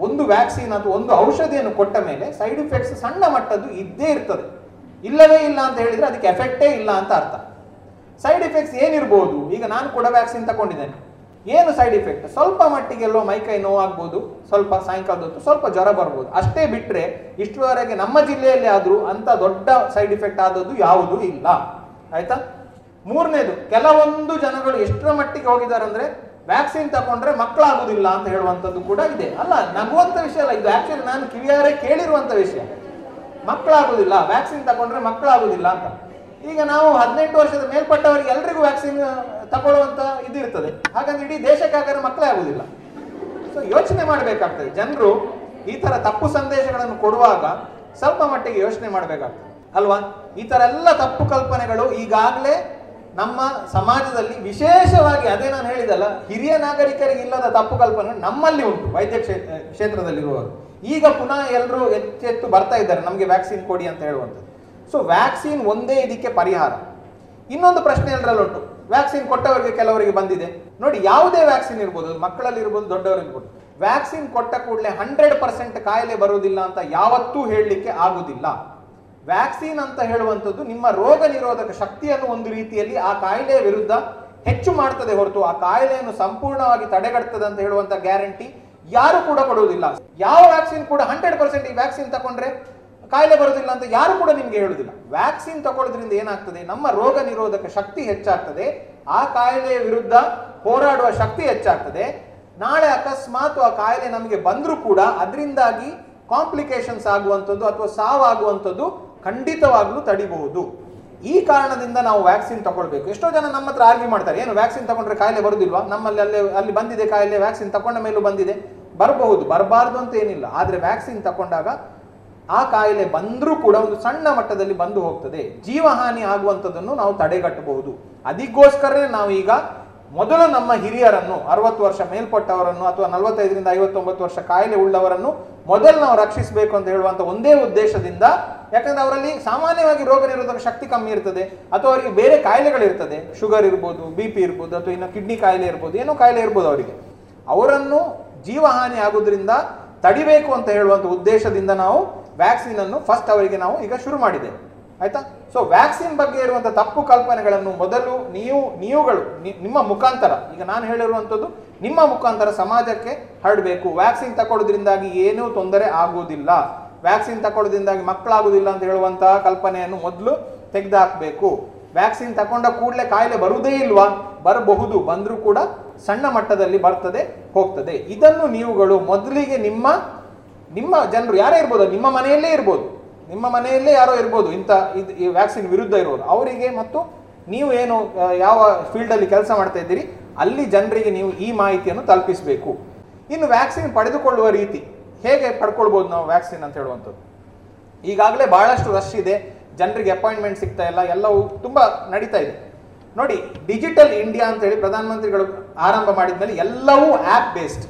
ಒಂದು ವ್ಯಾಕ್ಸಿನ್ ಅಥವಾ ಒಂದು ಔಷಧಿಯನ್ನು ಕೊಟ್ಟ ಮೇಲೆ ಸೈಡ್ ಇಫೆಕ್ಟ್ಸ್ ಸಣ್ಣ ಮಟ್ಟದ್ದು ಇದ್ದೇ ಇರ್ತದೆ. ಇಲ್ಲವೇ ಇಲ್ಲ ಅಂತ ಹೇಳಿದ್ರೆ ಅದಕ್ಕೆ ಎಫೆಕ್ಟೇ ಇಲ್ಲ ಅಂತ ಅರ್ಥ. ಸೈಡ್ ಎಫೆಕ್ಟ್ಸ್ ಏನಿರ್ಬೋದು? ಈಗ ನಾನು ಕೂಡ ವ್ಯಾಕ್ಸಿನ್ ತಗೊಂಡಿದ್ದೇನೆ. ಏನು ಸೈಡ್ ಎಫೆಕ್ಟ್ ಸ್ವಲ್ಪ ಮಟ್ಟಿಗೆಲ್ಲೋ ಮೈಕೈ ನೋವಾಗ್ಬೋದು, ಸ್ವಲ್ಪ ಸಾಯಂಕಾಲದ ಹೊತ್ತು ಸ್ವಲ್ಪ ಜ್ವರ ಬರ್ಬೋದು. ಅಷ್ಟೇ ಬಿಟ್ಟರೆ ಇಷ್ಟರವರೆಗೆ ನಮ್ಮ ಜಿಲ್ಲೆಯಲ್ಲಿ ಆದರೂ ಅಂತ ದೊಡ್ಡ ಸೈಡ್ ಎಫೆಕ್ಟ್ ಆದದ್ದು ಯಾವುದೂ ಇಲ್ಲ. ಆಯ್ತಾ? ಮೂರನೇದು, ಕೆಲವೊಂದು ಜನಗಳು ಎಷ್ಟರ ಮಟ್ಟಿಗೆ ಹೋಗಿದ್ದಾರೆ ಅಂದ್ರೆ ವ್ಯಾಕ್ಸಿನ್ ತಗೊಂಡ್ರೆ ಮಕ್ಕಳಾಗುದಿಲ್ಲ ಅಂತ ಹೇಳುವಂಥದ್ದು ಕೂಡ ಇದೆ. ಅಲ್ಲ ನಗುವಂತ ವಿಷಯ ಅಲ್ಲ, ಇದು ಆಕ್ಚುಲಿ ನಾನು ಕಿವಿಯಾರೆ ಕೇಳಿರುವಂತ ವಿಷಯ. ಮಕ್ಕಳಾಗುದಿಲ್ಲ ವ್ಯಾಕ್ಸಿನ್ ತಗೊಂಡ್ರೆ ಮಕ್ಕಳಾಗುದಿಲ್ಲ ಅಂತ. ಈಗ ನಾವು ಹದಿನೆಂಟು ವರ್ಷದ ಮೇಲ್ಪಟ್ಟವರಿಗೆ ಎಲ್ರಿಗೂ ವ್ಯಾಕ್ಸಿನ್ ತಗೊಳ್ಳುವಂತ ಇದಿರ್ತದೆ ಹಾಗಂದ್ರೆ ಇಡೀ ದೇಶಕ್ಕಾಗರೆ ಮಕ್ಕಳೇ ಆಗುದಿಲ್ಲ ಸೊ ಯೋಚನೆ ಮಾಡಬೇಕಾಗ್ತದೆ. ಜನರು ಈ ತರ ತಪ್ಪು ಸಂದೇಶಗಳನ್ನು ಕೊಡುವಾಗ ಸ್ವಲ್ಪ ಮಟ್ಟಿಗೆ ಯೋಚನೆ ಮಾಡಬೇಕಾಗ್ತದೆ. ಅಲ್ವಾ? ಈ ತರ ಎಲ್ಲ ತಪ್ಪು ಕಲ್ಪನೆಗಳು ಈಗಾಗಲೇ ನಮ್ಮ ಸಮಾಜದಲ್ಲಿ ವಿಶೇಷವಾಗಿ ಅದೇ ನಾನು ಹೇಳಿದಲ್ಲ, ಹಿರಿಯ ನಾಗರಿಕರಿಗೆ ಇಲ್ಲದ ತಪ್ಪು ಕಲ್ಪನೆ ನಮ್ಮಲ್ಲಿ ಉಂಟು, ವೈದ್ಯ ಕ್ಷೇತ್ರ ಕ್ಷೇತ್ರದಲ್ಲಿರುವವರು. ಈಗ ಪುನಃ ಎಲ್ಲರೂ ಹೆಚ್ಚೆತ್ತು ಬರ್ತಾ ಇದ್ದಾರೆ ನಮಗೆ ವ್ಯಾಕ್ಸಿನ್ ಕೊಡಿ ಅಂತ ಹೇಳುವಂಥದ್ದು. ಸೊ ವ್ಯಾಕ್ಸಿನ್ ಒಂದೇ ಇದಕ್ಕೆ ಪರಿಹಾರ. ಇನ್ನೊಂದು ಪ್ರಶ್ನೆ ಎಲ್ಲರಲ್ಲುಂಟು ವ್ಯಾಕ್ಸಿನ್ ಕೊಟ್ಟವರಿಗೆ ಕೆಲವರಿಗೆ ಬಂದಿದೆ. ನೋಡಿ, ಯಾವುದೇ ವ್ಯಾಕ್ಸಿನ್ ಇರ್ಬೋದು, ಮಕ್ಕಳಲ್ಲಿ ಇರ್ಬೋದು ದೊಡ್ಡವರಿರ್ಬೋದು ವ್ಯಾಕ್ಸಿನ್ ಕೊಟ್ಟ ಕೂಡಲೇ ಹಂಡ್ರೆಡ್ ಪರ್ಸೆಂಟ್ ಕಾಯಿಲೆ ಬರುವುದಿಲ್ಲ ಅಂತ ಯಾವತ್ತೂ ಹೇಳಲಿಕ್ಕೆ ಆಗುದಿಲ್ಲ. ವ್ಯಾಕ್ಸಿನ್ ಅಂತ ಹೇಳುವಂಥದ್ದು ನಿಮ್ಮ ರೋಗ ನಿರೋಧಕ ಶಕ್ತಿಯನ್ನು ಒಂದು ರೀತಿಯಲ್ಲಿ ಆ ಕಾಯಿಲೆಯ ವಿರುದ್ಧ ಹೆಚ್ಚು ಮಾಡ್ತದೆ ಹೊರತು ಆ ಕಾಯಿಲೆಯನ್ನು ಸಂಪೂರ್ಣವಾಗಿ ತಡೆಗಟ್ತದೆ ಅಂತ ಹೇಳುವಂತ ಗ್ಯಾರಂಟಿ ಯಾರು ಕೂಡ ಕೊಡುವುದಿಲ್ಲ. ಯಾವ ವ್ಯಾಕ್ಸಿನ್ ಕೂಡ ಹಂಡ್ರೆಡ್ ಪರ್ಸೆಂಟ್ ಈ ವ್ಯಾಕ್ಸಿನ್ ತಗೊಂಡ್ರೆ ಕಾಯಿಲೆ ಬರುವುದಿಲ್ಲ ಅಂತ ಯಾರು ಕೂಡ ನಿಮ್ಗೆ ಹೇಳುದಿಲ್ಲ ವ್ಯಾಕ್ಸಿನ್ ತಗೊಳ್ಳೋದ್ರಿಂದ ಏನಾಗ್ತದೆ? ನಮ್ಮ ರೋಗ ನಿರೋಧಕ ಶಕ್ತಿ ಹೆಚ್ಚಾಗ್ತದೆ. ಆ ಕಾಯಿಲೆಯ ವಿರುದ್ಧ ಹೋರಾಡುವ ಶಕ್ತಿ ಹೆಚ್ಚಾಗ್ತದೆ. ನಾಳೆ ಅಕಸ್ಮಾತ್ ಆ ಕಾಯಿಲೆ ನಮಗೆ ಬಂದರೂ ಕೂಡ ಅದರಿಂದಾಗಿ ಕಾಂಪ್ಲಿಕೇಶನ್ಸ್ ಆಗುವಂಥದ್ದು ಅಥವಾ ಸಾವಾಗುವಂಥದ್ದು ಖಂಡಿತವಾಗ್ಲೂ ತಡಿಬಹುದು. ಈ ಕಾರಣದಿಂದ ನಾವು ವ್ಯಾಕ್ಸಿನ್ ತಗೊಳ್ಬೇಕು. ಎಷ್ಟೋ ಜನ ನಮ್ಮ ಹತ್ರ ಆರ್ಗ್ಯೂ ಮಾಡ್ತಾರೆ, ಏನು ವ್ಯಾಕ್ಸಿನ್ ತಗೊಂಡ್ರೆ ಕಾಯಿಲೆ ಬರುದಿಲ್ವಾ? ನಮ್ಮಲ್ಲಿ ಅಲ್ಲೇ, ಅಲ್ಲಿ ಬಂದಿದೆ ಕಾಯಿಲೆ ವ್ಯಾಕ್ಸಿನ್ ತಗೊಂಡ ಮೇಲೂ ಬಂದಿದೆ. ಬರಬಹುದು, ಬರಬಾರ್ದು ಅಂತ ಏನಿಲ್ಲ. ಆದ್ರೆ ವ್ಯಾಕ್ಸಿನ್ ತಗೊಂಡಾಗ ಆ ಕಾಯಿಲೆ ಬಂದರೂ ಕೂಡ ಒಂದು ಸಣ್ಣ ಮಟ್ಟದಲ್ಲಿ ಬಂದು ಹೋಗ್ತದೆ. ಜೀವಹಾನಿ ಆಗುವಂಥದ್ದನ್ನು ನಾವು ತಡೆಗಟ್ಟಬಹುದು. ಅದಕ್ಕೋಸ್ಕರನೇ ನಾವು ಈಗ ಮೊದಲು ನಮ್ಮ ಹಿರಿಯರನ್ನು ಅರವತ್ತು ವರ್ಷ ಮೇಲ್ಪಟ್ಟವರನ್ನು ಅಥವಾ ನಲವತ್ತೈದರಿಂದ ಐವತ್ತೊಂಬತ್ತು ವರ್ಷ ಕಾಯಿಲೆ ಉಳ್ಳವರನ್ನು ಮೊದಲು ನಾವು ರಕ್ಷಿಸಬೇಕು ಅಂತ ಹೇಳುವಂತ ಒಂದೇ ಉದ್ದೇಶದಿಂದ, ಯಾಕಂದ್ರೆ ಅವರಲ್ಲಿ ಸಾಮಾನ್ಯವಾಗಿ ರೋಗ ನಿರೋಧಕ ಶಕ್ತಿ ಕಮ್ಮಿ ಇರ್ತದೆ, ಅಥವಾ ಅವರಿಗೆ ಬೇರೆ ಕಾಯಿಲೆಗಳಿರ್ತದೆ. ಶುಗರ್ ಇರ್ಬೋದು ಬಿ ಪಿ ಇರ್ಬೋದು, ಅಥವಾ ಇನ್ನು ಕಿಡ್ನಿ ಕಾಯಿಲೆ ಇರ್ಬೋದು, ಏನೋ ಕಾಯಿಲೆ ಇರ್ಬೋದು ಅವರಿಗೆ. ಅವರನ್ನು ಜೀವಹಾನಿ ಆಗೋದ್ರಿಂದ ತಡಿಬೇಕು ಅಂತ ಹೇಳುವಂತ ಉದ್ದೇಶದಿಂದ ನಾವು ವ್ಯಾಕ್ಸಿನ್ ಅನ್ನು ಫಸ್ಟ್ ಅವರಿಗೆ ನಾವು ಈಗ ಶುರು ಮಾಡಿದ್ದೇವೆ ಆಯ್ತಾ? ಸೊ ವ್ಯಾಕ್ಸಿನ್ ಬಗ್ಗೆ ಇರುವಂತಹ ತಪ್ಪು ಕಲ್ಪನೆಗಳನ್ನು ಮೊದಲು ನೀವು, ನೀವುಗಳು ನಿಮ್ಮ ಮುಖಾಂತರ, ಈಗ ನಾನು ಹೇಳಿರುವಂಥದ್ದು, ನಿಮ್ಮ ಮುಖಾಂತರ ಸಮಾಜಕ್ಕೆ ಹರಡಬೇಕು. ವ್ಯಾಕ್ಸಿನ್ ತಗೊಳ್ಳೋದ್ರಿಂದಾಗಿ ಏನೂ ತೊಂದರೆ ಆಗುವುದಿಲ್ಲ. ವ್ಯಾಕ್ಸಿನ್ ತಗೊಳ್ಳೋದ್ರಿಂದಾಗಿ ಮಕ್ಕಳಾಗುವುದಿಲ್ಲ ಅಂತ ಹೇಳುವಂತಹ ಕಲ್ಪನೆಯನ್ನು ಮೊದಲು ತೆಗೆದುಹಾಕಬೇಕು ವ್ಯಾಕ್ಸಿನ್ ತಗೊಂಡ ಕೂಡಲೇ ಕಾಯಿಲೆ ಬರುವುದೇ ಇಲ್ವಾ? ಬರಬಹುದು. ಬಂದರೂ ಕೂಡ ಸಣ್ಣ ಮಟ್ಟದಲ್ಲಿ ಬರ್ತದೆ, ಹೋಗ್ತದೆ. ಇದನ್ನು ನೀವುಗಳು ಮೊದಲಿಗೆ ನಿಮ್ಮ ನಿಮ್ಮ ಜನರು, ಯಾರೇ ಇರ್ಬೋದು, ನಿಮ್ಮ ಮನೆಯಲ್ಲೇ ಇರ್ಬೋದು ನಿಮ್ಮ ಮನೆಯಲ್ಲೇ ಯಾರೋ ಇರ್ಬೋದು, ಇಂಥ ಇದು ಈ ವ್ಯಾಕ್ಸಿನ್ ವಿರುದ್ಧ ಇರೋರು. ಅವರಿಗೆ ಮತ್ತು ನೀವು ಏನು ಯಾವ ಫೀಲ್ಡಲ್ಲಿ ಕೆಲಸ ಮಾಡ್ತಾ ಇದ್ದೀರಿ, ಅಲ್ಲಿ ಜನರಿಗೆ ನೀವು ಈ ಮಾಹಿತಿಯನ್ನು ತಲುಪಿಸಬೇಕು. ಇನ್ನು ವ್ಯಾಕ್ಸಿನ್ ಪಡೆದುಕೊಳ್ಳುವ ರೀತಿ, ಹೇಗೆ ಪಡ್ಕೊಳ್ಬೋದು ನಾವು ವ್ಯಾಕ್ಸಿನ್ ಅಂತ ಹೇಳುವಂಥದ್ದು? ಈಗಾಗಲೇ ಬಹಳಷ್ಟು ರಶ್ ಇದೆ, ಜನರಿಗೆ ಅಪಾಯಿಂಟ್ಮೆಂಟ್ ಸಿಗ್ತಾ ಇಲ್ಲ, ಎಲ್ಲವೂ ತುಂಬ ನಡೀತಾ ಇದೆ. ನೋಡಿ ಡಿಜಿಟಲ್ ಇಂಡಿಯಾ ಅಂತ ಹೇಳಿ ಪ್ರಧಾನಮಂತ್ರಿಗಳು ಆರಂಭ ಮಾಡಿದ್ಮೇಲೆ ಎಲ್ಲವೂ ಆ್ಯಪ್ ಬೇಸ್ಡ್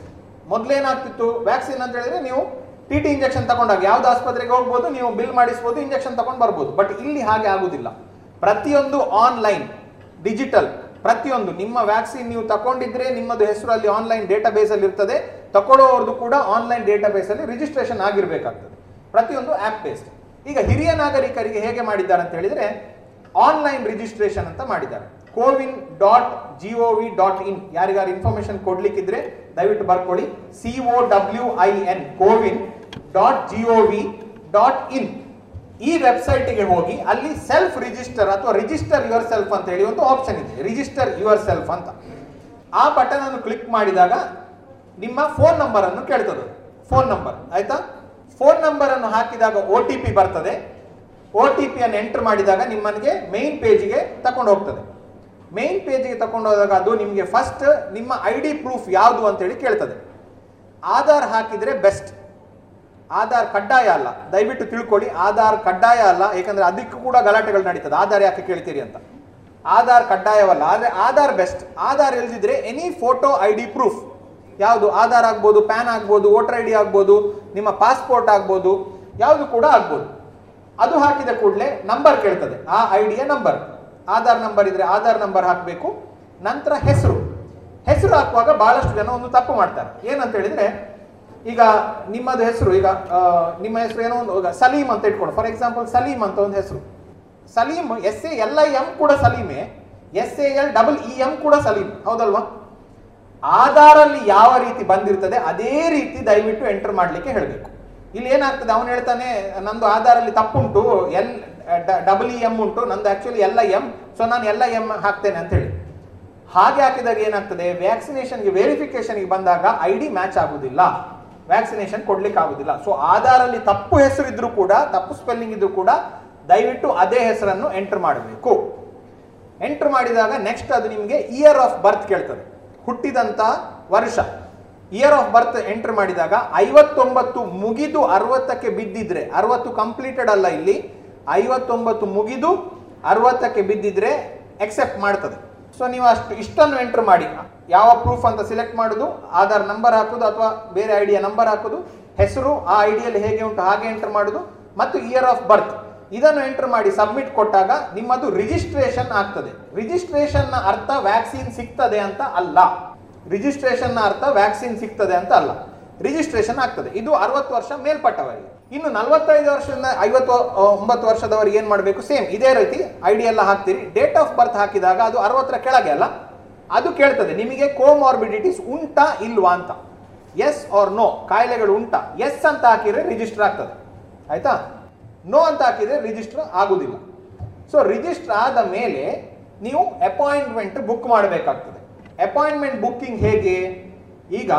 ಮೊದಲೇನಾಗ್ತಿತ್ತು ವ್ಯಾಕ್ಸಿನ್ ಅಂತ ಹೇಳಿದ್ರೆ ನೀವು ಟಿ ಟಿ ಇಂಜೆಕ್ಷನ್ ತಗೊಂಡಾಗ ಯಾವ್ದು ಆಸ್ಪತ್ರೆಗೆ ಹೋಗ್ಬೋದು, ನೀವು ಬಿಲ್ ಮಾಡಿಸ್ಬೋದು ಇಂಜೆಕ್ಷನ್ ತಗೊಂಡು ಬರ್ಬೋದು. ಬಟ್ ಇಲ್ಲಿ ಹಾಗೆ ಆಗುದಿಲ್ಲ. ಪ್ರತಿಯೊಂದು ಆನ್ಲೈನ್ ಡಿಜಿಟಲ್ ಪ್ರತಿಯೊಂದು ನಿಮ್ಮ ವ್ಯಾಕ್ಸಿನ್ ನೀವು ತಗೊಂಡಿದ್ರೆ ನಿಮ್ಮದು ಹೆಸರು ಅಲ್ಲಿ ಆನ್ಲೈನ್ ಡೇಟಾ ಅಲ್ಲಿ ಇರ್ತದೆ. ತಗೊಳ್ಳೋರ್ದು ಕೂಡ ಆನ್ಲೈನ್ ಡೇಟಾ ಅಲ್ಲಿ ರಿಜಿಸ್ಟ್ರೇಷನ್ ಆಗಿರ್ಬೇಕಾಗ್ತದೆ. ಪ್ರತಿಯೊಂದು ಆಪ್ ಬೇಸ್ಡ್ ಈಗ ಹಿರಿಯ ನಾಗರಿಕರಿಗೆ ಹೇಗೆ ಮಾಡಿದ್ದಾರೆ ಅಂತ ಹೇಳಿದ್ರೆ ಆನ್ಲೈನ್ ರಿಜಿಸ್ಟ್ರೇಷನ್ ಅಂತ ಮಾಡಿದ್ದಾರೆ. CoWIN dot G O V dot in. ಯಾರಿಗಾರು ಇನ್ಫಾರ್ಮೇಶನ್ ಕೊಡ್ಲಿಕ್ಕಿದ್ರೆ ದಯವಿಟ್ಟು ಬರ್ಕೊಳ್ಳಿ. C O W I N CoWIN dot G O V dot in. ಈ ವೆಬ್ಸೈಟ್ಗೆ ಹೋಗಿ, ಅಲ್ಲಿ ಸೆಲ್ಫ್ ರಿಜಿಸ್ಟರ್ ಅಥವಾ ರಿಜಿಸ್ಟರ್ ಯುವರ್ ಸೆಲ್ಫ್ ಅಂತ ಹೇಳಿ ಒಂದು ಆಪ್ಷನ್ ಇದೆ. ರಿಜಿಸ್ಟರ್ ಯುವರ್ ಸೆಲ್ಫ್ ಅಂತ. ಆ ಬಟನ್ ಅನ್ನು ಕ್ಲಿಕ್ ಮಾಡಿದಾಗ ನಿಮ್ಮ ಫೋನ್ ನಂಬರ್ ಅನ್ನು ಕೇಳ್ತದೆ. ಫೋನ್ ನಂಬರ್ ಆಯ್ತಾ? ಫೋನ್ ನಂಬರ್ ಅನ್ನು ಹಾಕಿದಾಗ ಒ ಟಿ ಪಿ ಬರ್ತದೆ. ಒ ಟಿ ಪಿ ಅನ್ನು ಎಂಟರ್ ಮಾಡಿದಾಗ ನಿಮ್ಮನಿಗೆ ಮೇನ್ ಪೇಜ್ಗೆ ತಗೊಂಡು ಹೋಗ್ತದೆ ಮೇನ್ ಪೇಜಿಗೆ ತಗೊಂಡು ಹೋದಾಗ ಅದು ನಿಮಗೆ ಫಸ್ಟ್ ನಿಮ್ಮ ಐ ಡಿ ಪ್ರೂಫ್ ಯಾವುದು ಅಂತೇಳಿ ಕೇಳ್ತದೆ. ಆಧಾರ್ ಹಾಕಿದರೆ ಬೆಸ್ಟ್ ಆಧಾರ್ ಕಡ್ಡಾಯ ಅಲ್ಲ. ದಯವಿಟ್ಟು ತಿಳ್ಕೊಳ್ಳಿ, ಆಧಾರ್ ಕಡ್ಡಾಯ ಅಲ್ಲ, ಏಕೆಂದರೆ ಅದಕ್ಕೂ ಕೂಡ ಗಲಾಟೆಗಳು ನಡೀತದೆ. ಆಧಾರ್ ಯಾಕೆ ಕೇಳ್ತೀರಿ ಅಂತ. ಆಧಾರ್ ಕಡ್ಡಾಯವಲ್ಲ, ಆದರೆ ಆಧಾರ್ ಬೆಸ್ಟ್ ಆಧಾರ್ ಇಲ್ದಿದ್ರೆ any photo I D proof ಯಾವುದು? ಆಧಾರ್ ಆಗ್ಬೋದು, ಪ್ಯಾನ್ ಆಗ್ಬೋದು, ವೋಟರ್ ಐ ಡಿ ಆಗ್ಬೋದು, ನಿಮ್ಮ ಪಾಸ್ಪೋರ್ಟ್ ಆಗ್ಬೋದು, ಯಾವುದು ಕೂಡ ಆಗ್ಬೋದು. ಅದು ಹಾಕಿದ ಕೂಡಲೇ ನಂಬರ್ ಕೇಳ್ತದೆ. ಆ ಐ ನಂಬರ್ ಆಧಾರ್ ನಂಬರ್ ಇದ್ರೆ ಆಧಾರ್ ನಂಬರ್ ಹಾಕಬೇಕು, ನಂತರ ಹೆಸರು. ಹೆಸರು ಹಾಕುವಾಗ ಬಹಳಷ್ಟು ಜನ ಒಂದು ತಪ್ಪು ಮಾಡ್ತಾರೆ. ಏನಂತ ಹೇಳಿದ್ರೆ, ಈಗ ನಿಮ್ಮದು ಹೆಸರು, ಈಗ ನಿಮ್ಮ ಹೆಸರು ಏನೋ ಒಂದು ಸಲೀಮ್ ಸಲೀಂ ಅಂತ ಇಟ್ಕೊಂಡು ಫಾರ್ ಎಕ್ಸಾಂಪಲ್ ಸಲೀಮ್ ಅಂತ ಒಂದು ಹೆಸರು. Salim S A L I M ಕೂಡ ಸಲೀಮೆ S A L double E M ಕೂಡ ಸಲೀಮ್. ಹೌದಲ್ವಾ? ಆಧಾರಲ್ಲಿ ಯಾವ ರೀತಿ ಬಂದಿರ್ತದೆ, ಅದೇ ರೀತಿ ದಯವಿಟ್ಟು ಎಂಟರ್ ಮಾಡಲಿಕ್ಕೆ ಹೇಳಬೇಕು. ಇಲ್ಲಿ ಏನಾಗ್ತದೆ? ಅವನು ಹೇಳ್ತಾನೆ, ನಂದು ಆಧಾರಲ್ಲಿ ತಪ್ಪುಂಟು, ಎಲ್ ಡಬಲ್ ಇ ಎಂ ಉಂಟು. ನಂದು ಆಕ್ಚುಲಿ ಎಲ್ಲ ಎಂ ಸೊ ನಾನು ಎಲ್ಲ ಎಂ ಹಾಕ್ತೇನೆ ಅಂತ ಹೇಳಿ. ಹಾಗೆ ಹಾಕಿದಾಗ ಏನಾಗ್ತದೆ? ವ್ಯಾಕ್ಸಿನೇಷನ್ಗೆ ವೆರಿಫಿಕೇಶನ್ಗೆ ಬಂದಾಗ ಐ ಡಿ ಮ್ಯಾಚ್ ಆಗುದಿಲ್ಲ. ವ್ಯಾಕ್ಸಿನೇಷನ್ ಕೊಡ್ಲಿಕ್ಕೆ ಆಗುದಿಲ್ಲ. ಸೊ ಆಧಾರಲ್ಲಿ ತಪ್ಪು ಹೆಸರು ಇದ್ರೂ ಕೂಡ, ತಪ್ಪು ಸ್ಪೆಲ್ಲಿಂಗ್ ಇದ್ರೂ ಕೂಡ ದಯವಿಟ್ಟು ಅದೇ ಹೆಸರನ್ನು ಎಂಟರ್ ಮಾಡಬೇಕು. ಎಂಟರ್ ಮಾಡಿದಾಗ ನೆಕ್ಸ್ಟ್ ಅದು ನಿಮಗೆ ಇಯರ್ ಆಫ್ ಬರ್ತ್ ಕೇಳ್ತದೆ. ಹುಟ್ಟಿದಂತ ವರ್ಷ. ಇಯರ್ ಆಫ್ ಬರ್ತ್ ಎಂಟರ್ ಮಾಡಿದಾಗ ಐವತ್ತೊಂಬತ್ತು ಮುಗಿದು ಅರವತ್ತಕ್ಕೆ ಬಿದ್ದಿದ್ರೆ, ಅರವತ್ತು ಕಂಪ್ಲೀಟೆಡ್ ಅಲ್ಲ ಇಲ್ಲಿ. ಐವತ್ತೊಂಬತ್ತು ಮುಗಿದು ಅರವತ್ತಕ್ಕೆ ಬಿದ್ದಿದ್ರೆ ಎಕ್ಸೆಪ್ಟ್ ಮಾಡ್ತದೆ. ಸೊ ನೀವು ಅಷ್ಟು ಇಷ್ಟನ್ನು ಎಂಟರ್ ಮಾಡಿ. ಯಾವ ಪ್ರೂಫ್ ಅಂತ ಸೆಲೆಕ್ಟ್ ಮಾಡೋದು, ಆಧಾರ್ ನಂಬರ್ ಹಾಕೋದು ಅಥವಾ ಬೇರೆ ಐಡಿಯ ನಂಬರ್ ಹಾಕೋದು, ಹೆಸರು, ಆ ಐಡಿಯಲ್ಲಿ ಹೇಗೆ ಉಂಟು, ಹಾಗೆ ಎಂಟರ್ ಮಾಡೋದು, ಮತ್ತು ಇಯರ್ ಆಫ್ ಬರ್ತ್ ಇದನ್ನು ಎಂಟರ್ ಮಾಡಿ ಸಬ್ಮಿಟ್ ಕೊಟ್ಟಾಗ ನಿಮ್ಮದು ರಿಜಿಸ್ಟ್ರೇಷನ್ ಆಗ್ತದೆ. ರಿಜಿಸ್ಟ್ರೇಷನ್ ಅರ್ಥ ವ್ಯಾಕ್ಸಿನ್ ಸಿಗ್ತದೆ ಅಂತ ಅಲ್ಲ. ರಿಜಿಸ್ಟ್ರೇಷನ್ ಅರ್ಥ ವ್ಯಾಕ್ಸಿನ್ ಸಿಗ್ತದೆ ಅಂತ ಅಲ್ಲ. ರಿಜಿಸ್ಟ್ರೇಷನ್ ಆಗ್ತದೆ. ಇದು ಅರವತ್ತು ವರ್ಷ ಮೇಲ್ಪಟ್ಟವರಿಗೆ. ಇನ್ನು ನಲವತ್ತೈದು ವರ್ಷದಿಂದ ಐವತ್ತು ಒಂಬತ್ತು ವರ್ಷದವರಿಗೆ ಏನ್ ಮಾಡಬೇಕು? ಸೇಮ್, ಇದೇ ರೀತಿ ಐಡಿ ಎಲ್ಲ ಹಾಕ್ತೀರಿ. ಡೇಟ್ ಆಫ್ ಬರ್ತ್ ಹಾಕಿದಾಗ ಅದು ಅರವತ್ತರ ಕೆಳಗೆ ಅಲ್ಲ? ಅದು ಕೇಳ್ತದೆ, ನಿಮಗೆ ಕೋಮಾರ್ಬಿಡಿಟೀಸ್ ಉಂಟಾ ಇಲ್ವಾ ಅಂತ. ಎಸ್ ಆರ್ ನೋ ಕಾಯಿಲೆಗಳು ಉಂಟಾ? ಎಸ್ ಅಂತ ಹಾಕಿದ್ರೆ ರಿಜಿಸ್ಟರ್ ಆಗ್ತದೆ. ಆಯ್ತಾ? ನೋ ಅಂತ ಹಾಕಿದ್ರೆ ರಿಜಿಸ್ಟರ್ ಆಗುದಿಲ್ಲ. ಸೊ ರಿಜಿಸ್ಟರ್ ಆದ ಮೇಲೆ ನೀವು ಅಪಾಯಿಂಟ್ಮೆಂಟ್ ಬುಕ್ ಮಾಡಬೇಕಾಗ್ತದೆ. ಅಪಾಯಿಂಟ್ಮೆಂಟ್ ಬುಕ್ಕಿಂಗ್ ಹೇಗೆ? ಈಗ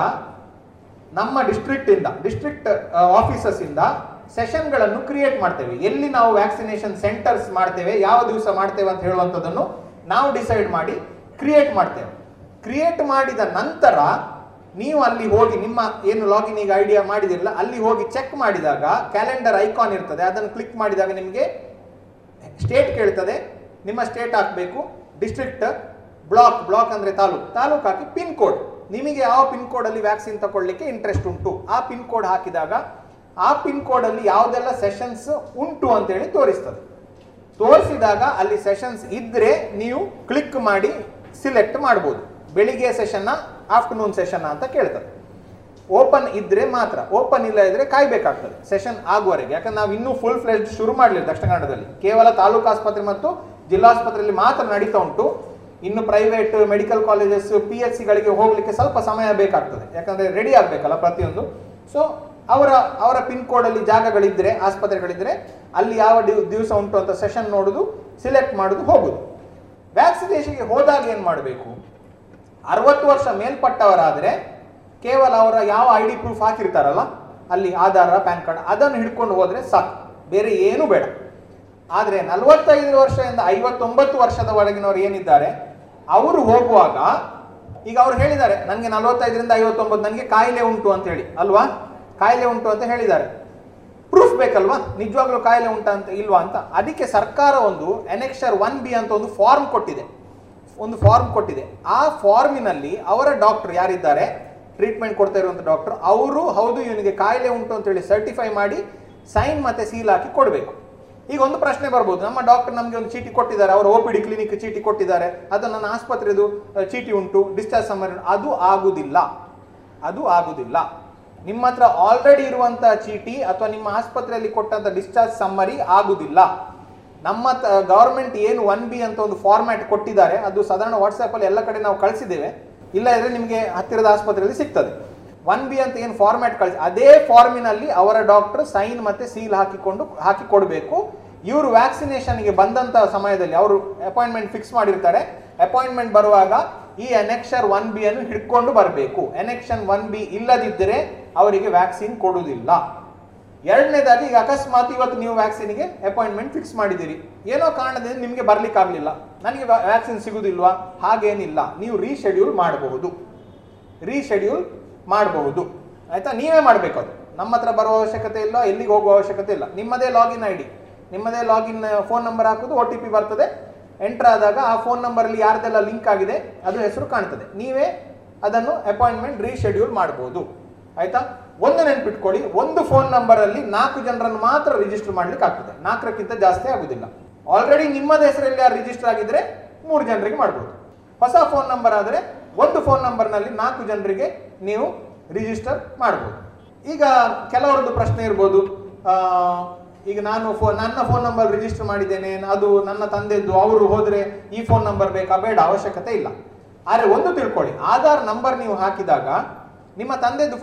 ನಮ್ಮ ಡಿಸ್ಟ್ರಿಕ್ಟ್ ಇಂದ ಡಿಸ್ಟ್ರಿಕ್ಟ್ ಆಫೀಸಸ್ ಇಂದ ಸೆಷನ್ಗಳನ್ನು ಕ್ರಿಯೇಟ್ ಮಾಡ್ತೇವೆ. ಎಲ್ಲಿ ನಾವು ವ್ಯಾಕ್ಸಿನೇಷನ್ ಸೆಂಟರ್ಸ್ ಮಾಡ್ತೇವೆ, ಯಾವ ದಿವಸ ಮಾಡ್ತೇವೆ ಅಂತ ಹೇಳುವಂಥದ್ದನ್ನು ನಾವು ಡಿಸೈಡ್ ಮಾಡಿ ಕ್ರಿಯೇಟ್ ಮಾಡ್ತೇವೆ. ಕ್ರಿಯೇಟ್ ಮಾಡಿದ ನಂತರ ನೀವು ಅಲ್ಲಿ ಹೋಗಿ ನಿಮ್ಮ ಏನು ಲಾಗಿನ್ ಈಗ ಐಡಿಯಾ ಮಾಡಿದಿರಲ್ಲ, ಅಲ್ಲಿ ಹೋಗಿ ಚೆಕ್ ಮಾಡಿದಾಗ ಕ್ಯಾಲೆಂಡರ್ ಐಕಾನ್ ಇರ್ತದೆ, ಅದನ್ನು ಕ್ಲಿಕ್ ಮಾಡಿದಾಗ ನಿಮಗೆ ಸ್ಟೇಟ್ ಕೇಳ್ತದೆ, ನಿಮ್ಮ ಸ್ಟೇಟ್ ಹಾಕಬೇಕು ಡಿಸ್ಟ್ರಿಕ್ಟ್ ಬ್ಲಾಕ್ ಬ್ಲಾಕ್ ಅಂದರೆ ತಾಲೂಕು ತಾಲೂಕು ಪಿನ್ ಕೋಡ್ ನಿಮಗೆ ಯಾವ ಪಿನ್ ಕೋಡ್ ಅಲ್ಲಿ ವ್ಯಾಕ್ಸಿನ್ ತಗೊಳ್ಳಿಕ್ಕೆ ಇಂಟ್ರೆಸ್ಟ್ ಉಂಟು? ಆ ಪಿನ್ ಕೋಡ್ ಹಾಕಿದಾಗ ಆ ಪಿನ್ ಕೋಡ್ ಅಲ್ಲಿ ಯಾವುದೆಲ್ಲ ಸೆಷನ್ಸ್ ಉಂಟು ಅಂತೇಳಿ ತೋರಿಸ್ತದೆ. ತೋರಿಸಿದಾಗ ಅಲ್ಲಿ ಸೆಷನ್ಸ್ ಇದ್ರೆ ನೀವು ಕ್ಲಿಕ್ ಮಾಡಿ ಸಿಲೆಕ್ಟ್ ಮಾಡ್ಬೋದು. ಬೆಳಿಗ್ಗೆ ಸೆಷನ್ ಆಫ್ಟರ್ನೂನ್ ಸೆಷನ್ ಅಂತ ಕೇಳ್ತದೆ. ಓಪನ್ ಇದ್ರೆ ಮಾತ್ರ ಓಪನ್ ಇಲ್ಲ ಇದ್ರೆ ಕಾಯ್ಬೇಕಾಗ್ತದೆ. ಸೆಷನ್ ಆಗುವವರೆಗೆ. ಯಾಕಂದ್ರೆ ನಾವು ಇನ್ನೂ ಫುಲ್ ಫ್ಲೆಜ್ ಶುರು ಮಾಡಲಿಲ್ಲ ದಕ್ಷಿಣ ಕನ್ನಡದಲ್ಲಿ. ಕೇವಲ ತಾಲೂಕು ಆಸ್ಪತ್ರೆ ಮತ್ತು ಜಿಲ್ಲಾಸ್ಪತ್ರೆಯಲ್ಲಿ ಮಾತ್ರ ನಡೀತಾ ಉಂಟು. ಇನ್ನು private medical colleges P H ಸಿಗಳಿಗೆ ಹೋಗ್ಲಿಕ್ಕೆ ಸ್ವಲ್ಪ ಸಮಯ ಬೇಕಾಗ್ತದೆ. ಯಾಕಂದ್ರೆ ರೆಡಿ ಆಗ್ಬೇಕಲ್ಲ ಪ್ರತಿಯೊಂದು. ಸೊ ಅವರ ಅವರ ಪಿನ್ ಕೋಡ್ ಅಲ್ಲಿ ಜಾಗಗಳಿದ್ರೆ, ಆಸ್ಪತ್ರೆಗಳಿದ್ರೆ, ಅಲ್ಲಿ ಯಾವ ದಿವ್- ದಿವಸ ಉಂಟು ಅಂತ ಸೆಷನ್ ನೋಡುದು ಸಿಲೆಕ್ಟ್ ಮಾಡುದು, ಹೋಗುದು. ವ್ಯಾಕ್ಸಿನೇಷನ್ಗೆ ಹೋದಾಗ ಏನ್ ಮಾಡಬೇಕು? ಅರವತ್ತು ವರ್ಷ ಮೇಲ್ಪಟ್ಟವರಾದ್ರೆ, ಕೇವಲ ಅವರ ಯಾವ ಐ ಡಿ ಪ್ರೂಫ್ ಹಾಕಿರ್ತಾರಲ್ಲ, ಅಲ್ಲಿ ಆಧಾರ, ಪ್ಯಾನ್ ಕಾರ್ಡ್, ಅದನ್ನು ಹಿಡ್ಕೊಂಡು ಹೋದ್ರೆ ಸಾಕು. ಬೇರೆ ಏನು ಬೇಡ. ಆದ್ರೆ ನಲವತ್ತೈದು ವರ್ಷದಿಂದ ಐವತ್ತೊಂಬತ್ತು ವರ್ಷದ ಒಳಗಿನವರು ಏನಿದ್ದಾರೆ? ಅವರು ಹೋಗುವಾಗ, ಈಗ ಅವ್ರು ಹೇಳಿದ್ದಾರೆ ನನಗೆ ನಲವತ್ತೈದರಿಂದ ಐವತ್ತೊಂಬತ್ತು ನನಗೆ ಕಾಯಿಲೆ ಉಂಟು ಅಂತ ಹೇಳಿ. ಅಲ್ವಾ? ಕಾಯಿಲೆ ಉಂಟು ಅಂತ ಹೇಳಿದ್ದಾರೆ. ಪ್ರೂಫ್ ಬೇಕಲ್ವಾ? ನಿಜವಾಗ್ಲೂ ಕಾಯಿಲೆ ಉಂಟ ಅಂತ, ಇಲ್ವಾ ಅಂತ? ಅದಕ್ಕೆ ಸರ್ಕಾರ ಒಂದು ಎನೆಕ್ಷರ್ ಒನ್ ಬಿ ಅಂತ ಒಂದು ಫಾರ್ಮ್ ಕೊಟ್ಟಿದೆ. ಒಂದು ಫಾರ್ಮ್ ಕೊಟ್ಟಿದೆ. ಆ ಫಾರ್ಮಿನಲ್ಲಿ ಅವರ ಡಾಕ್ಟರ್ ಯಾರಿದ್ದಾರೆ? ಟ್ರೀಟ್ಮೆಂಟ್ ಕೊಡ್ತಾ ಇರುವಂಥ ಡಾಕ್ಟರ್. ಅವರು, ಹೌದು, ಇವನಿಗೆ ಕಾಯಿಲೆ ಉಂಟು ಅಂತ ಹೇಳಿ ಸರ್ಟಿಫೈ ಮಾಡಿ, ಸೈನ್ ಮತ್ತು ಸೀಲ್ ಹಾಕಿ ಕೊಡಬೇಕು. ಈಗ ಒಂದು ಪ್ರಶ್ನೆ ಬರ್ಬೋದು. ನಮ್ಮ ಡಾಕ್ಟರ್ ನಮಗೆ ಒಂದು ಚೀಟಿ ಕೊಟ್ಟಿದ್ದಾರೆ. ಅವರು ಓ ಪಿ ಡಿ ಕ್ಲಿನಿಕ್ ಚೀಟಿ ಕೊಟ್ಟಿದ್ದಾರೆ. ಅದು ನನ್ನ ಆಸ್ಪತ್ರೆದು ಚೀಟಿ ಉಂಟು. ಡಿಸ್ಚಾರ್ಜ್ ಸಮ್ಮರಿ ಅದು ಆಗುದಿಲ್ಲ. ಅದು ಆಗುದಿಲ್ಲ. ನಿಮ್ಮ ಹತ್ರ ಆಲ್ರೆಡಿ ಇರುವಂತಹ ಚೀಟಿ ಅಥವಾ ನಿಮ್ಮ ಆಸ್ಪತ್ರೆಯಲ್ಲಿ ಕೊಟ್ಟಂತ ಡಿಸ್ಚಾರ್ಜ್ ಸಮ್ಮರಿ ಆಗುದಿಲ್ಲ. ನಮ್ಮ ಗವರ್ಮೆಂಟ್ ಏನು ಒನ್ ಬಿ ಅಂತ ಒಂದು ಫಾರ್ಮ್ಯಾಟ್ ಕೊಟ್ಟಿದ್ದಾರೆ. ಅದು ಸಾಧಾರಣ ವಾಟ್ಸ್ಆಪ್ ಅಲ್ಲಿ ಎಲ್ಲ ಕಡೆ ನಾವು ಕಳಿಸಿದ್ದೇವೆ. ಇಲ್ಲ ನಿಮಗೆ ಹತ್ತಿರದ ಆಸ್ಪತ್ರೆಯಲ್ಲಿ ಸಿಗ್ತದೆ. ಒನ್ ಬಿ ಅಂತ ಏನು ಫಾರ್ಮ್ಯಾಟ್ ಕಳಿಸಿ ಅದೇ ಫಾರ್ಮಿನಲ್ಲಿ ಅವರ ಡಾಕ್ಟರ್ ಸೈನ್ ಮತ್ತೆ ಸೀಲ್ ಹಾಕಿಕೊಂಡು ಹಾಕಿ ಕೊಡಬೇಕು ಇವರು ವ್ಯಾಕ್ಸಿನೇಷನ್ಗೆ ಬಂದಂತ ಸಮಯದಲ್ಲಿ ಅವರು ಅಪಾಯಿಂಟ್ಮೆಂಟ್ ಫಿಕ್ಸ್ ಮಾಡಿರ್ತಾರೆ. ಅಪಾಯಿಂಟ್ಮೆಂಟ್ ಬರುವಾಗ ಈ ಎನೆಕ್ಷರ್ ಒನ್ ಬಿ ಅನ್ನು ಹಿಡ್ಕೊಂಡು ಬರಬೇಕು. ಎನೆಕ್ಷನ್ ಒನ್ ಬಿ ಇಲ್ಲದಿದ್ದರೆ ಅವರಿಗೆ ವ್ಯಾಕ್ಸಿನ್ ಕೊಡುವುದಿಲ್ಲ. ಎರಡನೇದಾಗಿ ಈಗ ಅಕಸ್ಮಾತ್ ಇವತ್ತು ನೀವು ವ್ಯಾಕ್ಸಿನ್ಗೆ ಅಪಾಯಿಂಟ್ಮೆಂಟ್ ಫಿಕ್ಸ್ ಮಾಡಿದ್ದೀರಿ. ಏನೋ ಕಾರಣದಿಂದ ನಿಮಗೆ ಬರ್ಲಿಕ್ಕೆ ಆಗಲಿಲ್ಲ ನನಗೆ ವ್ಯಾಕ್ಸಿನ್ ಸಿಗುವುದಿಲ್ವಾ ಹಾಗೇನಿಲ್ಲ. ನೀವು ರೀಶೆಡ್ಯೂಲ್ ಮಾಡಬಹುದು. ರೀಶೆಡ್ಯೂಲ್ ಮಾಡಬಹುದು ಆಯಿತಾ? ನೀವೇ ಮಾಡಬೇಕು ಅದು. ನಮ್ಮ ಹತ್ರ ಬರುವ ಅವಶ್ಯಕತೆ ಇಲ್ಲ ಎಲ್ಲಿಗೆ ಹೋಗುವ ಅವಶ್ಯಕತೆ ಇಲ್ಲ. ನಿಮ್ಮದೇ ಲಾಗಿನ್ ಐ ಡಿ ನಿಮ್ಮದೇ ಲಾಗಿನ್ ಫೋನ್ ನಂಬರ್ ಹಾಕೋದು ಒ ಟಿ ಪಿ ಬರ್ತದೆ. ಎಂಟರ್ ಆದಾಗ ಆ ಫೋನ್ ನಂಬರಲ್ಲಿ ಯಾರ್ದೆಲ್ಲ ಲಿಂಕ್ ಆಗಿದೆ, ಅದು ಹೆಸರು ಕಾಣ್ತದೆ. ನೀವೇ ಅದನ್ನು ಅಪಾಯಿಂಟ್ಮೆಂಟ್ ರೀಶೆಡ್ಯೂಲ್ ಮಾಡ್ಬೋದು. ಆಯಿತಾ? ಒಂದು ನೆನ್ಪಿಟ್ಕೊಳ್ಳಿ, ಒಂದು ಫೋನ್ ನಂಬರಲ್ಲಿ ನಾಲ್ಕು ಜನರನ್ನು ಮಾತ್ರ ರಿಜಿಸ್ಟರ್ ಮಾಡ್ಲಿಕ್ಕೆ ಆಗ್ತದೆ. ನಾಲ್ಕರಕ್ಕಿಂತ ಜಾಸ್ತಿ ಆಗುದಿಲ್ಲ. ಆಲ್ರೆಡಿ ನಿಮ್ಮದ ಹೆಸರಲ್ಲಿ ಯಾರು ರಿಜಿಸ್ಟರ್ ಆಗಿದ್ರೆ ಮೂರು ಜನರಿಗೆ ಮಾಡ್ಬೋದು. ಹೊಸ ಫೋನ್ ನಂಬರ್ ಆದರೆ ಒಂದು ಫೋನ್ ನಂಬರ್ನಲ್ಲಿ ನಾಲ್ಕು ಜನರಿಗೆ ನೀವು ರಿಜಿಸ್ಟರ್ ಮಾಡ್ಬೋದು. ಈಗ ಕೆಲವರದ್ದು ಪ್ರಶ್ನೆ ಇರ್ಬೋದು. ಈಗ ನಾನು ಫೋ, ನನ್ನ ಫೋನ್ ನಂಬರ್ ರಿಜಿಸ್ಟರ್ ಮಾಡಿದ್ದೇನೆ, ಅದು ನನ್ನ ತಂದೆದ್ದು, ಅವರು ಹೋದರೆ ಈ ಫೋನ್ ನಂಬರ್ ಬೇಕಾ? ಬೇಡ, ಅವಶ್ಯಕತೆ ಇಲ್ಲ. ಆದರೆ ಒಂದು ತಿಳ್ಕೊಳ್ಳಿ, ಆಧಾರ್ ನಂಬರ್ ನೀವು ಹಾಕಿದಾಗ, ನಿಮ್ಮ ತಂದೆದು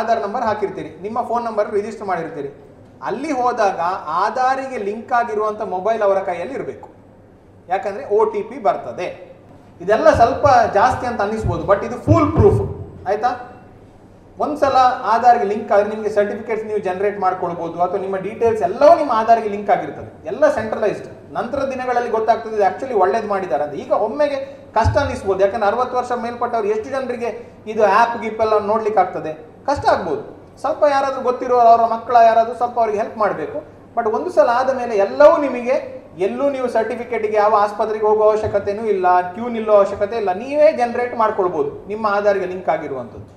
ಆಧಾರ್ ನಂಬರ್ ಹಾಕಿರ್ತೀರಿ, ನಿಮ್ಮ ಫೋನ್ ನಂಬರ್ ರಿಜಿಸ್ಟರ್ ಮಾಡಿರ್ತೀರಿ. ಅಲ್ಲಿ ಹೋದಾಗ ಆಧಾರಿಗೆ ಲಿಂಕ್ ಆಗಿರುವಂಥ ಮೊಬೈಲ್ ಅವರ ಕೈಯಲ್ಲಿ ಇರಬೇಕು. ಯಾಕಂದರೆ ಒ ಟಿ ಪಿ ಬರ್ತದೆ. ಇದೆಲ್ಲ ಸ್ವಲ್ಪ ಜಾಸ್ತಿ ಅಂತ ಅನ್ನಿಸ್ಬೋದು ಬಟ್ ಇದು ಫುಲ್ ಪ್ರೂಫ್ ಆಯ್ತಾ? ಒಂದ್ಸಲ ಆಧಾರ್ಗೆ ಲಿಂಕ್ ಆದ್ರೆ ನಿಮಗೆ ಸರ್ಟಿಫಿಕೇಟ್ಸ್ ನೀವು ಜನರೇಟ್ ಮಾಡ್ಕೊಳ್ಬಹುದು ಅಥವಾ ನಿಮ್ಮ ಡೀಟೇಲ್ಸ್ ಎಲ್ಲವೂ ನಿಮ್ಮ ಆಧಾರ್ಗೆ ಲಿಂಕ್ ಆಗಿರ್ತದೆ. ಎಲ್ಲ ಸೆಂಟ್ರಲೈಸ್ಡ್ ನಂತರ ದಿನಗಳಲ್ಲಿ ಗೊತ್ತಾಗ್ತದೆ ಆಕ್ಚುಲಿ ಒಳ್ಳೇದು ಮಾಡಿದ್ದಾರೆ ಅಂತ. ಈಗ ಒಮ್ಮೆಗೆ ಕಷ್ಟ ಅನ್ನಿಸ್ಬೋದು. ಯಾಕಂದ್ರೆ ಅರವತ್ತು ವರ್ಷ ಮೇಲ್ಪಟ್ಟವ್ರು ಎಷ್ಟು ಜನರಿಗೆ ಇದು ಆ್ಯಪ್ ಗಿಪ್ ಎಲ್ಲ ನೋಡ್ಲಿಕ್ಕೆ ಆಗ್ತದೆ? ಕಷ್ಟ ಆಗ್ಬೋದು. ಸ್ವಲ್ಪ ಯಾರಾದರೂ ಗೊತ್ತಿರೋರು, ಅವರ ಮಕ್ಕಳ ಯಾರಾದರೂ ಸ್ವಲ್ಪ ಅವ್ರಿಗೆ ಹೆಲ್ಪ್ ಮಾಡಬೇಕು. ಬಟ್ ಒಂದು ಸಲ ಆದ ಮೇಲೆ ಎಲ್ಲವೂ ನಿಮಗೆ ಎಲ್ಲೂ ನೀವು ಸರ್ಟಿಫಿಕೇಟ್ಗೆ ಯಾವ ಆಸ್ಪತ್ರೆಗೆ ಹೋಗೋ ಅವಶ್ಯಕತೆನೂ ಇಲ್ಲ, ಕ್ಯೂ ನಿಲ್ಲೋ ಅವಶ್ಯಕತೆ ಇಲ್ಲ, ನೀವೇ ಜನರೇಟ್ ಮಾಡ್ಕೊಳ್ಬೋದು. ನಿಮ್ಮ ಆಧಾರ್ಗೆ ಲಿಂಕ್ ಆಗಿರುವಂಥದ್ದು.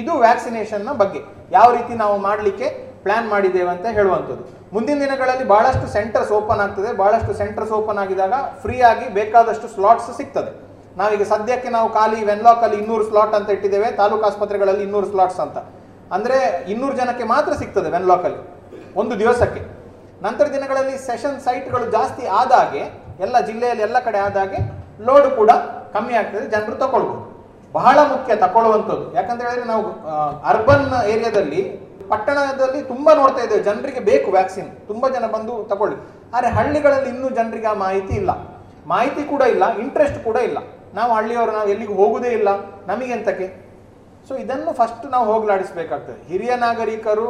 ಇದು ವ್ಯಾಕ್ಸಿನೇಷನ್ನ ಬಗ್ಗೆ. ಯಾವ ರೀತಿ ನಾವು ಮಾಡಲಿಕ್ಕೆ ಪ್ಲಾನ್ ಮಾಡಿದ್ದೇವೆ ಅಂತ ಹೇಳುವಂಥದ್ದು. ಮುಂದಿನ ದಿನಗಳಲ್ಲಿ ಭಾಳಷ್ಟು ಸೆಂಟರ್ಸ್ ಓಪನ್ ಆಗ್ತದೆ. ಭಾಳಷ್ಟು ಸೆಂಟರ್ಸ್ ಓಪನ್ ಆಗಿದಾಗ ಫ್ರೀ ಆಗಿ ಬೇಕಾದಷ್ಟು ಸ್ಲಾಟ್ಸ್ ಸಿಗ್ತದೆ. ನಾವೀಗ ಸದ್ಯಕ್ಕೆ ನಾವು ಖಾಲಿ ವೆನ್ಲಾಕಲ್ಲಿ ಇನ್ನೂರು ಸ್ಲಾಟ್ ಅಂತ ಇಟ್ಟಿದ್ದೇವೆ, ತಾಲೂಕು ಆಸ್ಪತ್ರೆಗಳಲ್ಲಿ ಇನ್ನೂರು ಸ್ಲಾಟ್ಸ್ ಅಂತ. ಅಂದರೆ ಇನ್ನೂರು ಜನಕ್ಕೆ ಮಾತ್ರ ಸಿಗ್ತದೆ ವೆನ್ಲಾಕ್ ಅಲ್ಲಿ ಒಂದು ದಿವಸಕ್ಕೆ. ನಂತರ ದಿನಗಳಲ್ಲಿ ಸೆಷನ್ ಸೈಟ್ಗಳು ಜಾಸ್ತಿ ಆದಾಗೆ, ಎಲ್ಲ ಜಿಲ್ಲೆಯಲ್ಲಿ ಎಲ್ಲ ಕಡೆ ಆದಾಗೆ ಲೋಡ್ ಕೂಡ ಕಮ್ಮಿ ಆಗ್ತದೆ, ಜನರು ತಗೊಳ್ಬೋದು ಬಹಳ ಮುಖ್ಯ ತಗೊಳ್ಳುವಂಥದ್ದು ಯಾಕಂತ ಹೇಳಿದ್ರೆ ನಾವು ಅರ್ಬನ್ ಏರಿಯಾದಲ್ಲಿ, ಪಟ್ಟಣದಲ್ಲಿ ತುಂಬಾ ನೋಡ್ತಾ ಇದ್ದೇವೆ, ಜನರಿಗೆ ಬೇಕು ವ್ಯಾಕ್ಸಿನ್ ತುಂಬಾ ಜನ ಬಂದು ತಗೊಳ್ಳಿ ಆದರೆ ಹಳ್ಳಿಗಳಲ್ಲಿ ಇನ್ನೂ ಜನರಿಗೆ ಆ ಮಾಹಿತಿ ಇಲ್ಲ. ಮಾಹಿತಿ ಕೂಡ ಇಲ್ಲ ಇಂಟ್ರೆಸ್ಟ್ ಕೂಡ ಇಲ್ಲ. ನಾವು ಹಳ್ಳಿಯವರು, ನಾವು ಎಲ್ಲಿಗೂ ಹೋಗುದೇ ಇಲ್ಲ. ನಮಗೆಂತಕ್ಕೆ ಸೊ ಇದನ್ನು ಫಸ್ಟ್ ನಾವು ಹೋಗಲಾಡಿಸಬೇಕಾಗ್ತದೆ. ಹಿರಿಯ ನಾಗರಿಕರು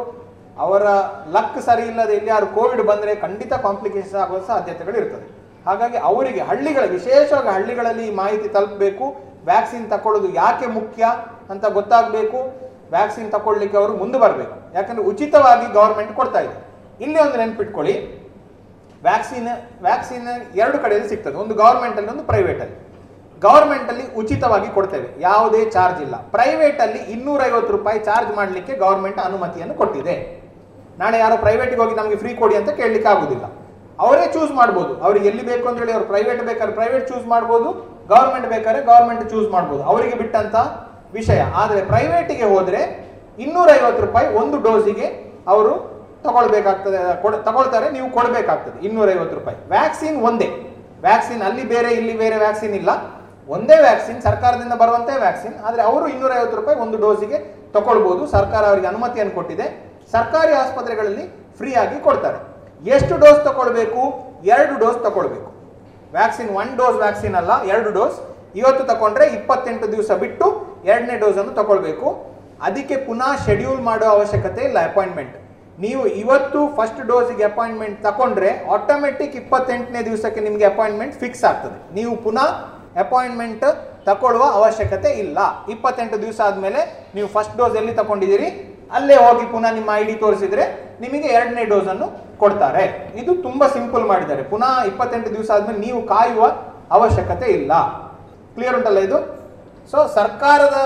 ಅವರ ಲಕ್ ಸರಿ ಇಲ್ಲದೆ ಎಲ್ಲಿ ಯಾರು ಕೋವಿಡ್ ಬಂದರೆ ಖಂಡಿತ ಕಾಂಪ್ಲಿಕೇಶನ್ ಆಗುವ ಸಾಧ್ಯತೆಗಳು ಇರ್ತದೆ. ಹಾಗಾಗಿ ಅವರಿಗೆ, ಹಳ್ಳಿಗಳ, ವಿಶೇಷವಾಗಿ ಹಳ್ಳಿಗಳಲ್ಲಿ ಈ ಮಾಹಿತಿ ತಲುಪಬೇಕು. ವ್ಯಾಕ್ಸಿನ್ ತಗೊಳ್ಳೋದು ಯಾಕೆ ಮುಖ್ಯ ಅಂತ ಗೊತ್ತಾಗಬೇಕು. ವ್ಯಾಕ್ಸಿನ್ ತಗೊಳ್ಳಿಕ್ಕೆ ಅವರು ಮುಂದೆ ಬರಬೇಕು. ಯಾಕಂದ್ರೆ ಉಚಿತವಾಗಿ ಗೌರ್ಮೆಂಟ್ ಕೊಡ್ತಾ ಇದೆ. ಇಲ್ಲಿ ಒಂದು ನೆನ್ಪಿಟ್ಕೊಳ್ಳಿ. ವ್ಯಾಕ್ಸಿನ್ ವ್ಯಾಕ್ಸಿನ್ ಎರಡು ಕಡೆಯಲ್ಲಿ ಸಿಗ್ತದೆ. ಒಂದು ಗೌರ್ಮೆಂಟಲ್ಲಿ ಒಂದು ಪ್ರೈವೇಟಲ್ಲಿ ಗೌರ್ಮೆಂಟಲ್ಲಿ ಉಚಿತವಾಗಿ ಕೊಡ್ತೇವೆ. ಯಾವುದೇ ಚಾರ್ಜ್ ಇಲ್ಲ. ಪ್ರೈವೇಟಲ್ಲಿ ಇನ್ನೂರೈವತ್ತು ರೂಪಾಯಿ ಚಾರ್ಜ್ ಮಾಡಲಿಕ್ಕೆ ಗೌರ್ಮೆಂಟ್ ಅನುಮತಿಯನ್ನು ಕೊಟ್ಟಿದೆ. ನಾಳೆ ಯಾರೋ ಪ್ರೈವೇಟಿಗೆ ಹೋಗಿ ನಮಗೆ ಫ್ರೀ ಕೊಡಿ ಅಂತ ಕೇಳಲಿಕ್ಕೆ ಆಗುದಿಲ್ಲ. ಅವರೇ ಚೂಸ್ ಮಾಡ್ಬೋದು. ಅವ್ರಿಗೆ ಎಲ್ಲಿ ಬೇಕು ಅಂತ ಹೇಳಿ ಅವ್ರು ಪ್ರೈವೇಟ್ ಬೇಕಾದ್ರೆ ಪ್ರೈವೇಟ್ ಚೂಸ್ ಮಾಡ್ಬೋದು ಗೌರ್ಮೆಂಟ್ ಬೇಕಾದ್ರೆ ಗೌರ್ಮೆಂಟ್ ಚೂಸ್ ಮಾಡ್ಬೋದು. ಅವರಿಗೆ ಬಿಟ್ಟಂತ ವಿಷಯ. ಆದರೆ ಪ್ರೈವೇಟಿಗೆ ಹೋದ್ರೆ ಇನ್ನೂರೈವತ್ತು ರೂಪಾಯಿ ಒಂದು ಡೋಸಿಗೆ ಅವರು ತಗೊಳ್ಬೇಕಾಗ್ತದೆ ತಗೊಳ್ತಾರೆ, ನೀವು ಕೊಡಬೇಕಾಗ್ತದೆ. ಇನ್ನೂರೈವತ್ತು ರೂಪಾಯಿ. ವ್ಯಾಕ್ಸಿನ್ ಒಂದೇ. ವ್ಯಾಕ್ಸಿನ್ ಅಲ್ಲಿ ಬೇರೆ, ಇಲ್ಲಿ ಬೇರೆ ವ್ಯಾಕ್ಸಿನ್ ಇಲ್ಲ. ಒಂದೇ ವ್ಯಾಕ್ಸಿನ್ ಸರ್ಕಾರದಿಂದ ಬರುವಂತೆ ವ್ಯಾಕ್ಸಿನ್ ಆದರೆ ಅವರು ಇನ್ನೂರೈವತ್ತು ರೂಪಾಯಿ ಒಂದು ಡೋಸಿಗೆ ತಗೊಳ್ಬೋದು. ಸರ್ಕಾರ ಅವರಿಗೆ ಅನುಮತಿಯನ್ನು ಕೊಟ್ಟಿದೆ. ಸರ್ಕಾರಿ ಆಸ್ಪತ್ರೆಗಳಲ್ಲಿ ಫ್ರೀ ಆಗಿ ಕೊಡ್ತಾರೆ. ಎಷ್ಟು ಡೋಸ್ ತಗೊಳ್ಬೇಕು? ಎರಡು ಡೋಸ್ ತಗೊಳ್ಬೇಕು. ವ್ಯಾಕ್ಸಿನ್ ಒನ್ ಡೋಸ್ ವ್ಯಾಕ್ಸಿನ್ ಅಲ್ಲ, ಎರಡು ಡೋಸ್. ಇವತ್ತು ತಗೊಂಡ್ರೆ ಇಪ್ಪತ್ತೆಂಟು ದಿವಸ ಬಿಟ್ಟು ಎರಡನೇ ಡೋಸ್ ಅನ್ನು ತಗೊಳ್ಬೇಕು. ಅದಕ್ಕೆ ಪುನಃ ಶೆಡ್ಯೂಲ್ ಮಾಡೋ ಅವಶ್ಯಕತೆ ಇಲ್ಲ, ಅಪಾಯಿಂಟ್ಮೆಂಟ್. ನೀವು ಇವತ್ತು ಫಸ್ಟ್ ಡೋಸಿಗೆ ಅಪಾಯಿಂಟ್ಮೆಂಟ್ ತಗೊಂಡ್ರೆ ಆಟೋಮೆಟಿಕ್ ಇಪ್ಪತ್ತೆಂಟನೇ ದಿವಸಕ್ಕೆ ನಿಮಗೆ ಅಪಾಯಿಂಟ್ಮೆಂಟ್ ಫಿಕ್ಸ್ ಆಗ್ತದೆ. ನೀವು ಪುನಃ ಅಪಾಯಿಂಟ್ಮೆಂಟ್ ತಗೊಳ್ಳುವ ಅವಶ್ಯಕತೆ ಇಲ್ಲ. ಇಪ್ಪತ್ತೆಂಟು ದಿವಸ ಆದಮೇಲೆ ನೀವು ಫಸ್ಟ್ ಡೋಸ್ ಎಲ್ಲಿ ತಗೊಂಡಿದ್ದೀರಿ ಅಲ್ಲೇ ಹೋಗಿ ಪುನಃ ನಿಮ್ಮ ಐ ಡಿ ತೋರಿಸಿದ್ರೆ ನಿಮಗೆ ಎರಡನೇ ಡೋಸ್ ಅನ್ನು ಕೊಡ್ತಾರೆ. ಇದು ತುಂಬಾ ಸಿಂಪಲ್ ಮಾಡಿದ್ದಾರೆ. ಪುನಃ ಇಪ್ಪತ್ತೆಂಟು ದಿವಸ ಆದ್ಮೇಲೆ ನೀವು ಕಾಯುವ ಅವಶ್ಯಕತೆ ಇಲ್ಲ. ಕ್ಲಿಯರ್ ಉಂಟಲ್ಲ ಇದು? ಸೊ ಸರ್ಕಾರದ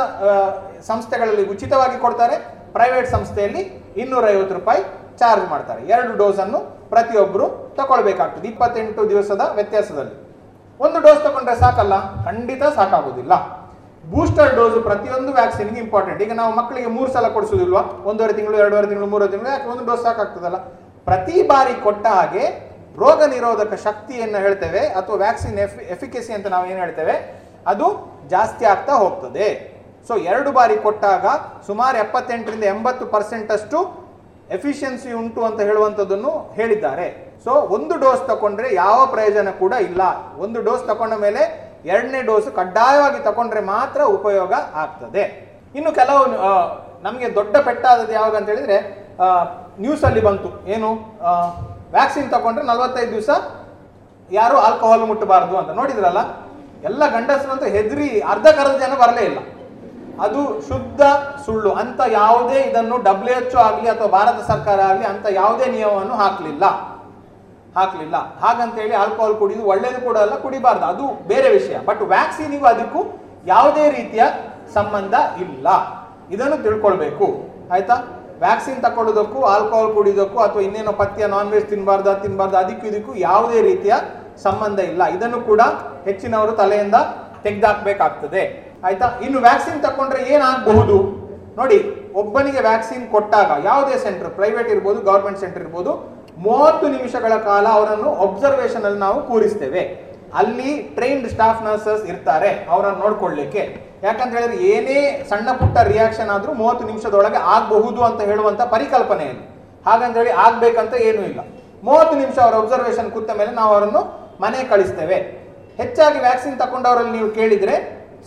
ಸಂಸ್ಥೆಗಳಲ್ಲಿ ಉಚಿತವಾಗಿ ಕೊಡ್ತಾರೆ. ಪ್ರೈವೇಟ್ ಸಂಸ್ಥೆಯಲ್ಲಿ ಇನ್ನೂರೈವತ್ತು ರೂಪಾಯಿ ಚಾರ್ಜ್ ಮಾಡ್ತಾರೆ. ಎರಡು ಡೋಸ್ ಅನ್ನು ಪ್ರತಿಯೊಬ್ಬರು ತಗೊಳ್ಬೇಕಾಗ್ತದೆ ಇಪ್ಪತ್ತೆಂಟು ದಿವಸದ ವ್ಯತ್ಯಾಸದಲ್ಲಿ. ಒಂದು ಡೋಸ್ ತಗೊಂಡ್ರೆ ಸಾಕಲ್ಲ? ಖಂಡಿತ ಸಾಕಾಗೋದಿಲ್ಲ ಬೂಸ್ಟರ್ ಡೋಸ್ ಪ್ರತಿಯೊಂದು ವ್ಯಾಕ್ಸಿನ್ಗೆ ಇಂಪಾರ್ಟೆಂಟ್ ಈಗ ನಾವು ಮಕ್ಕಳಿಗೆ ಮೂರು ಸಲ ಕೊಡಿಸೋದಿಲ್ವಾ? ಒಂದೂವರೆ ತಿಂಗಳು, ಎರಡೂವರೆ ತಿಂಗಳು ಮೂರು ತಿಂಗಳು, ಯಾಕೆ ಒಂದು ಡೋಸ್ ಸಾಕಾಗ್ತದಲ್ಲ? ಪ್ರತಿ ಬಾರಿ ಕೊಟ್ಟ ಹಾಗೆ ರೋಗ ನಿರೋಧಕ ಶಕ್ತಿಯನ್ನು ಹೇಳ್ತೇವೆ, ಅಥವಾ ವ್ಯಾಕ್ಸಿನ್ ಎಫ್, ಎಫಿಕೆಸಿ ಅಂತ ನಾವು ಏನು ಹೇಳ್ತೇವೆ? ಅದು ಜಾಸ್ತಿ ಆಗ್ತಾ ಹೋಗ್ತದೆ. ಸೊ ಎರಡು ಬಾರಿ ಕೊಟ್ಟಾಗ ಸುಮಾರು ಎಪ್ಪತ್ತೆಂಟರಿಂದ ಎಂಬತ್ತು ಪರ್ಸೆಂಟಷ್ಟು ಎಫಿಷಿಯನ್ಸಿ ಉಂಟು ಅಂತ ಹೇಳುವಂಥದ್ದನ್ನು ಹೇಳಿದ್ದಾರೆ. ಸೊ ಒಂದು ಡೋಸ್ ತಗೊಂಡ್ರೆ ಯಾವ ಪ್ರಯೋಜನ ಕೂಡ ಇಲ್ಲ. ಒಂದು ಡೋಸ್ ತಗೊಂಡ ಮೇಲೆ ಎರಡನೇ ಡೋಸ್ ಕಡ್ಡಾಯವಾಗಿ ತಗೊಂಡ್ರೆ ಮಾತ್ರ ಉಪಯೋಗ ಆಗ್ತದೆ. ಇನ್ನು ಕೆಲವು ನಮಗೆ ದೊಡ್ಡ ಪೆಟ್ಟಾದದ್ದು ಯಾವಾಗ ಅಂತ ಹೇಳಿದ್ರೆ ನ್ಯೂಸ್ ಅಲ್ಲಿ ಬಂತು. ಏನು ವ್ಯಾಕ್ಸಿನ್ ತಗೊಂಡ್ರೆ ನಲವತ್ತೈದು ದಿವಸ ಯಾರು ಆಲ್ಕೋಹಾಲ್ ಮುಟ್ಟಬಾರದು ಅಂತ ನೋಡಿದ್ರಲ್ಲ? ಎಲ್ಲ ಗಂಡಸರಂತೂ ಹೆದರಿ ಅರ್ಧ ಕರ್ಧ ಜನ ಬರಲೇ ಇಲ್ಲ. ಅದು ಶುದ್ಧ ಸುಳ್ಳು. ಅಂತ ಯಾವುದೇ ಇದನ್ನು ಡಬ್ಲ್ಯೂ ಆಗಲಿ ಅಥವಾ ಭಾರತ ಸರ್ಕಾರ ಆಗಲಿ ಅಂತ ಯಾವುದೇ ನಿಯಮವನ್ನು ಹಾಕಲಿಲ್ಲ. ಹಾಕಲಿಲ್ಲ. ಹಾಗಂತೇಳಿ ಆಲ್ಕೋಹಾಲ್ ಕುಡಿದು ಒಳ್ಳೇದು ಕೂಡ ಅಲ್ಲ, ಕುಡಿಬಾರ್ದು. ಅದು ಬೇರೆ ವಿಷಯ. ಬಟ್ ವ್ಯಾಕ್ಸಿನಿಗೂ ಅದಕ್ಕೂ ಯಾವುದೇ ರೀತಿಯ ಸಂಬಂಧ ಇಲ್ಲ. ಇದನ್ನು ತಿಳ್ಕೊಳ್ಬೇಕು. ಆಯ್ತಾ? ವ್ಯಾಕ್ಸಿನ್ ತಕೊಳ್ಳೋದಕ್ಕೂ ಆಲ್ಕೋಹಾಲ್ ಕುಡಿಯೋದಕ್ಕೂ ಅಥವಾ ಇನ್ನೇನೋ ಪಥ್ಯ ನಾನ್ ವೆಜ್ ತಿನ್ನಬಾರ್ದ ತಿನ್ನಬಾರ್ದು ಅದಕ್ಕೂ ಇದಕ್ಕೂ ಯಾವುದೇ ರೀತಿಯ ಸಂಬಂಧ ಇಲ್ಲ. ಇದನ್ನು ಕೂಡ ಹೆಚ್ಚಿನವರು ತಲೆಯಿಂದ ತೆಗೆದಾಕ್ಬೇಕಾಗ್ತದೆ. ಆಯ್ತಾ? ಇನ್ನು ವ್ಯಾಕ್ಸಿನ್ ತಕೊಂಡ್ರೆ ಏನಾಗಬಹುದು? ನೋಡಿ, ಒಬ್ಬನಿಗೆ ವ್ಯಾಕ್ಸಿನ್ ಕೊಟ್ಟಾಗ ಯಾವುದೇ ಸೆಂಟರ್ ಪ್ರೈವೇಟ್ ಇರ್ಬೋದು ಗೌರ್ಮೆಂಟ್ ಸೆಂಟರ್ ಇರ್ಬೋದು ಮೂವತ್ತು ನಿಮಿಷಗಳ ಕಾಲ ಅವರನ್ನು ಒಬ್ಸರ್ವೇಷನ್ ಅಲ್ಲಿ ನಾವು ಕೂರಿಸ್ತೇವೆ. ಅಲ್ಲಿ ಟ್ರೈನ್ಡ್ ಸ್ಟಾಫ್ ನರ್ಸಸ್ ಇರ್ತಾರೆ, ಅವರನ್ನು ನೋಡ್ಕೊಳ್ಳಿಕ್ಕೆ. ಯಾಕಂತ ಹೇಳಿದ್ರೆ ಏನೇ ಸಣ್ಣ ಪುಟ್ಟ ರಿಯಾಕ್ಷನ್ ಆದ್ರೂ ಮೂವತ್ತು ನಿಮಿಷದೊಳಗೆ ಆಗಬಹುದು ಅಂತ ಹೇಳುವಂತ ಪರಿಕಲ್ಪನೆಯಲ್ಲಿ. ಹಾಗಂತ ಹೇಳಿ ಆಗ್ಬೇಕಂತ ಏನೂ ಇಲ್ಲ. ಮೂವತ್ತು ನಿಮಿಷ ಅವರ ಒಬ್ಸರ್ವೇಷನ್ ಕೂತ ಮೇಲೆ ನಾವು ಅವರನ್ನು ಮನೆ ಕಳಿಸ್ತೇವೆ. ಹೆಚ್ಚಾಗಿ ವ್ಯಾಕ್ಸಿನ್ ತಗೊಂಡವರಲ್ಲಿ ನೀವು ಕೇಳಿದ್ರೆ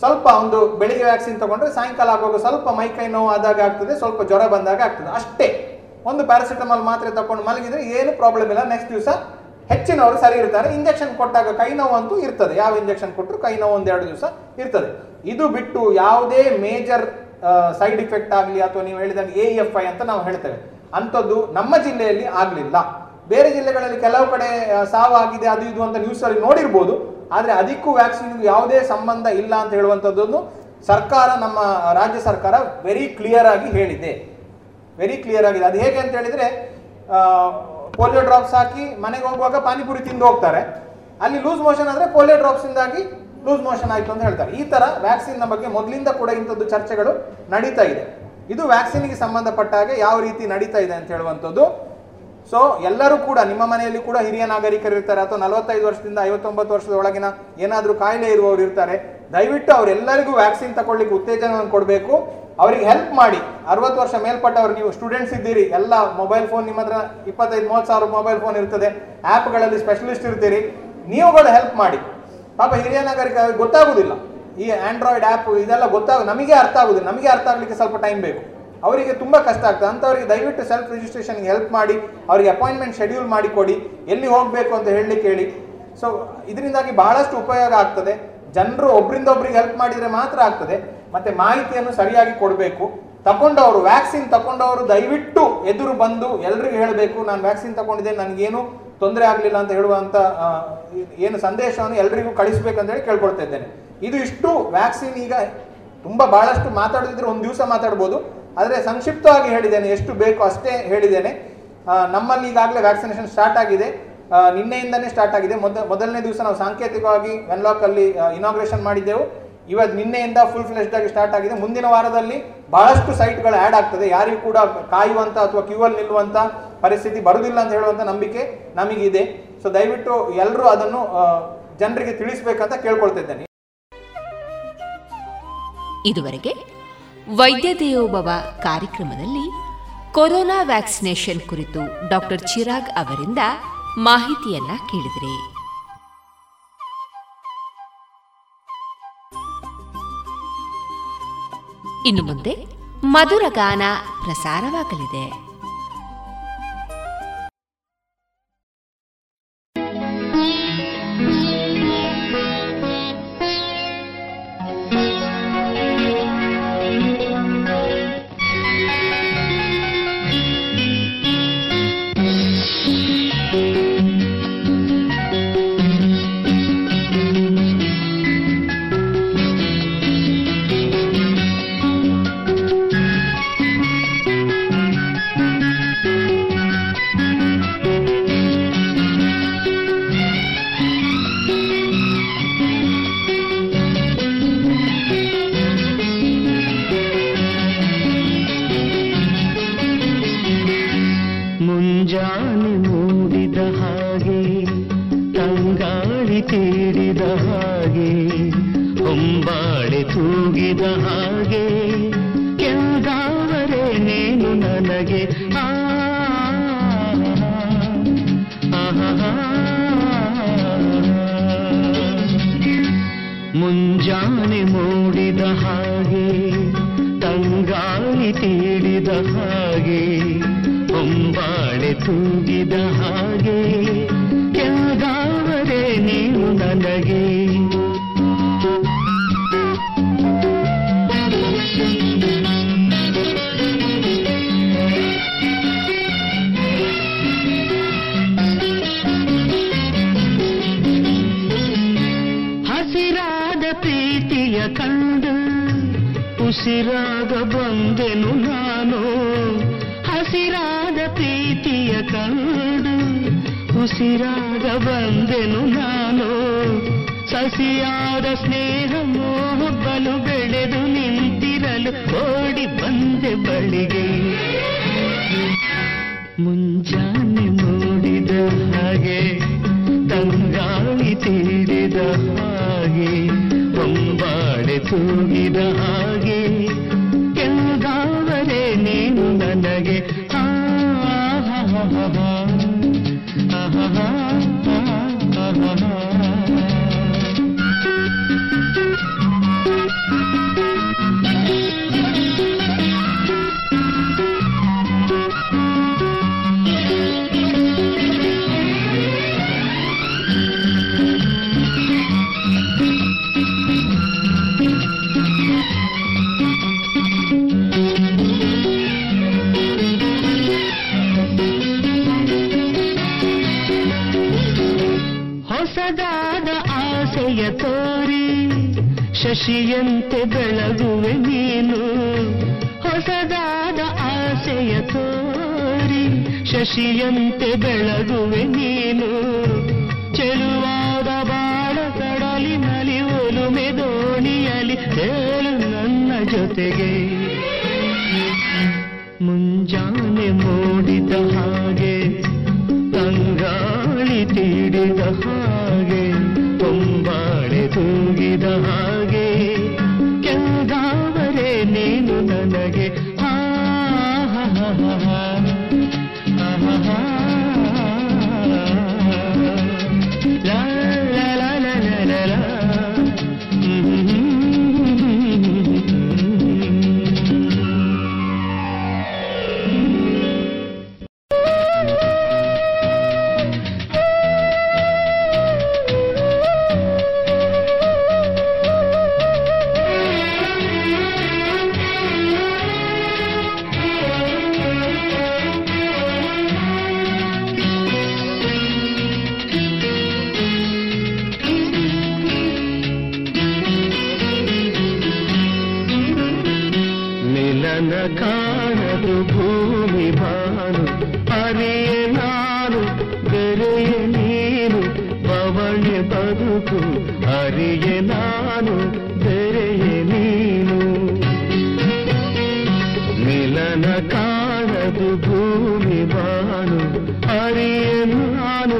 ಸ್ವಲ್ಪ ಒಂದು ಬೆಳಿಗ್ಗೆ ವ್ಯಾಕ್ಸಿನ್ ತಗೊಂಡ್ರೆ ಸಾಯಂಕಾಲ ಆಗುವಾಗ ಸ್ವಲ್ಪ ಮೈಕೈ ನೋವು ಆದಾಗ ಆಗ್ತದೆ, ಸ್ವಲ್ಪ ಜ್ವರ ಬಂದಾಗ ಆಗ್ತದೆ. ಅಷ್ಟೇ. ಒಂದು ಪ್ಯಾರಾಸಿಟಮಾಲ್ ಮಾತ್ರೆ ತಗೊಂಡು ಮಲಗಿದ್ರೆ ಏನು ಪ್ರಾಬ್ಲಮ್ ಇಲ್ಲ. ನೆಕ್ಸ್ಟ್ ದಿವಸ ಹೆಚ್ಚಿನವರು ಸರಿ ಇರ್ತಾರೆ. ಇಂಜೆಕ್ಷನ್ ಕೊಟ್ಟಾಗ ಕೈ ನೋವು ಅಂತೂ ಇರ್ತದೆ. ಯಾವ ಇಂಜೆಕ್ಷನ್ ಕೊಟ್ಟರು ಕೈ ನೋವು ಒಂದೆರಡು ದಿವಸ ಇರ್ತದೆ. ಇದು ಬಿಟ್ಟು ಯಾವುದೇ ಮೇಜರ್ ಸೈಡ್ ಇಫೆಕ್ಟ್ ಆಗಲಿ ಅಥವಾ ನೀವು ಹೇಳಿದಾಗ ಎ ಎಫ್ ಐ ಅಂತ ನಾವು ಹೇಳ್ತೇವೆ. ಅಂಥದ್ದು ನಮ್ಮ ಜಿಲ್ಲೆಯಲ್ಲಿ ಆಗಲಿಲ್ಲ. ಬೇರೆ ಜಿಲ್ಲೆಗಳಲ್ಲಿ ಕೆಲವು ಕಡೆ ಸಾವು ಅದು ಇದು ಅಂತ ನ್ಯೂಸ್ ಅಲ್ಲಿ ನೋಡಿರ್ಬೋದು. ಆದರೆ ಅದಕ್ಕೂ ವ್ಯಾಕ್ಸಿನ್ ಯಾವುದೇ ಸಂಬಂಧ ಇಲ್ಲ ಅಂತ ಹೇಳುವಂಥದ್ದನ್ನು ಸರ್ಕಾರ ನಮ್ಮ ರಾಜ್ಯ ಸರ್ಕಾರ ವೆರಿ ಕ್ಲಿಯರ್ ಆಗಿ ಹೇಳಿದೆ. ವೆರಿ ಕ್ಲಿಯರ್ ಆಗಿದೆ. ಅದು ಹೇಗೆ ಅಂತ ಹೇಳಿದ್ರೆ ಪೋಲಿಯೋ ಡ್ರಾಪ್ಸ್ ಹಾಕಿ ಮನೆಗೆ ಹೋಗುವಾಗ ಪಾನಿಪುರಿ ತಿಂದು ಹೋಗ್ತಾರೆ. ಅಲ್ಲಿ ಲೂಸ್ ಮೋಷನ್ ಆದ್ರೆ ಪೋಲಿಯೋ ಡ್ರಾಪ್ಸ್ ಇಂದಾಗಿ ಲೂಸ್ ಮೋಷನ್ ಆಯ್ತು ಅಂತ ಹೇಳ್ತಾರೆ. ಈ ತರ ವ್ಯಾಕ್ಸಿನ್ನ ಬಗ್ಗೆ ಮೊದಲಿಂದ ಕೂಡ ಇಂಥದ್ದು ಚರ್ಚೆಗಳು ನಡೀತಾ ಇದೆ. ಇದು ವ್ಯಾಕ್ಸಿನ್ಗೆ ಸಂಬಂಧಪಟ್ಟ ಹಾಗೆ ಯಾವ ರೀತಿ ನಡೀತಾ ಇದೆ ಅಂತ ಹೇಳುವಂಥದ್ದು. ಸೊ ಎಲ್ಲರೂ ಕೂಡ, ನಿಮ್ಮ ಮನೆಯಲ್ಲಿ ಕೂಡ ಹಿರಿಯ ನಾಗರಿಕರು ಇರ್ತಾರೆ ಅಥವಾ ನಲವತ್ತೈದು ವರ್ಷದಿಂದ ಐವತ್ತೊಂಬತ್ತು ವರ್ಷದ ಒಳಗಿನ ಏನಾದರೂ ಕಾಯಿಲೆ ಇರುವವರು ಇರ್ತಾರೆ ದಯವಿಟ್ಟು ಅವರೆಲ್ಲರಿಗೂ ವ್ಯಾಕ್ಸಿನ್ ತಗೊಳ್ಳಿಕ್ಕೆ ಉತ್ತೇಜನವನ್ನು ಕೊಡಬೇಕು. ಅವರಿಗೆ ಹೆಲ್ಪ್ ಮಾಡಿ. ಅರವತ್ತು ವರ್ಷ ಮೇಲ್ಪಟ್ಟವರು ನೀವು ಸ್ಟೂಡೆಂಟ್ಸ್ ಇದ್ದೀರಿ, ಎಲ್ಲ ಮೊಬೈಲ್ ಫೋನ್ ನಿಮ್ಮ ಹತ್ರ ಇಪ್ಪತ್ತೈದು, ಮೂವತ್ತು ಸಾವಿರ ಮೊಬೈಲ್ ಫೋನ್ ಇರ್ತದೆ. ಆ್ಯಪ್ಗಳಲ್ಲಿ ಸ್ಪೆಷಲಿಸ್ಟ್ ಇರ್ತೀರಿ. ನೀವುಗಳು ಹೆಲ್ಪ್ ಮಾಡಿ. ಪಾಪ ಹಿರಿಯ ನಾಗರಿಕ, ಗೊತ್ತಾಗುದಿಲ್ಲ. ಈ ಆಂಡ್ರಾಯ್ಡ್ ಆ್ಯಪ್ ಇದೆಲ್ಲ ಗೊತ್ತಾಗ, ನಮಗೆ ಅರ್ಥ ಆಗುದಿಲ್ಲ. ನಮಗೆ ಅರ್ಥ ಆಗಲಿಕ್ಕೆ ಸ್ವಲ್ಪ ಟೈಮ್ ಬೇಕು. ಅವರಿಗೆ ತುಂಬ ಕಷ್ಟ ಆಗ್ತದೆ. ಅಂಥವರಿಗೆ ದಯವಿಟ್ಟು ಸೆಲ್ಫ್ ರಿಜಿಸ್ಟ್ರೇಷನ್ಗೆ ಹೆಲ್ಪ್ ಮಾಡಿ, ಅವರಿಗೆ ಅಪಾಯಿಂಟ್ಮೆಂಟ್ ಶೆಡ್ಯೂಲ್ ಮಾಡಿ ಕೊಡಿ. ಎಲ್ಲಿ ಹೋಗಬೇಕು ಅಂತ ಹೇಳಿ ಸೊ ಇದರಿಂದಾಗಿ ಬಹಳಷ್ಟು ಉಪಯೋಗ ಆಗ್ತದೆ. ಜನರು ಒಬ್ಬರಿಂದ ಒಬ್ರಿಗೆ ಹೆಲ್ಪ್ ಮಾಡಿದ್ರೆ ಮಾತ್ರ ಆಗ್ತದೆ. ಮತ್ತೆ ಮಾಹಿತಿಯನ್ನು ಸರಿಯಾಗಿ ಕೊಡಬೇಕು. ತಕೊಂಡವರು ವ್ಯಾಕ್ಸಿನ್ ತಕೊಂಡವರು ದಯವಿಟ್ಟು ಎದುರು ಬಂದು ಎಲ್ರಿಗೂ ಹೇಳಬೇಕು, ನಾನು ವ್ಯಾಕ್ಸಿನ್ ತಗೊಂಡಿದ್ದೇನೆ, ನನಗೇನು ತೊಂದರೆ ಆಗಲಿಲ್ಲ ಅಂತ ಹೇಳುವಂತ ಏನು ಸಂದೇಶವನ್ನು ಎಲ್ರಿಗೂ ಕಳಿಸ್ಬೇಕಂತ ಹೇಳಿ ಕೇಳ್ಕೊಳ್ತಾ ಇದ್ದೇನೆ. ಇದು ಇಷ್ಟು ವ್ಯಾಕ್ಸಿನ್ ಈಗ ತುಂಬ ಬಹಳಷ್ಟು ಮಾತಾಡೋದಿದ್ರೆ ಒಂದು ದಿವಸ ಮಾತಾಡ್ಬೋದು. ಆದರೆ ಸಂಕ್ಷಿಪ್ತವಾಗಿ ಹೇಳಿದ್ದೇನೆ, ಎಷ್ಟು ಬೇಕು ಅಷ್ಟೇ ಹೇಳಿದ್ದೇನೆ. ನಮ್ಮಲ್ಲಿ ಈಗಾಗಲೇ ವ್ಯಾಕ್ಸಿನೇಷನ್ ಸ್ಟಾರ್ಟ್ ಆಗಿದೆ. ನಿನ್ನೆಯಿಂದನೇ ಸ್ಟಾರ್ಟ್ ಆಗಿದೆ. ಮೊದ, ಮೊದಲನೇ ದಿವಸ ನಾವು ಸಾಂಕೇತಿಕವಾಗಿ ವೆನ್ಲಾಕ್ ಅಲ್ಲಿ ಇನಾಗ್ರೇಷನ್ ಮಾಡಿದ್ದೆವು. ಇವತ್ತು ನಿನ್ನೆಯಿಂದ ಫುಲ್ ಫ್ಲೆಶ್ಡ್ ಆಗಿ ಸ್ಟಾರ್ಟ್ ಆಗಿದೆ. ಮುಂದಿನ ವಾರದಲ್ಲಿ ಬಹಳಷ್ಟು ಸೈಟ್ಗಳು ಆ್ಯಡ್ ಆಗ್ತದೆ. ಯಾರಿಗೂ ಕೂಡ ಕಾಯುವಂತ ಅಥವಾ ಕ್ಯೂ ಅಲ್ಲಿ ನಿಲ್ಲುವಂತ ಪರಿಸ್ಥಿತಿ ಬರುವುದಿಲ್ಲ ಅಂತ ಹೇಳುವಂತ ನಂಬಿಕೆ ನಮಗಿದೆ. ಸೊ ದಯವಿಟ್ಟು ಎಲ್ಲರೂ ಅದನ್ನು ಜನರಿಗೆ ತಿಳಿಸಬೇಕಂತ ಕೇಳ್ಕೊಳ್ತಿದ್ದೇನೆ. ಇದುವರೆಗೆ ವೈದ್ಯ ದೇವೋಭವ ಕಾರ್ಯಕ್ರಮದಲ್ಲಿ ಕೊರೋನಾ ವ್ಯಾಕ್ಸಿನೇಷನ್ ಕುರಿತು ಡಾಕ್ಟರ್ ಚಿರಾಗ್ ಅವರಿಂದ ಮಾಹಿತಿಯನ್ನ ಕೇಳಿದ್ರಿ. ಇನ್ನು ಮುಂದೆ ಮಧುರ ಗಾನ ಪ್ರಸಾರವಾಗಲಿದೆ. ತೀರಿದ ಹಾಗೆ ಹೊಂಬಾಳೆ ತೂಗಿದ ಹಾಗೆ ಕೆಂಗಾವರೆ ನೀನು ನನಗೆ ಆ. ಮುಂಜಾನೆ ಮೂಡಿದ ಹಾಗೆ ತಂಗಾಳಿ ತೀಡಿದ ಹಾಗೆ ಹೊಂಬಾಳೆ ತೂಗಿದ ಹಾಗೆ ಹಸಿರಾದ ಪ್ರೀತಿಯ ಕಂಡು ಉಸಿರಾದ ಬಂದೆನು ನಾನು. ಹಸಿರಾದ ಪ್ರೀತಿಯ ಕಂಡು ಉಸಿರಾಗ ಬಂದೆನು ನಾನು. ಸಸಿಯಾದ ಸ್ನೇಹ ಮೋಹಬ್ಬಲು ಬೆಳೆದು ನಿಂತಿರಲು ಓಡಿ ಬಂದೆ ಬಳಿಗೆ. ಮುಂಜಾನೆ ಮೂಡಿದ ಹಾಗೆ ತಂಗಾಳಿ ತೀರಿದ ಹಾಗೆ ಹೊಂಬಾಳೆ ತೂಗಿದ ಹಾಗೆ. ಕೆಂಗಾವರೆ ನೀನು ನನಗೆ ಹಾ ಹಾ ಹಾ ತೋರಿ ಶಶಿಯಂತೆ ಬೆಳಗುವೆ ನೀನು. ಹೊಸದಾದ ಆಸೆಯ ತೋರಿ ಶಶಿಯಂತೆ ಬೆಳಗುವೆ ನೀನು. ಚೆಲುವಾದ ಬಾಳ ಕಡಲಿನಲ್ಲಿ ಒಲುಮೆ ದೋಣಿಯಲ್ಲಿ ಹೇಳು ನನ್ನ ಜೊತೆಗೆ. ಅರಿಯೆ ನಾನು